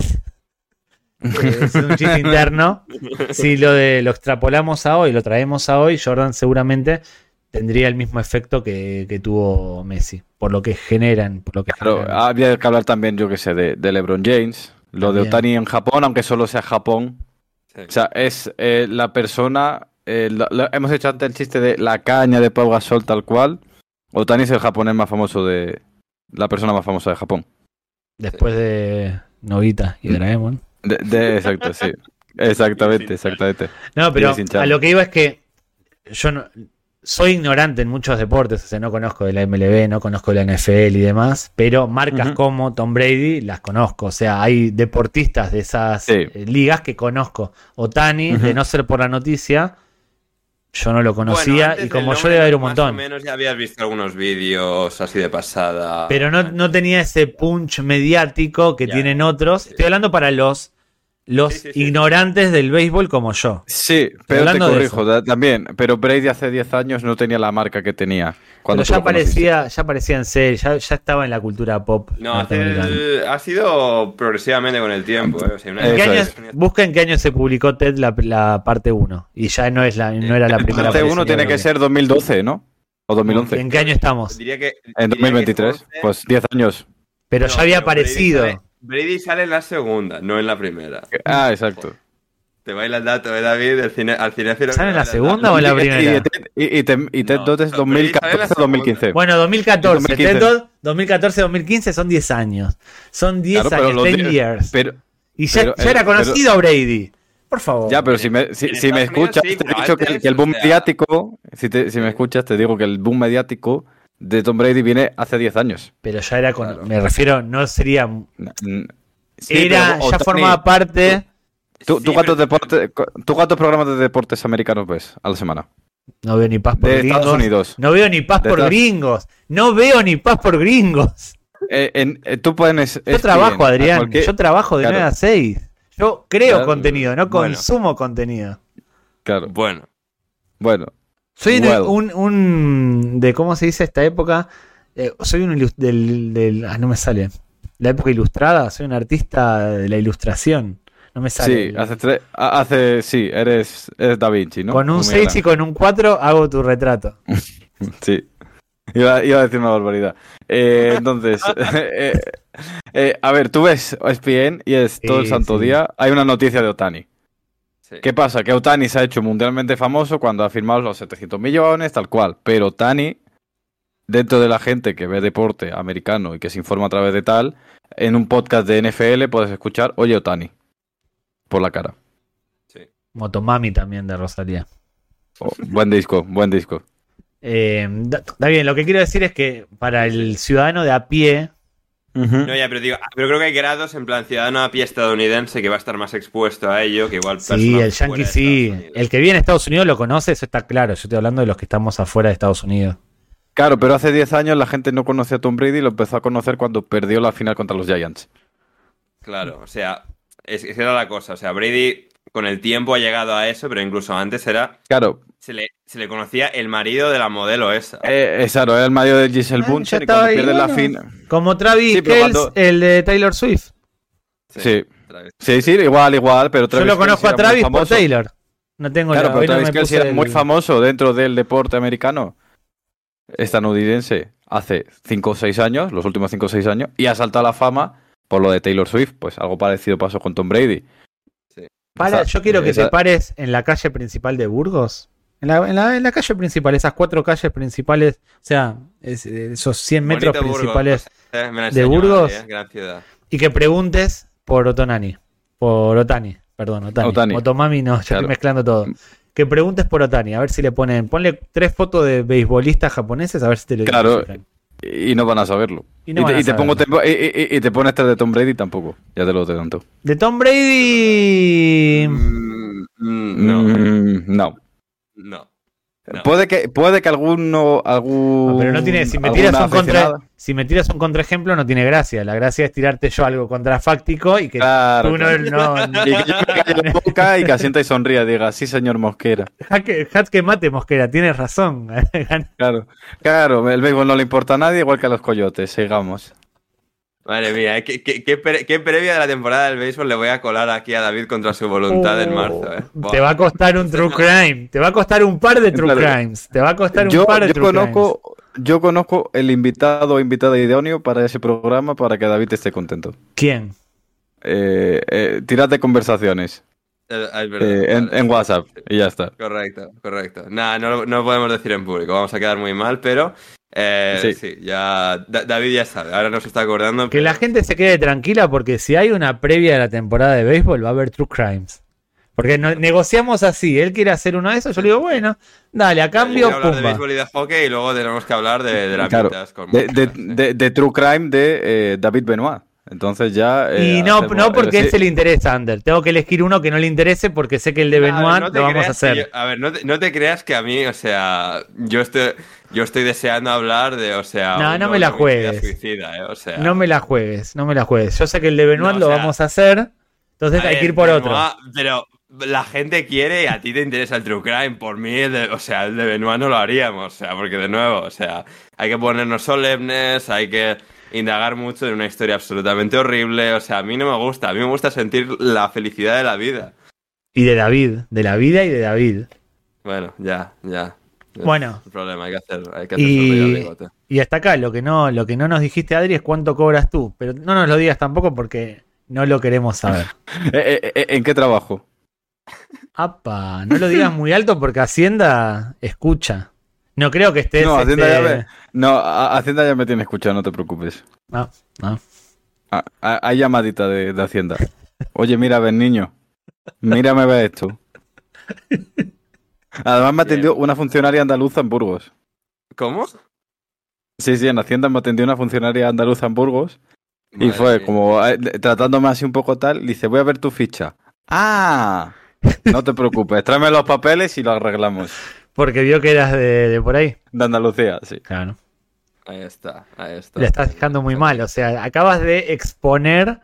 Eh, es un chiste interno. Si lo de lo extrapolamos a hoy, lo traemos a hoy, Jordan seguramente tendría el mismo efecto que, que tuvo Messi, por lo que generan, por lo que Claro, generan. había que hablar también, yo que sé, de, de LeBron James. Lo de. Otani en Japón, aunque solo sea Japón. Sí. O sea, es eh, la persona. eh, hemos hecho antes el chiste de la caña de Pau Gasol tal cual. Otani es el japonés más famoso de. La persona más famosa de Japón. Después de Novita y Doraemon. De, de- exacto, sí. Exactamente, exactamente. No, pero a lo que iba es que yo no, soy ignorante en muchos deportes, o sea, no conozco de la MLB, no conozco de la NFL y demás, pero marcas como Tom Brady las conozco, o sea, hay deportistas de esas Sí. eh, ligas que conozco. Otani, Ujú. de no ser por la noticia, yo no lo conocía Bueno, y como yo debe haber un montón. Más o menos ya habías visto algunos vídeos así de pasada. Pero no, no tenía ese punch mediático que Ya. tienen otros. Sí. Estoy hablando para los, los Sí, sí, sí. ignorantes del béisbol como yo. Sí, pero te hablando de corrijo da- también. Pero Brady hace 10 años no tenía la marca que tenía. Cuando Pero ya parecía, ya parecía en serie, ya, ya estaba en la cultura pop. No, el- ha sido progresivamente con el tiempo. ¿eh? O sea, una- ¿En qué Eso año- es. busca en qué año se publicó Ted la, la parte 1. Y ya no, es la, no era la primera Parte parte. 1 tiene que ser 2012, ¿no? O 2011. ¿En qué año estamos? Diría que, En diría que 2023. 11, Pues 10 años. Pero no, ya había pero aparecido. Brady sale en la segunda, no en la primera. Ah, exacto. Te baila el dato, ¿eh, David? El cine, al cinéfilo. ¿Sale en la segunda o en la primera? Y, Ted- y, y, Ted- y Ted No, Dodd es no, Brady sale en la 2014-2015. Bueno, 2014. 2015. Ted Dodd, 2014-2015 son 10 años. Son 10 Claro, pero años, los 10 di- years. Pero, y ya, pero, ya era eh, pero- conocido Brady. Por favor. ya, pero si me, si, si me escuchas, sí, te he dicho que, antes, que el boom o sea- mediático, si, te- si me escuchas, te digo que el boom mediático de Tom Brady viene hace 10 años. Pero ya era con. Claro. Me refiero, no sería. Sí, era, pero, ya formaba parte. ¿Tú, tú Sí, cuántos pero- deportes, ¿Tú cuántos programas de deportes americanos ves a la semana? No veo ni paz por De gringos. Estados Unidos. No veo ni paz De por Estados- gringos. No veo ni paz por gringos. Eh, en- eh, tú pones. Yo trabajo, Adrián. Cualquier- Yo trabajo de Claro. 9 a 6. Yo creo Claro. contenido, no Bueno. consumo contenido. Claro, Bueno, bueno. Soy un, un- de cómo se dice esta época. eh, soy un ilus- del, del- ah, no me sale. La época ilustrada. Soy un artista de la ilustración. No me sale. Sí, hace, tres- hace. Sí, eres, eres Da Vinci, ¿no? con un Como 6 y con un 4 hago tu retrato. Sí. Iba, iba a decir una barbaridad. Eh, entonces, eh, a ver, tú ves ESPN y es todo el Sí, santo sí. día. Hay una noticia de Otani. Sí. ¿Qué pasa? Que Otani se ha hecho mundialmente famoso cuando ha firmado los 700 millones, tal cual. Pero Otani, dentro de la gente que ve deporte americano y que se informa a través de tal, en un podcast de NFL puedes escuchar, oye Otani, por la cara. Motomami también de Rosalía. Oh, buen disco, buen disco. Eh, da- está bien, lo que quiero decir es que para el ciudadano de a pie, No, ya, pero digo, pero creo que hay grados en plan ciudadano a pie estadounidense que va a estar más expuesto a ello que igual sí, el yankee sí. El que vive en Estados Unidos lo conoce, eso está claro. Yo estoy hablando de los que estamos afuera de Estados Unidos. Claro, pero hace 10 años la gente no conocía a Tom Brady y lo empezó a conocer cuando perdió la final contra los Giants. Claro, o sea, es, esa era la cosa. O sea, Brady con el tiempo ha llegado a eso, pero incluso antes era. Claro, Se le, se le conocía el marido de la modelo esa. eh, es claro, era el marido de Giselle Ah, Bunchen ya y cuando ahí, pierde la bueno. final. Como Travis Sí, cuando- el de Taylor Swift. Sí. Sí, sí, igual, igual, pero Yo Travis lo conozco a Travis por famoso. Taylor. No tengo Claro, la pero no Travis puse era muy famoso dentro del deporte americano estadounidense hace 5 o 6 años, los últimos 5 o 6 años, y ha saltado a la fama por lo de Taylor Swift. Pues algo parecido pasó con Tom Brady. Para, O sea, yo quiero que esa- te pares en la calle principal de Burgos. En la, en la- en la calle principal, esas cuatro calles principales, o sea, es- esos 100 metros Bonito principales, eh, me de Burgos. Eh, Gran ciudad. y que preguntes por Otonani. Por Otani, perdón, Otani. Otani. Otomami no, ya Claro. estoy mezclando todo. Que preguntes por Otani, a ver si le ponen. Ponle tres fotos de beisbolistas japoneses, a ver si te lo Claro. identifican. Y no van a saberlo. Y no te, y te pongo y, y- y te pones este de Tom Brady tampoco. Ya te lo tanto. De Tom Brady. Mm, mm, no, Mm, no. no. No. Puede que, puede que alguno, algún. No, pero no tiene, si me tiras un contra, si me tiras un contraejemplo no tiene gracia. La gracia es tirarte yo algo contrafáctico y que Claro, tú no, claro. no- Y que yo me calle la boca y que asienta y sonría diga, sí, señor Mosquera. Jaque, jaque mate Mosquera, tienes razón. Claro, claro, el béisbol no le importa a nadie, igual que a los coyotes, sigamos. Madre mía, eh, ¿qué, qué, qué pre- qué previa de la temporada del béisbol le voy a colar aquí a David contra su voluntad en marzo? Eh? Oh, Te va a costar un true crime. Te va a costar un par de true crimes. Te va a costar un Yo, par de yo true conozco, yo conozco el invitado o invitada idóneo para ese programa para que David esté contento. crimes. ¿Quién? Eh, eh, tirad de conversaciones es verdad, eh, en, WhatsApp y ya está. Correcto, correcto. Nada, no, no lo podemos decir en público, vamos a quedar muy mal, pero eh, sí. Sí. ya Da- David ya sabe, ahora nos está acordando. Que pero- la gente se quede tranquila porque si hay una previa de la temporada de béisbol va a haber true crimes. Porque no- negociamos así. Él quiere hacer uno de esos. Yo le digo, bueno, dale, a cambio, hablar de pumba. béisbol y de hockey y luego tenemos que hablar de, de la Claro, con de, de- de- de True Crime de eh, David Benoit. Entonces ya... eh, Y no, hacemos- no porque él sí. se le interesa, Ander. Tengo que elegir uno que no le interese porque sé que el de Benoit no te lo vamos a hacer. yo- a ver, no te, no te creas que a mí, o sea, yo estoy, yo estoy deseando hablar de, o sea, No, no me la juegues. suicida, eh, o sea. No me la juegues, no me la juegues. Yo sé que el de Benoit No, lo sea, vamos a hacer. Entonces A hay ver, que ir por otro. Benoit, Pero la gente quiere y a ti te interesa el True Crime. Por mí, el de- o sea, el de Benoit no lo haríamos. O sea, porque de nuevo, o sea, hay que ponernos solemnes, hay que indagar mucho en una historia absolutamente horrible. O sea, a mí no me gusta. A mí me gusta sentir la felicidad de la vida. Y de David, de la vida y de David. Bueno, ya, ya. Bueno. El problema, hay que hacer, hay que hacer Y-. Y hasta acá, lo que no, lo que no nos dijiste, Adri, es cuánto cobras tú. Pero no nos lo digas tampoco porque no lo queremos saber. Eh, eh, eh, ¿En qué trabajo? Apa, no lo digas muy alto porque Hacienda escucha. No creo que estés. No, Hacienda este, ya me, no, a- Hacienda ya me tiene escuchado, no te preocupes. No, no. Ah, ah, Hay llamadita de, de Hacienda. Oye, mira, ven niño. Mírame, ve esto. Además me atendió una funcionaria andaluza en Burgos. ¿Cómo? Sí, sí, en Hacienda me atendió una funcionaria andaluza en Burgos. Y fue mía. como eh, tratándome así un poco tal. Dice, voy a ver tu ficha. ¡Ah! No te preocupes, tráeme los papeles y lo arreglamos. Porque vio que eras de, de por ahí. De Andalucía, sí. Claro. Ahí está, ahí está. Le estás dejando muy mal. O sea, acabas de exponer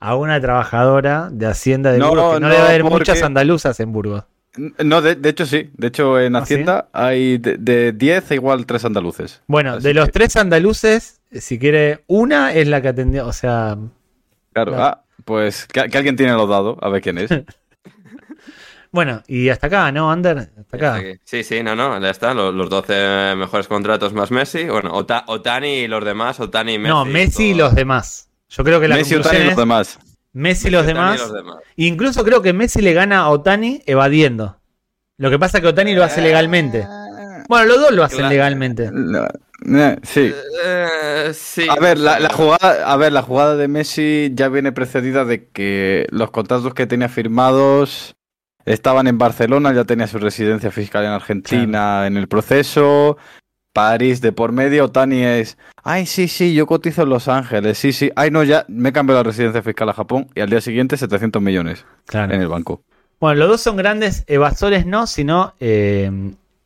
a una trabajadora de Hacienda de No, Burgos. Que no, no, debe haber porque- muchas andaluzas en Burgos. No, de, de hecho sí. De hecho, en ¿Ah, sí? Hacienda hay de, de 10 igual 3 andaluces. Bueno, Así de los que- tres andaluces, si quiere, una es la que atendió. O sea, Claro, Claro. ah, pues que, que alguien tiene los dados, a ver quién es. bueno, y hasta acá, ¿no, Ander? Hasta acá. Sí, sí, no, no, ya está. Los, los 12 mejores contratos más Messi. Bueno, Ota- Otani y los demás, Otani y Messi. no, Messi y los demás. Yo creo que la Messi, Otani y los demás. Messi y los Otani y demás. los demás. Incluso creo que Messi le gana a Otani evadiendo. Lo que pasa es que Otani lo hace legalmente. Bueno, los dos lo hacen Claro. legalmente. No, no, sí. Eh, sí. A ver, la, la jugada, a ver, la jugada de Messi ya viene precedida de que los contratos que tenía firmados estaban en Barcelona, ya tenía su residencia fiscal en Argentina en el proceso. París de por medio, Tani es, ay, sí, sí, yo cotizo en Los Ángeles, sí, sí, ay, no, ya me cambió la residencia fiscal a Japón y al día siguiente 700 millones Claro. en el banco. Bueno, los dos son grandes evasores, no, sino eh,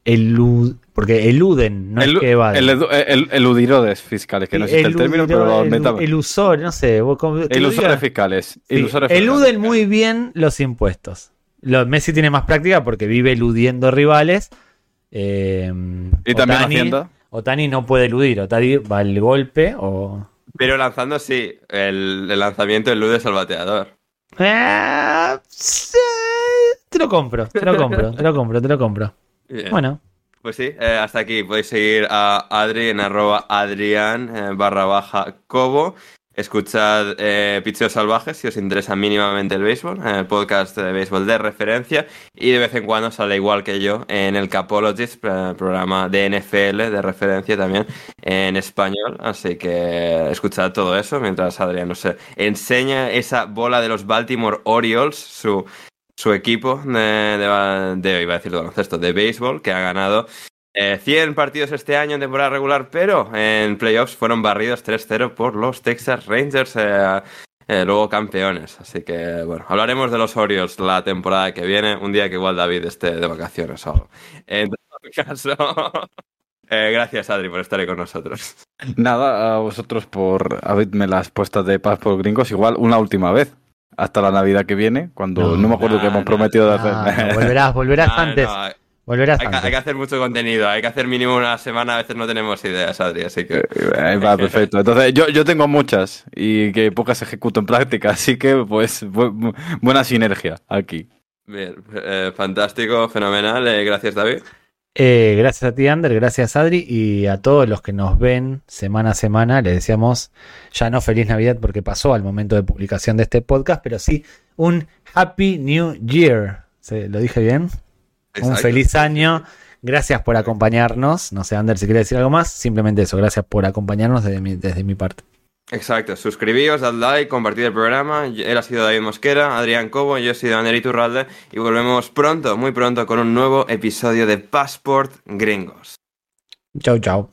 elu- porque eluden, no el, es que evaden. el, el- eludirodes fiscales, que no existe el término, pero lo inventamos. Elusor, no sé. vos cómo- diga. fiscales. Sí, ilusores fiscales. eluden muy bien los impuestos. Lo- Messi tiene más práctica porque vive eludiendo rivales. eh, Y también Otani-. Otani no puede eludir. Otani va al golpe o. Pero lanzando sí, el, el lanzamiento del Ludes al bateador. Ah, te lo compro, te lo compro, te lo compro, te lo compro. Bien. Bueno, Pues sí, eh, hasta aquí. Podéis seguir a Adri en arroba Adrián eh, barra baja Cobo. Escuchad eh, Picheos Salvajes si os interesa mínimamente el béisbol, eh, el podcast de béisbol de referencia. Y de vez en cuando sale igual que yo en el Capologist, eh, programa de NFL de referencia también en español. Así que escuchad todo eso mientras Adrián nos enseña esa bola de los Baltimore Orioles, su, su equipo de, de, de- iba a decir de baloncesto, de béisbol, que ha ganado eh, 100 partidos este año en temporada regular, pero en playoffs fueron barridos 3-0 por los Texas Rangers, eh, eh, luego campeones. Así que, bueno, hablaremos de los Orioles la temporada que viene, un día que igual David esté de vacaciones o algo. En todo caso, eh, gracias Adri por estar ahí con nosotros. Nada, a vosotros por haberme las puestas de paz por gringos. Igual una última vez. Hasta la Navidad que viene, cuando No, no, me acuerdo no, que hemos no, prometido de hacer. no, volverás, volverás Ah, antes. no, hay, que, antes. hay que hacer mucho contenido, hay que hacer mínimo una semana, a veces no tenemos ideas, Adri, así que... Eh, Va, perfecto. Entonces, yo, yo tengo muchas y que pocas ejecuto en práctica, así que, pues, bu- buena sinergia aquí. Bien, eh, fantástico, fenomenal, eh, gracias David. Eh, gracias a ti, Ander, gracias Adri y a todos los que nos ven semana a semana. Les deseamos ya no feliz Navidad porque pasó al momento de publicación de este podcast, pero sí un Happy New Year. ¿Se- ¿Lo dije bien? Un feliz año. Gracias por acompañarnos. No sé, Ander, si quiere decir algo más. Simplemente eso. Gracias por acompañarnos desde mi, desde mi parte. Exacto, suscribíos, dad like, compartid el programa. Él ha sido David Mosquera, Adrián Cobo, yo he sido Ander Iturralde y volvemos pronto, muy pronto, con un nuevo episodio de Passport Gringos. Chau, chau.